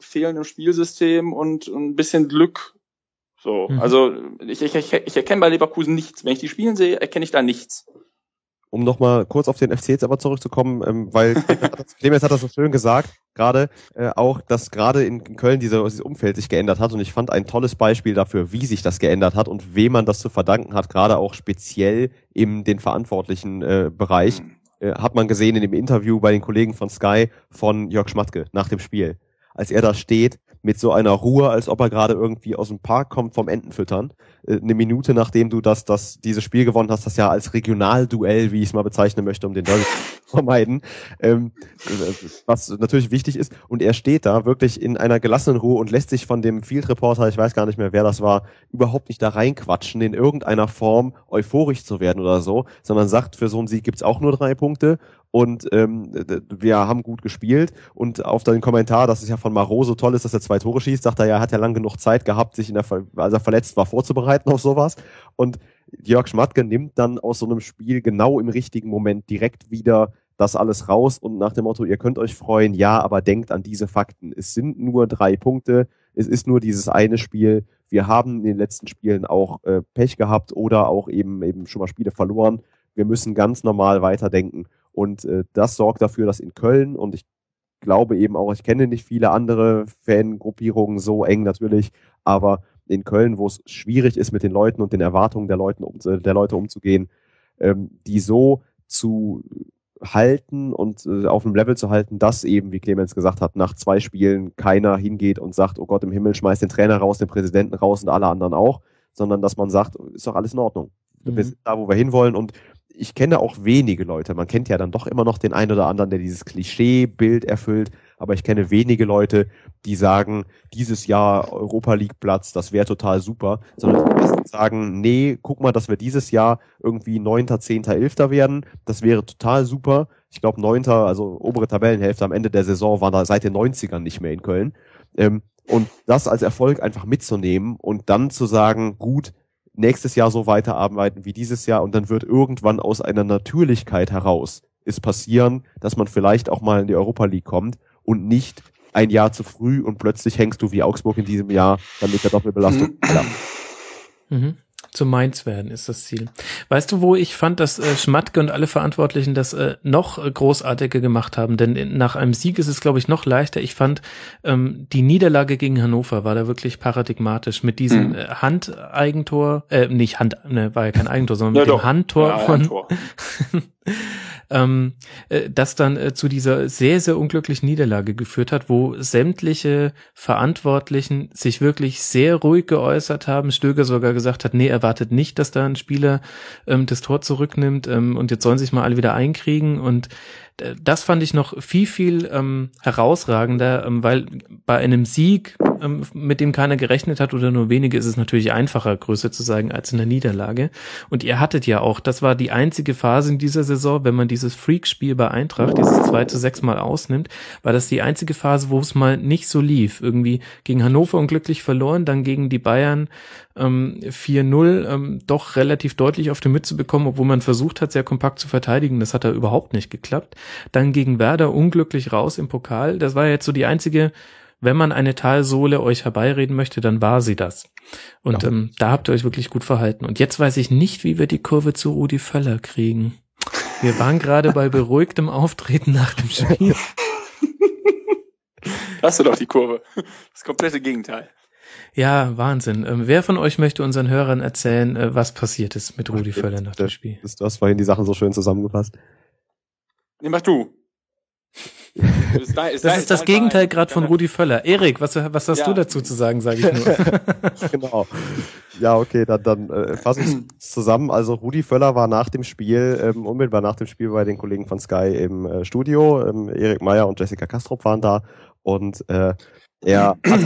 fehlendem Spielsystem und, und ein bisschen Glück. So, Mhm. also ich, ich, ich, erkenne bei Leverkusen nichts. Wenn ich die spielen sehe, erkenne ich da nichts. um nochmal kurz auf den FC jetzt aber zurückzukommen, ähm, weil Clemens hat das- so schön gesagt, gerade äh, auch, dass gerade in Köln diese, dieses Umfeld sich geändert hat und ich fand ein tolles Beispiel dafür, wie sich das geändert hat und wem man das zu verdanken hat, gerade auch speziell in den verantwortlichen äh, Bereich, äh, hat man gesehen in dem Interview bei den Kollegen von Sky von Jörg Schmatke nach dem Spiel. Als er da steht, mit so einer Ruhe, als ob er gerade irgendwie aus dem Park kommt vom Entenfüttern, äh, eine Minute nachdem du das, das, dieses Spiel gewonnen hast, das ja als Regionalduell, wie ich es mal bezeichnen möchte, um den Derby zu vermeiden, ähm, äh, was natürlich wichtig ist. Und er steht da wirklich in einer gelassenen Ruhe und lässt sich von dem Field Reporter, ich weiß gar nicht mehr, wer das war, überhaupt nicht da reinquatschen, in irgendeiner Form euphorisch zu werden oder so, sondern sagt, für so einen Sieg gibt's auch nur drei Punkte und ähm, wir haben gut gespielt und auf den Kommentar, dass es ja von Maro so toll ist, dass er zwei Tore schießt, sagt er ja, er hat ja lang genug Zeit gehabt, sich in der, Ver- als er verletzt war, vorzubereiten auf sowas und Jörg Schmatke nimmt dann aus so einem Spiel genau im richtigen Moment direkt wieder das alles raus und nach dem Motto, ihr könnt euch freuen, ja, aber denkt an diese Fakten. Es sind nur drei Punkte, es ist nur dieses eine Spiel. Wir haben in den letzten Spielen auch äh, Pech gehabt oder auch eben eben schon mal Spiele verloren. Wir müssen ganz normal weiterdenken. Und äh, das sorgt dafür, dass in Köln und ich glaube eben auch, ich kenne nicht viele andere Fangruppierungen so eng natürlich, aber in Köln, wo es schwierig ist, mit den Leuten und den Erwartungen der, Leuten um, der Leute umzugehen, ähm, die so zu halten und äh, auf dem Level zu halten, dass eben, wie Clemens gesagt hat, nach zwei Spielen keiner hingeht und sagt, oh Gott im Himmel, schmeißt den Trainer raus, den Präsidenten raus und alle anderen auch, sondern dass man sagt, ist doch alles in Ordnung. Mhm. Wir sind da, wo wir hinwollen und ich kenne auch wenige Leute. Man kennt ja dann doch immer noch den einen oder anderen, der dieses Klischee-Bild erfüllt. Aber ich kenne wenige Leute, die sagen, dieses Jahr Europa League Platz, das wäre total super. Sondern die meisten sagen, nee, guck mal, dass wir dieses Jahr irgendwie neunter, zehnter, elfter werden. Das wäre total super. Ich glaube, neunter, also obere Tabellenhälfte am Ende der Saison war da seit den 90ern nicht mehr in Köln. Ähm, und das als Erfolg einfach mitzunehmen und dann zu sagen, gut, nächstes Jahr so weiterarbeiten wie dieses Jahr und dann wird irgendwann aus einer Natürlichkeit heraus es passieren, dass man vielleicht auch mal in die Europa League kommt und nicht ein Jahr zu früh und plötzlich hängst du wie Augsburg in diesem Jahr dann mit der Doppelbelastung. Mhm. Zu Mainz werden ist das Ziel. Weißt du, wo ich fand, dass äh, Schmatke und alle Verantwortlichen das äh, noch äh, großartiger gemacht haben? Denn in, nach einem Sieg ist es, glaube ich, noch leichter. Ich fand, ähm, die Niederlage gegen Hannover war da wirklich paradigmatisch mit diesem Mhm. äh, Handeigentor, äh, nicht Hand, ne, war ja kein Eigentor, sondern mit Ja, dem doch. Handtor Ja, von. ähm, äh, das dann äh, zu dieser sehr, sehr unglücklichen Niederlage geführt hat, wo sämtliche Verantwortlichen sich wirklich sehr ruhig geäußert haben. Stöger sogar gesagt hat, nee, erwartet nicht, dass da ein Spieler ähm, das Tor zurücknimmt ähm, und jetzt sollen sich mal alle wieder einkriegen und das fand ich noch viel, viel ähm, herausragender, ähm, weil bei einem Sieg, ähm, mit dem keiner gerechnet hat oder nur wenige, ist es natürlich einfacher, Größe zu sagen als in der Niederlage. Und ihr hattet ja auch, das war die einzige Phase in dieser Saison, wenn man dieses Freak-Spiel bei Eintracht, dieses 2 zu 6 mal ausnimmt, war das die einzige Phase, wo es mal nicht so lief. Irgendwie gegen Hannover unglücklich verloren, dann gegen die Bayern ähm, 4-0 ähm, doch relativ deutlich auf die Mütze bekommen, obwohl man versucht hat, sehr kompakt zu verteidigen. Das hat da überhaupt nicht geklappt. Dann gegen Werder unglücklich raus im Pokal. Das war jetzt so die einzige, wenn man eine Talsohle euch herbeireden möchte, dann war sie das. Und Ja. ähm, da habt ihr euch wirklich gut verhalten. Und jetzt weiß ich nicht, wie wir die Kurve zu Rudi Völler kriegen. Wir waren gerade bei beruhigtem Auftreten nach dem Spiel. Hast du doch die Kurve. Das komplette Gegenteil. Ja, Wahnsinn. Ähm, wer von euch möchte unseren Hörern erzählen, äh, was passiert ist mit Rudi Völler nach dem Spiel? Das- Du hast vorhin die Sachen so schön zusammengefasst. Nee, mach du. Ist da, ist das da, ist das Gegenteil gerade von Rudi Völler. Erik, was, was hast ja. du dazu zu sagen, sage ich nur. genau. Ja, okay, dann, dann äh, fasse ich zusammen. Also Rudi Völler war nach dem Spiel, ähm, unmittelbar nach dem Spiel bei den Kollegen von Sky im äh, Studio. Ähm, Erik Meyer und Jessica Kastrop waren da und äh, er hat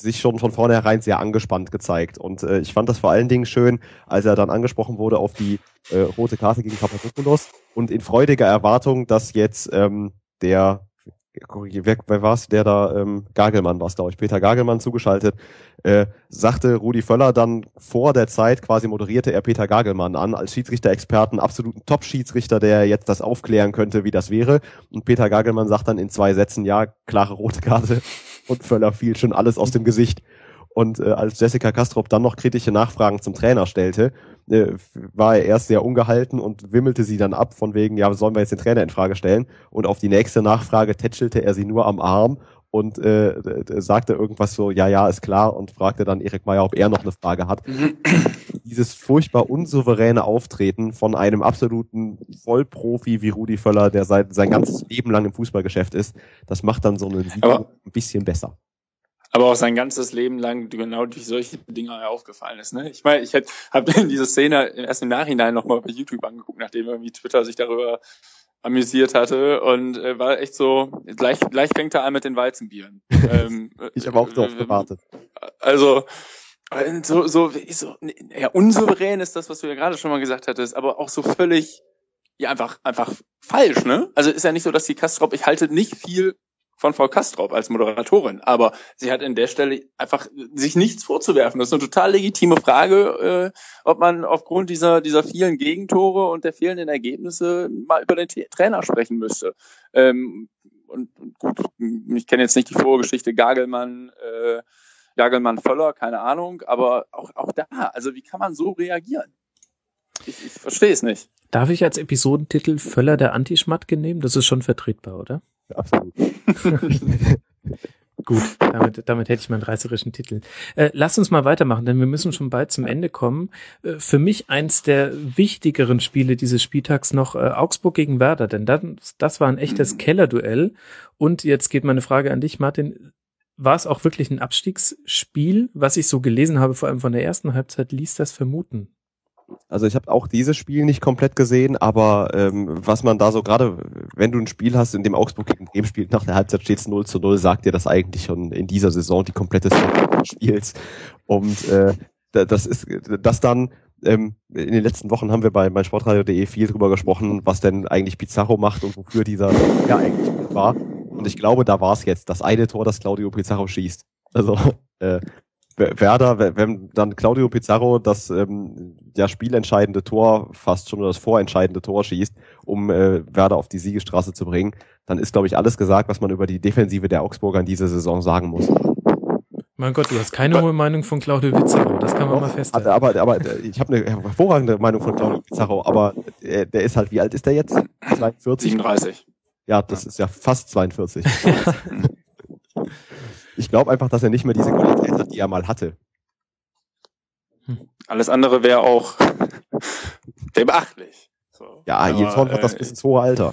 sich schon von vornherein sehr angespannt gezeigt. Und äh, ich fand das vor allen Dingen schön, als er dann angesprochen wurde auf die äh, rote Karte gegen Papadopoulos und in freudiger Erwartung, dass jetzt ähm, der wer, wer war's, der da, ähm, Gagelmann war's, glaube ich, Peter Gagelmann zugeschaltet, äh, sagte Rudi Völler dann vor der Zeit, quasi moderierte er Peter Gagelmann an, als Schiedsrichter-Experten, absoluten Top-Schiedsrichter, der jetzt das aufklären könnte, wie das wäre. Und Peter Gagelmann sagt dann in zwei Sätzen, ja, klare rote Karte. Und Völler fiel schon alles aus dem Gesicht. Und äh, als Jessica Kastrop dann noch kritische Nachfragen zum Trainer stellte, äh, war er erst sehr ungehalten und wimmelte sie dann ab von wegen, ja, sollen wir jetzt den Trainer in Frage stellen? Und auf die nächste Nachfrage tätschelte er sie nur am Arm und äh, sagte irgendwas so, ja, ja, ist klar und fragte dann Erik Meyer, ob er noch eine Frage hat. Dieses furchtbar unsouveräne Auftreten von einem absoluten Vollprofi wie Rudi Völler, der seit sein ganzes Leben lang im Fußballgeschäft ist, das macht dann so einen Sieg ein bisschen besser aber auch sein ganzes Leben lang genau durch solche Dinge aufgefallen ist. Ne? Ich meine, ich habe diese Szene erst im Nachhinein nochmal bei YouTube angeguckt, nachdem irgendwie Twitter sich darüber amüsiert hatte und äh, war echt so, gleich, gleich fängt er an mit den Weizenbieren. ähm, ich habe auch darauf gewartet. Also so, so, so ja, unsouverän ist das, was du ja gerade schon mal gesagt hattest, aber auch so völlig ja einfach einfach falsch, ne? Also ist ja nicht so, dass die Kastrop, ich halte nicht viel von Frau Kastrop als Moderatorin. Aber sie hat in der Stelle einfach sich nichts vorzuwerfen. Das ist eine total legitime Frage, äh, ob man aufgrund dieser, dieser vielen Gegentore und der fehlenden Ergebnisse mal über den Trainer sprechen müsste. Ähm, und, und gut, ich kenne jetzt nicht die Vorgeschichte Gagelmann, äh, Gagelmann Völler, keine Ahnung, aber auch, auch da, also wie kann man so reagieren? Ich, ich verstehe es nicht. Darf ich als Episodentitel Völler der Antischmatke nehmen? Das ist schon vertretbar, oder? Absolut. Gut, damit, damit hätte ich meinen reißerischen Titel. Äh, lass uns mal weitermachen, denn wir müssen schon bald zum Ende kommen. Äh, für mich eins der wichtigeren Spiele dieses Spieltags noch äh, Augsburg gegen Werder, denn das, das war ein echtes Kellerduell. Und jetzt geht meine Frage an dich, Martin. War es auch wirklich ein Abstiegsspiel? Was ich so gelesen habe, vor allem von der ersten Halbzeit, ließ das vermuten. Also ich habe auch dieses Spiel nicht komplett gesehen, aber ähm, was man da so gerade, wenn du ein Spiel hast, in dem Augsburg gegen Bremen spielt, nach der Halbzeit steht es 0 zu 0, sagt dir das eigentlich schon in dieser Saison die komplette Saison des Spiels. Und äh, das ist das dann ähm, in den letzten Wochen haben wir bei, bei sportradio.de viel drüber gesprochen, was denn eigentlich Pizarro macht und wofür dieser ja eigentlich war. Und ich glaube, da war es jetzt das eine Tor, das Claudio Pizarro schießt. Also äh, Werder, wenn dann Claudio Pizarro das ähm, ja spielentscheidende Tor fast schon oder das vorentscheidende Tor schießt, um äh, Werder auf die Siegestraße zu bringen, dann ist glaube ich alles gesagt, was man über die Defensive der Augsburger in dieser Saison sagen muss. Mein Gott, du hast keine hohe Meinung von Claudio Pizarro, das kann man Doch, mal festhalten. Aber, aber, ich habe eine hervorragende Meinung von Claudio Pizarro, aber der, der ist halt, wie alt ist der jetzt? 42? 37. Ja, das ist ja fast 42. Ich glaube einfach, dass er nicht mehr diese Qualität hat, die er mal hatte. Hm. Alles andere wäre auch beachtlich. So. Ja, Jens Horn hat das bis ins hohe Alter.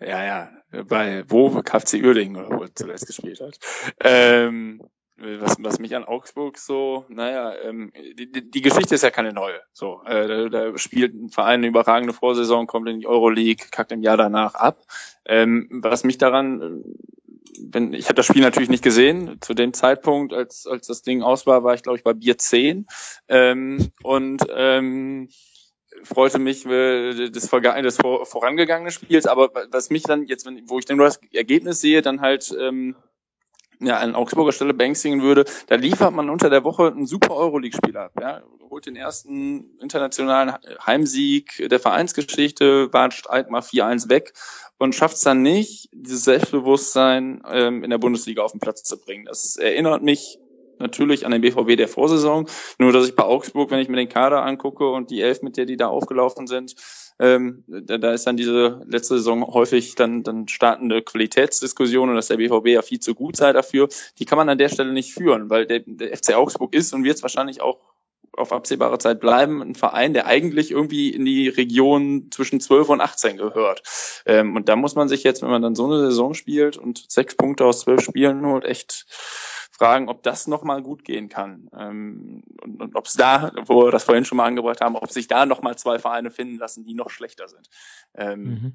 Ja, ja, bei wo KFC Uerdingen oder wo er zuletzt gespielt hat. Ähm, was, was mich an Augsburg so, naja, ähm, die, die Geschichte ist ja keine neue. So, äh, da, da spielt ein Verein eine überragende Vorsaison, kommt in die Euroleague, kackt im Jahr danach ab. Ähm, was mich daran wenn, ich habe das Spiel natürlich nicht gesehen. Zu dem Zeitpunkt, als, als das Ding aus war, war ich, glaube ich, bei Bier 10. Ähm, und ähm, freute mich äh, des, des vorangegangenen Spiels. Aber was mich dann jetzt, wenn, wo ich dann nur das Ergebnis sehe, dann halt ähm, ja, an Augsburger Stelle banksingen würde, da liefert man unter der Woche einen super Euroleague-Spiel ab. Ja? Holt den ersten internationalen Heimsieg der Vereinsgeschichte, watscht mal 4-1 weg und schafft es dann nicht, dieses Selbstbewusstsein ähm, in der Bundesliga auf den Platz zu bringen. Das erinnert mich natürlich an den BVB der Vorsaison, nur dass ich bei Augsburg, wenn ich mir den Kader angucke und die Elf, mit der die da aufgelaufen sind, ähm, da, da ist dann diese letzte Saison häufig dann, dann startende Qualitätsdiskussion und dass der BVB ja viel zu gut sei dafür. Die kann man an der Stelle nicht führen, weil der, der FC Augsburg ist und wird es wahrscheinlich auch auf absehbare Zeit bleiben, ein Verein, der eigentlich irgendwie in die Region zwischen 12 und 18 gehört. Ähm, und da muss man sich jetzt, wenn man dann so eine Saison spielt und sechs Punkte aus zwölf Spielen holt, echt fragen, ob das nochmal gut gehen kann. Ähm, und, und ob es da, wo wir das vorhin schon mal angebracht haben, ob sich da nochmal zwei Vereine finden lassen, die noch schlechter sind. Ähm, mhm.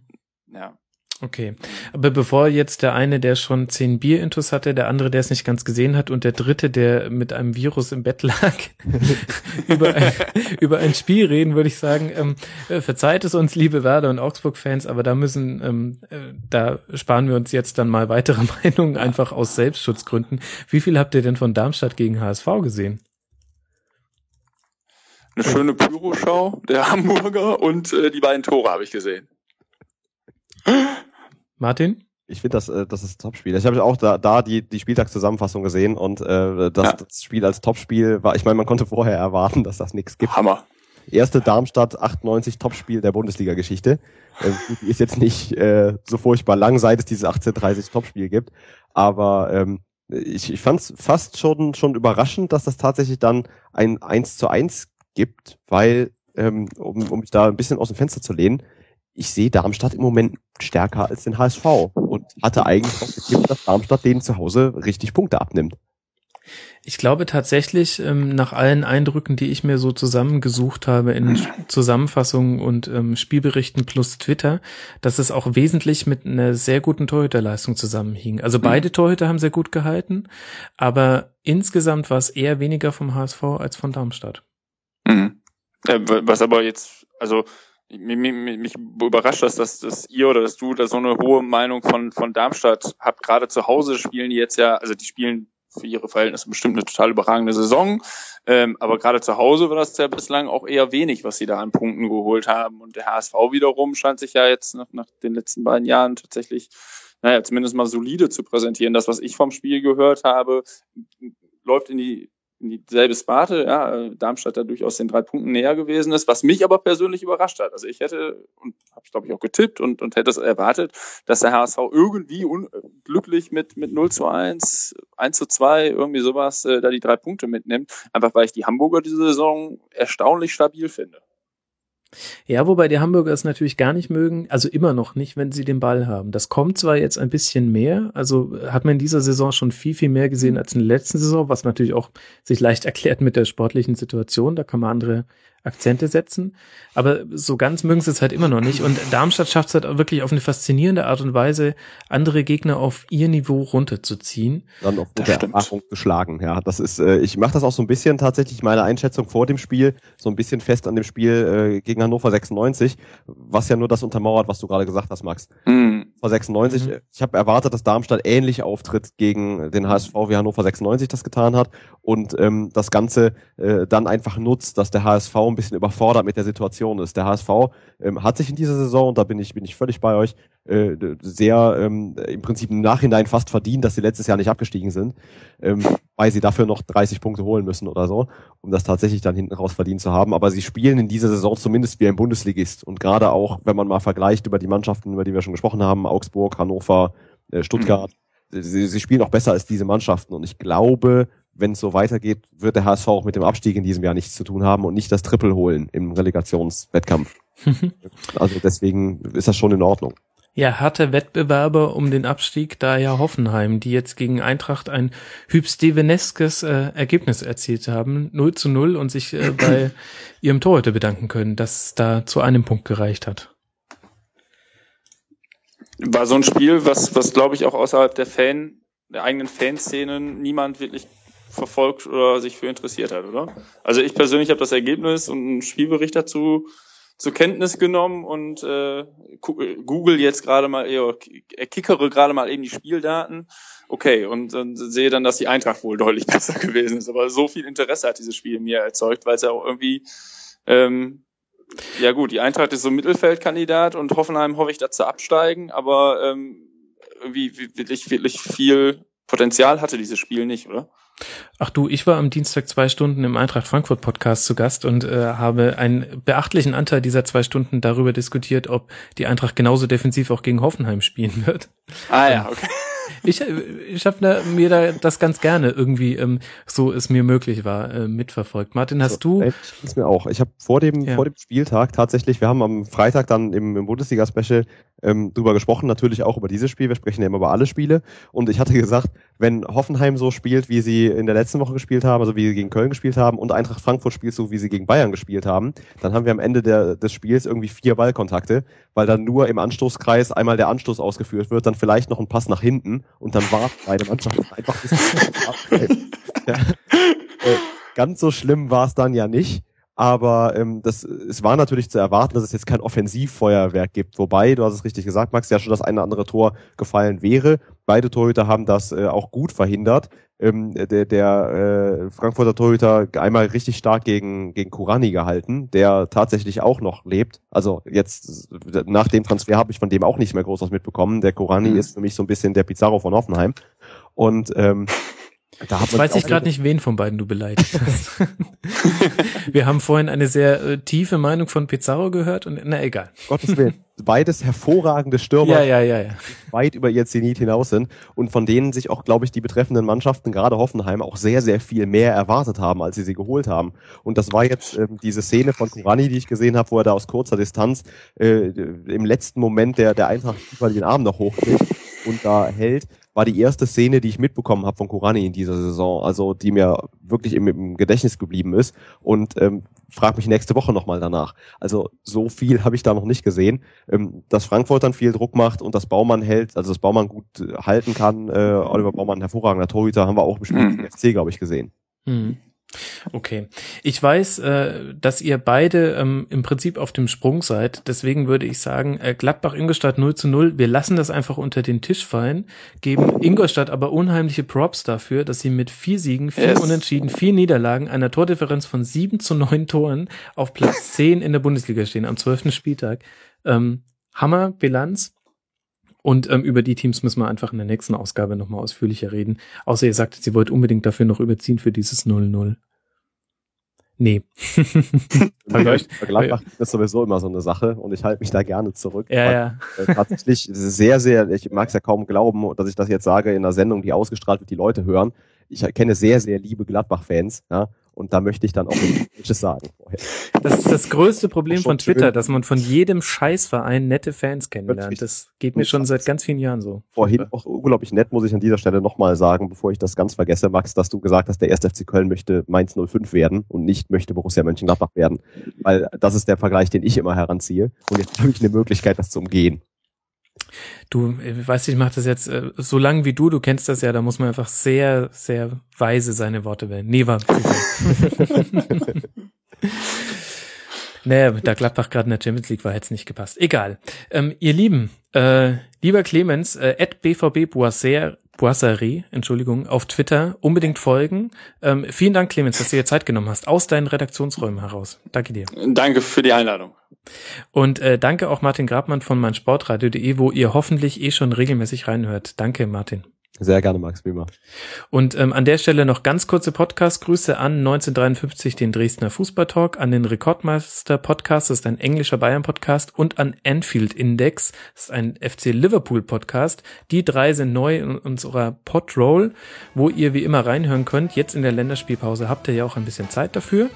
Ja. Okay. Aber bevor jetzt der eine, der schon zehn Bier-Intus hatte, der andere, der es nicht ganz gesehen hat und der dritte, der mit einem Virus im Bett lag, über, ein, über ein Spiel reden, würde ich sagen, ähm, äh, verzeiht es uns, liebe Werder und Augsburg-Fans, aber da müssen, ähm, äh, da sparen wir uns jetzt dann mal weitere Meinungen, einfach aus Selbstschutzgründen. Wie viel habt ihr denn von Darmstadt gegen HSV gesehen? Eine schöne Pyroschau der Hamburger und äh, die beiden Tore habe ich gesehen. Martin? Ich finde, das, äh, das ist ein Topspiel. Ich habe auch da, da die, die Spieltagszusammenfassung gesehen und äh, das, ja. das Spiel als Topspiel war, ich meine, man konnte vorher erwarten, dass das nichts gibt. Hammer. Erste Darmstadt 98 Topspiel der Bundesliga-Geschichte. Äh, die ist jetzt nicht äh, so furchtbar lang, seit es dieses 1830 Topspiel gibt. Aber ähm, ich, ich fand es fast schon, schon überraschend, dass das tatsächlich dann ein 1 zu 1 gibt, weil, ähm, um, um mich da ein bisschen aus dem Fenster zu lehnen, ich sehe Darmstadt im Moment stärker als den HSV und hatte eigentlich auch getippt, dass Darmstadt denen zu Hause richtig Punkte abnimmt. Ich glaube tatsächlich, ähm, nach allen Eindrücken, die ich mir so zusammengesucht habe in Zusammenfassungen und ähm, Spielberichten plus Twitter, dass es auch wesentlich mit einer sehr guten Torhüterleistung zusammenhing. Also beide mhm. Torhüter haben sehr gut gehalten, aber insgesamt war es eher weniger vom HSV als von Darmstadt. Mhm. Äh, was aber jetzt, also mich, mich, überrascht das, dass, dass ihr oder dass du da so eine hohe Meinung von, von Darmstadt habt. Gerade zu Hause spielen die jetzt ja, also die spielen für ihre Verhältnisse bestimmt eine total überragende Saison. Ähm, aber gerade zu Hause war das ja bislang auch eher wenig, was sie da an Punkten geholt haben. Und der HSV wiederum scheint sich ja jetzt nach, nach den letzten beiden Jahren tatsächlich, naja, zumindest mal solide zu präsentieren. Das, was ich vom Spiel gehört habe, läuft in die in dieselbe Sparte, ja, Darmstadt da durchaus den drei Punkten näher gewesen ist, was mich aber persönlich überrascht hat. Also ich hätte, und habe ich glaube ich auch getippt und, und hätte es erwartet, dass der HSV irgendwie unglücklich mit, mit 0 zu 1, 1 zu 2, irgendwie sowas, äh, da die drei Punkte mitnimmt, einfach weil ich die Hamburger diese Saison erstaunlich stabil finde. Ja, wobei die Hamburger es natürlich gar nicht mögen, also immer noch nicht, wenn sie den Ball haben. Das kommt zwar jetzt ein bisschen mehr, also hat man in dieser Saison schon viel, viel mehr gesehen als in der letzten Saison, was natürlich auch sich leicht erklärt mit der sportlichen Situation. Da kann man andere Akzente setzen. Aber so ganz mögen sie es halt immer noch nicht. Und Darmstadt schafft es halt auch wirklich auf eine faszinierende Art und Weise, andere Gegner auf ihr Niveau runterzuziehen. Dann auf der Erfahrung geschlagen. Ja, das ist, äh, ich mache das auch so ein bisschen tatsächlich meine Einschätzung vor dem Spiel, so ein bisschen fest an dem Spiel äh, gegen Hannover 96, was ja nur das untermauert, was du gerade gesagt hast, Max. Mhm. Hannover 96, mhm. ich habe erwartet, dass Darmstadt ähnlich auftritt gegen den HSV, wie Hannover 96 das getan hat und ähm, das Ganze äh, dann einfach nutzt, dass der HSV ein bisschen überfordert mit der Situation ist. Der HSV ähm, hat sich in dieser Saison, und da bin ich, bin ich völlig bei euch, äh, sehr ähm, im Prinzip im Nachhinein fast verdient, dass sie letztes Jahr nicht abgestiegen sind, ähm, weil sie dafür noch 30 Punkte holen müssen oder so, um das tatsächlich dann hinten raus verdient zu haben. Aber sie spielen in dieser Saison zumindest wie ein Bundesligist. Und gerade auch, wenn man mal vergleicht über die Mannschaften, über die wir schon gesprochen haben, Augsburg, Hannover, äh, Stuttgart, mhm. sie, sie spielen auch besser als diese Mannschaften. Und ich glaube, wenn es so weitergeht, wird der HSV auch mit dem Abstieg in diesem Jahr nichts zu tun haben und nicht das Triple holen im Relegationswettkampf. also deswegen ist das schon in Ordnung. Ja, harte Wettbewerber um den Abstieg, da ja Hoffenheim, die jetzt gegen Eintracht ein hübsteveneskes äh, Ergebnis erzielt haben, 0 zu 0 und sich äh, bei ihrem Torhüter bedanken können, dass da zu einem Punkt gereicht hat. War so ein Spiel, was, was glaube ich auch außerhalb der Fan, der eigenen Fanszenen niemand wirklich verfolgt oder sich für interessiert hat, oder? Also ich persönlich habe das Ergebnis und einen Spielbericht dazu zur Kenntnis genommen und äh, google jetzt gerade mal, eher, kickere gerade mal eben die Spieldaten. Okay, und, und sehe dann, dass die Eintracht wohl deutlich besser gewesen ist. Aber so viel Interesse hat dieses Spiel mir erzeugt, weil es ja auch irgendwie, ähm, ja gut, die Eintracht ist so ein Mittelfeldkandidat und Hoffenheim hoffe ich dazu absteigen, aber ähm, irgendwie wirklich, wirklich viel Potenzial hatte dieses Spiel nicht, oder? Ach du, ich war am Dienstag zwei Stunden im Eintracht Frankfurt Podcast zu Gast und äh, habe einen beachtlichen Anteil dieser zwei Stunden darüber diskutiert, ob die Eintracht genauso defensiv auch gegen Hoffenheim spielen wird. Ah ja, okay. Ich ich habe mir da das ganz gerne irgendwie, ähm, so es mir möglich war, äh, mitverfolgt. Martin, hast so, du? Ey, ist mir auch. Ich habe vor dem Ja. vor dem Spieltag tatsächlich, wir haben am Freitag dann im, im Bundesliga-Special ähm, drüber gesprochen, natürlich auch über dieses Spiel. Wir sprechen ja immer über alle Spiele. Und ich hatte gesagt, wenn Hoffenheim so spielt, wie sie in der letzten Woche gespielt haben, also wie sie gegen Köln gespielt haben, und Eintracht Frankfurt spielt so, wie sie gegen Bayern gespielt haben, dann haben wir am Ende der, des Spiels irgendwie vier Ballkontakte, weil dann nur im Anstoßkreis einmal der Anstoß ausgeführt wird, dann vielleicht noch ein Pass nach hinten und dann warten beide Mannschaften einfach bis ja. äh, Ganz so schlimm war es dann ja nicht. Aber ähm, das, es war natürlich zu erwarten, dass es jetzt kein Offensivfeuerwerk gibt. Wobei, du hast es richtig gesagt, Max, ja schon das eine oder andere Tor gefallen wäre. Beide Torhüter haben das äh, auch gut verhindert. Ähm, der der äh, Frankfurter Torhüter einmal richtig stark gegen, gegen Kurani gehalten, der tatsächlich auch noch lebt. Also jetzt nach dem Transfer habe ich von dem auch nicht mehr groß was mitbekommen. Der Kurani Mhm. ist für mich so ein bisschen der Pizarro von Hoffenheim. Und ähm, Jetzt weiß ich gerade nicht, wen von beiden du beleidigt hast. Wir haben vorhin eine sehr äh, tiefe Meinung von Pizarro gehört und na egal. Gottes Willen. Beides hervorragende Stürmer, Ja, ja, ja, ja. die weit über ihr Zenit hinaus sind und von denen sich auch, glaube ich, die betreffenden Mannschaften, gerade Hoffenheim, auch sehr, sehr viel mehr erwartet haben, als sie sie geholt haben. Und das war jetzt ähm, diese Szene von Kurani, die ich gesehen habe, wo er da aus kurzer Distanz äh, im letzten Moment der, der Eintracht den Arm noch hochkriegt und da hält, war die erste Szene, die ich mitbekommen habe von Kurani in dieser Saison, also die mir wirklich im, im Gedächtnis geblieben ist und ähm, frag mich nächste Woche nochmal danach. Also so viel habe ich da noch nicht gesehen. Ähm, dass Frankfurt dann viel Druck macht und dass Baumann hält, also dass Baumann gut äh, halten kann, äh, Oliver Baumann, hervorragender Torhüter, haben wir auch im Spiel Mhm. FC, glaube ich, gesehen. Hm. Okay. Ich weiß, äh, dass ihr beide ähm, im Prinzip auf dem Sprung seid. Deswegen würde ich sagen, äh, Gladbach Ingolstadt 0 zu 0. Wir lassen das einfach unter den Tisch fallen, geben Ingolstadt aber unheimliche Props dafür, dass sie mit vier Siegen, vier Yes. Unentschieden, vier Niederlagen, einer Tordifferenz von sieben zu neun Toren auf Platz 10 in der Bundesliga stehen am zwölften Spieltag. Ähm, Hammer Bilanz. Und ähm, über die Teams müssen wir einfach in der nächsten Ausgabe nochmal ausführlicher reden. Außer ihr sagt, sie wollt unbedingt dafür noch überziehen für dieses 0-0. Nee. Vergleicht. Gladbach ist sowieso immer so eine Sache und ich halte mich da gerne zurück. Ja, ja. äh, tatsächlich sehr, sehr, ich mag es ja kaum glauben, dass ich das jetzt sage in einer Sendung, die ausgestrahlt wird, die Leute hören. Ich kenne sehr, sehr liebe Gladbach-Fans, ja, und da möchte ich dann auch nichts sagen vorher. Das ist das größte Problem von Twitter, schön. dass man von jedem Scheißverein nette Fans kennenlernt. Das geht mir schon seit ganz vielen Jahren so. Vorhin auch unglaublich nett, muss ich an dieser Stelle nochmal sagen, bevor ich das ganz vergesse, Max, dass du gesagt hast, der 1. FC Köln möchte Mainz 05 werden und nicht möchte Borussia Mönchengladbach werden. Weil das ist der Vergleich, den ich immer heranziehe. Und jetzt habe ich eine Möglichkeit, das zu umgehen. Du, äh, weißt du, ich mache das jetzt äh, so lang wie du, du kennst das ja, da muss man einfach sehr, sehr weise seine Worte wählen. Nee, war. Naja, da Gladbach gerade in der Champions League war, hätte es nicht gepasst. Egal. Ähm, ihr Lieben, äh, lieber Clemens, äh, at BVB Boisser, Boisserie, Entschuldigung, auf Twitter unbedingt folgen. Ähm, vielen Dank, Clemens, dass du dir Zeit genommen hast, aus deinen Redaktionsräumen heraus. Danke dir. Danke für die Einladung. Und äh, danke auch Martin Grabmann von meinsportradio.de, wo ihr hoffentlich eh schon regelmäßig reinhört. Danke, Martin. Sehr gerne, Max, wie immer. Und ähm, an der Stelle noch ganz kurze Podcast-Grüße an 1953, den Dresdner Fußballtalk, an den Rekordmeister Podcast, das ist ein englischer Bayern-Podcast, und an Anfield Index, das ist ein FC Liverpool Podcast. Die drei sind neu in unserer Podroll, wo ihr wie immer reinhören könnt. Jetzt in der Länderspielpause habt ihr ja auch ein bisschen Zeit dafür.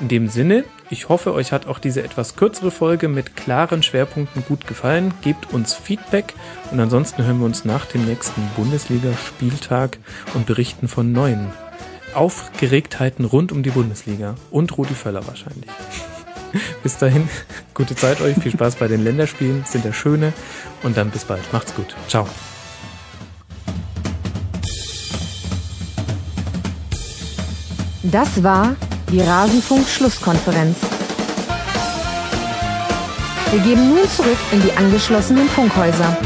In dem Sinne, ich hoffe, euch hat auch diese etwas kürzere Folge mit klaren Schwerpunkten gut gefallen. Gebt uns Feedback und ansonsten hören wir uns nach dem nächsten Bundesliga-Spieltag und berichten von neuen Aufgeregtheiten rund um die Bundesliga und Rudi Völler wahrscheinlich. bis dahin, gute Zeit euch, viel Spaß bei den Länderspielen, sind ja schöne und dann bis bald. Macht's gut. Ciao. Das war die Rasenfunk-Schlusskonferenz. Wir geben nun zurück in die angeschlossenen Funkhäuser.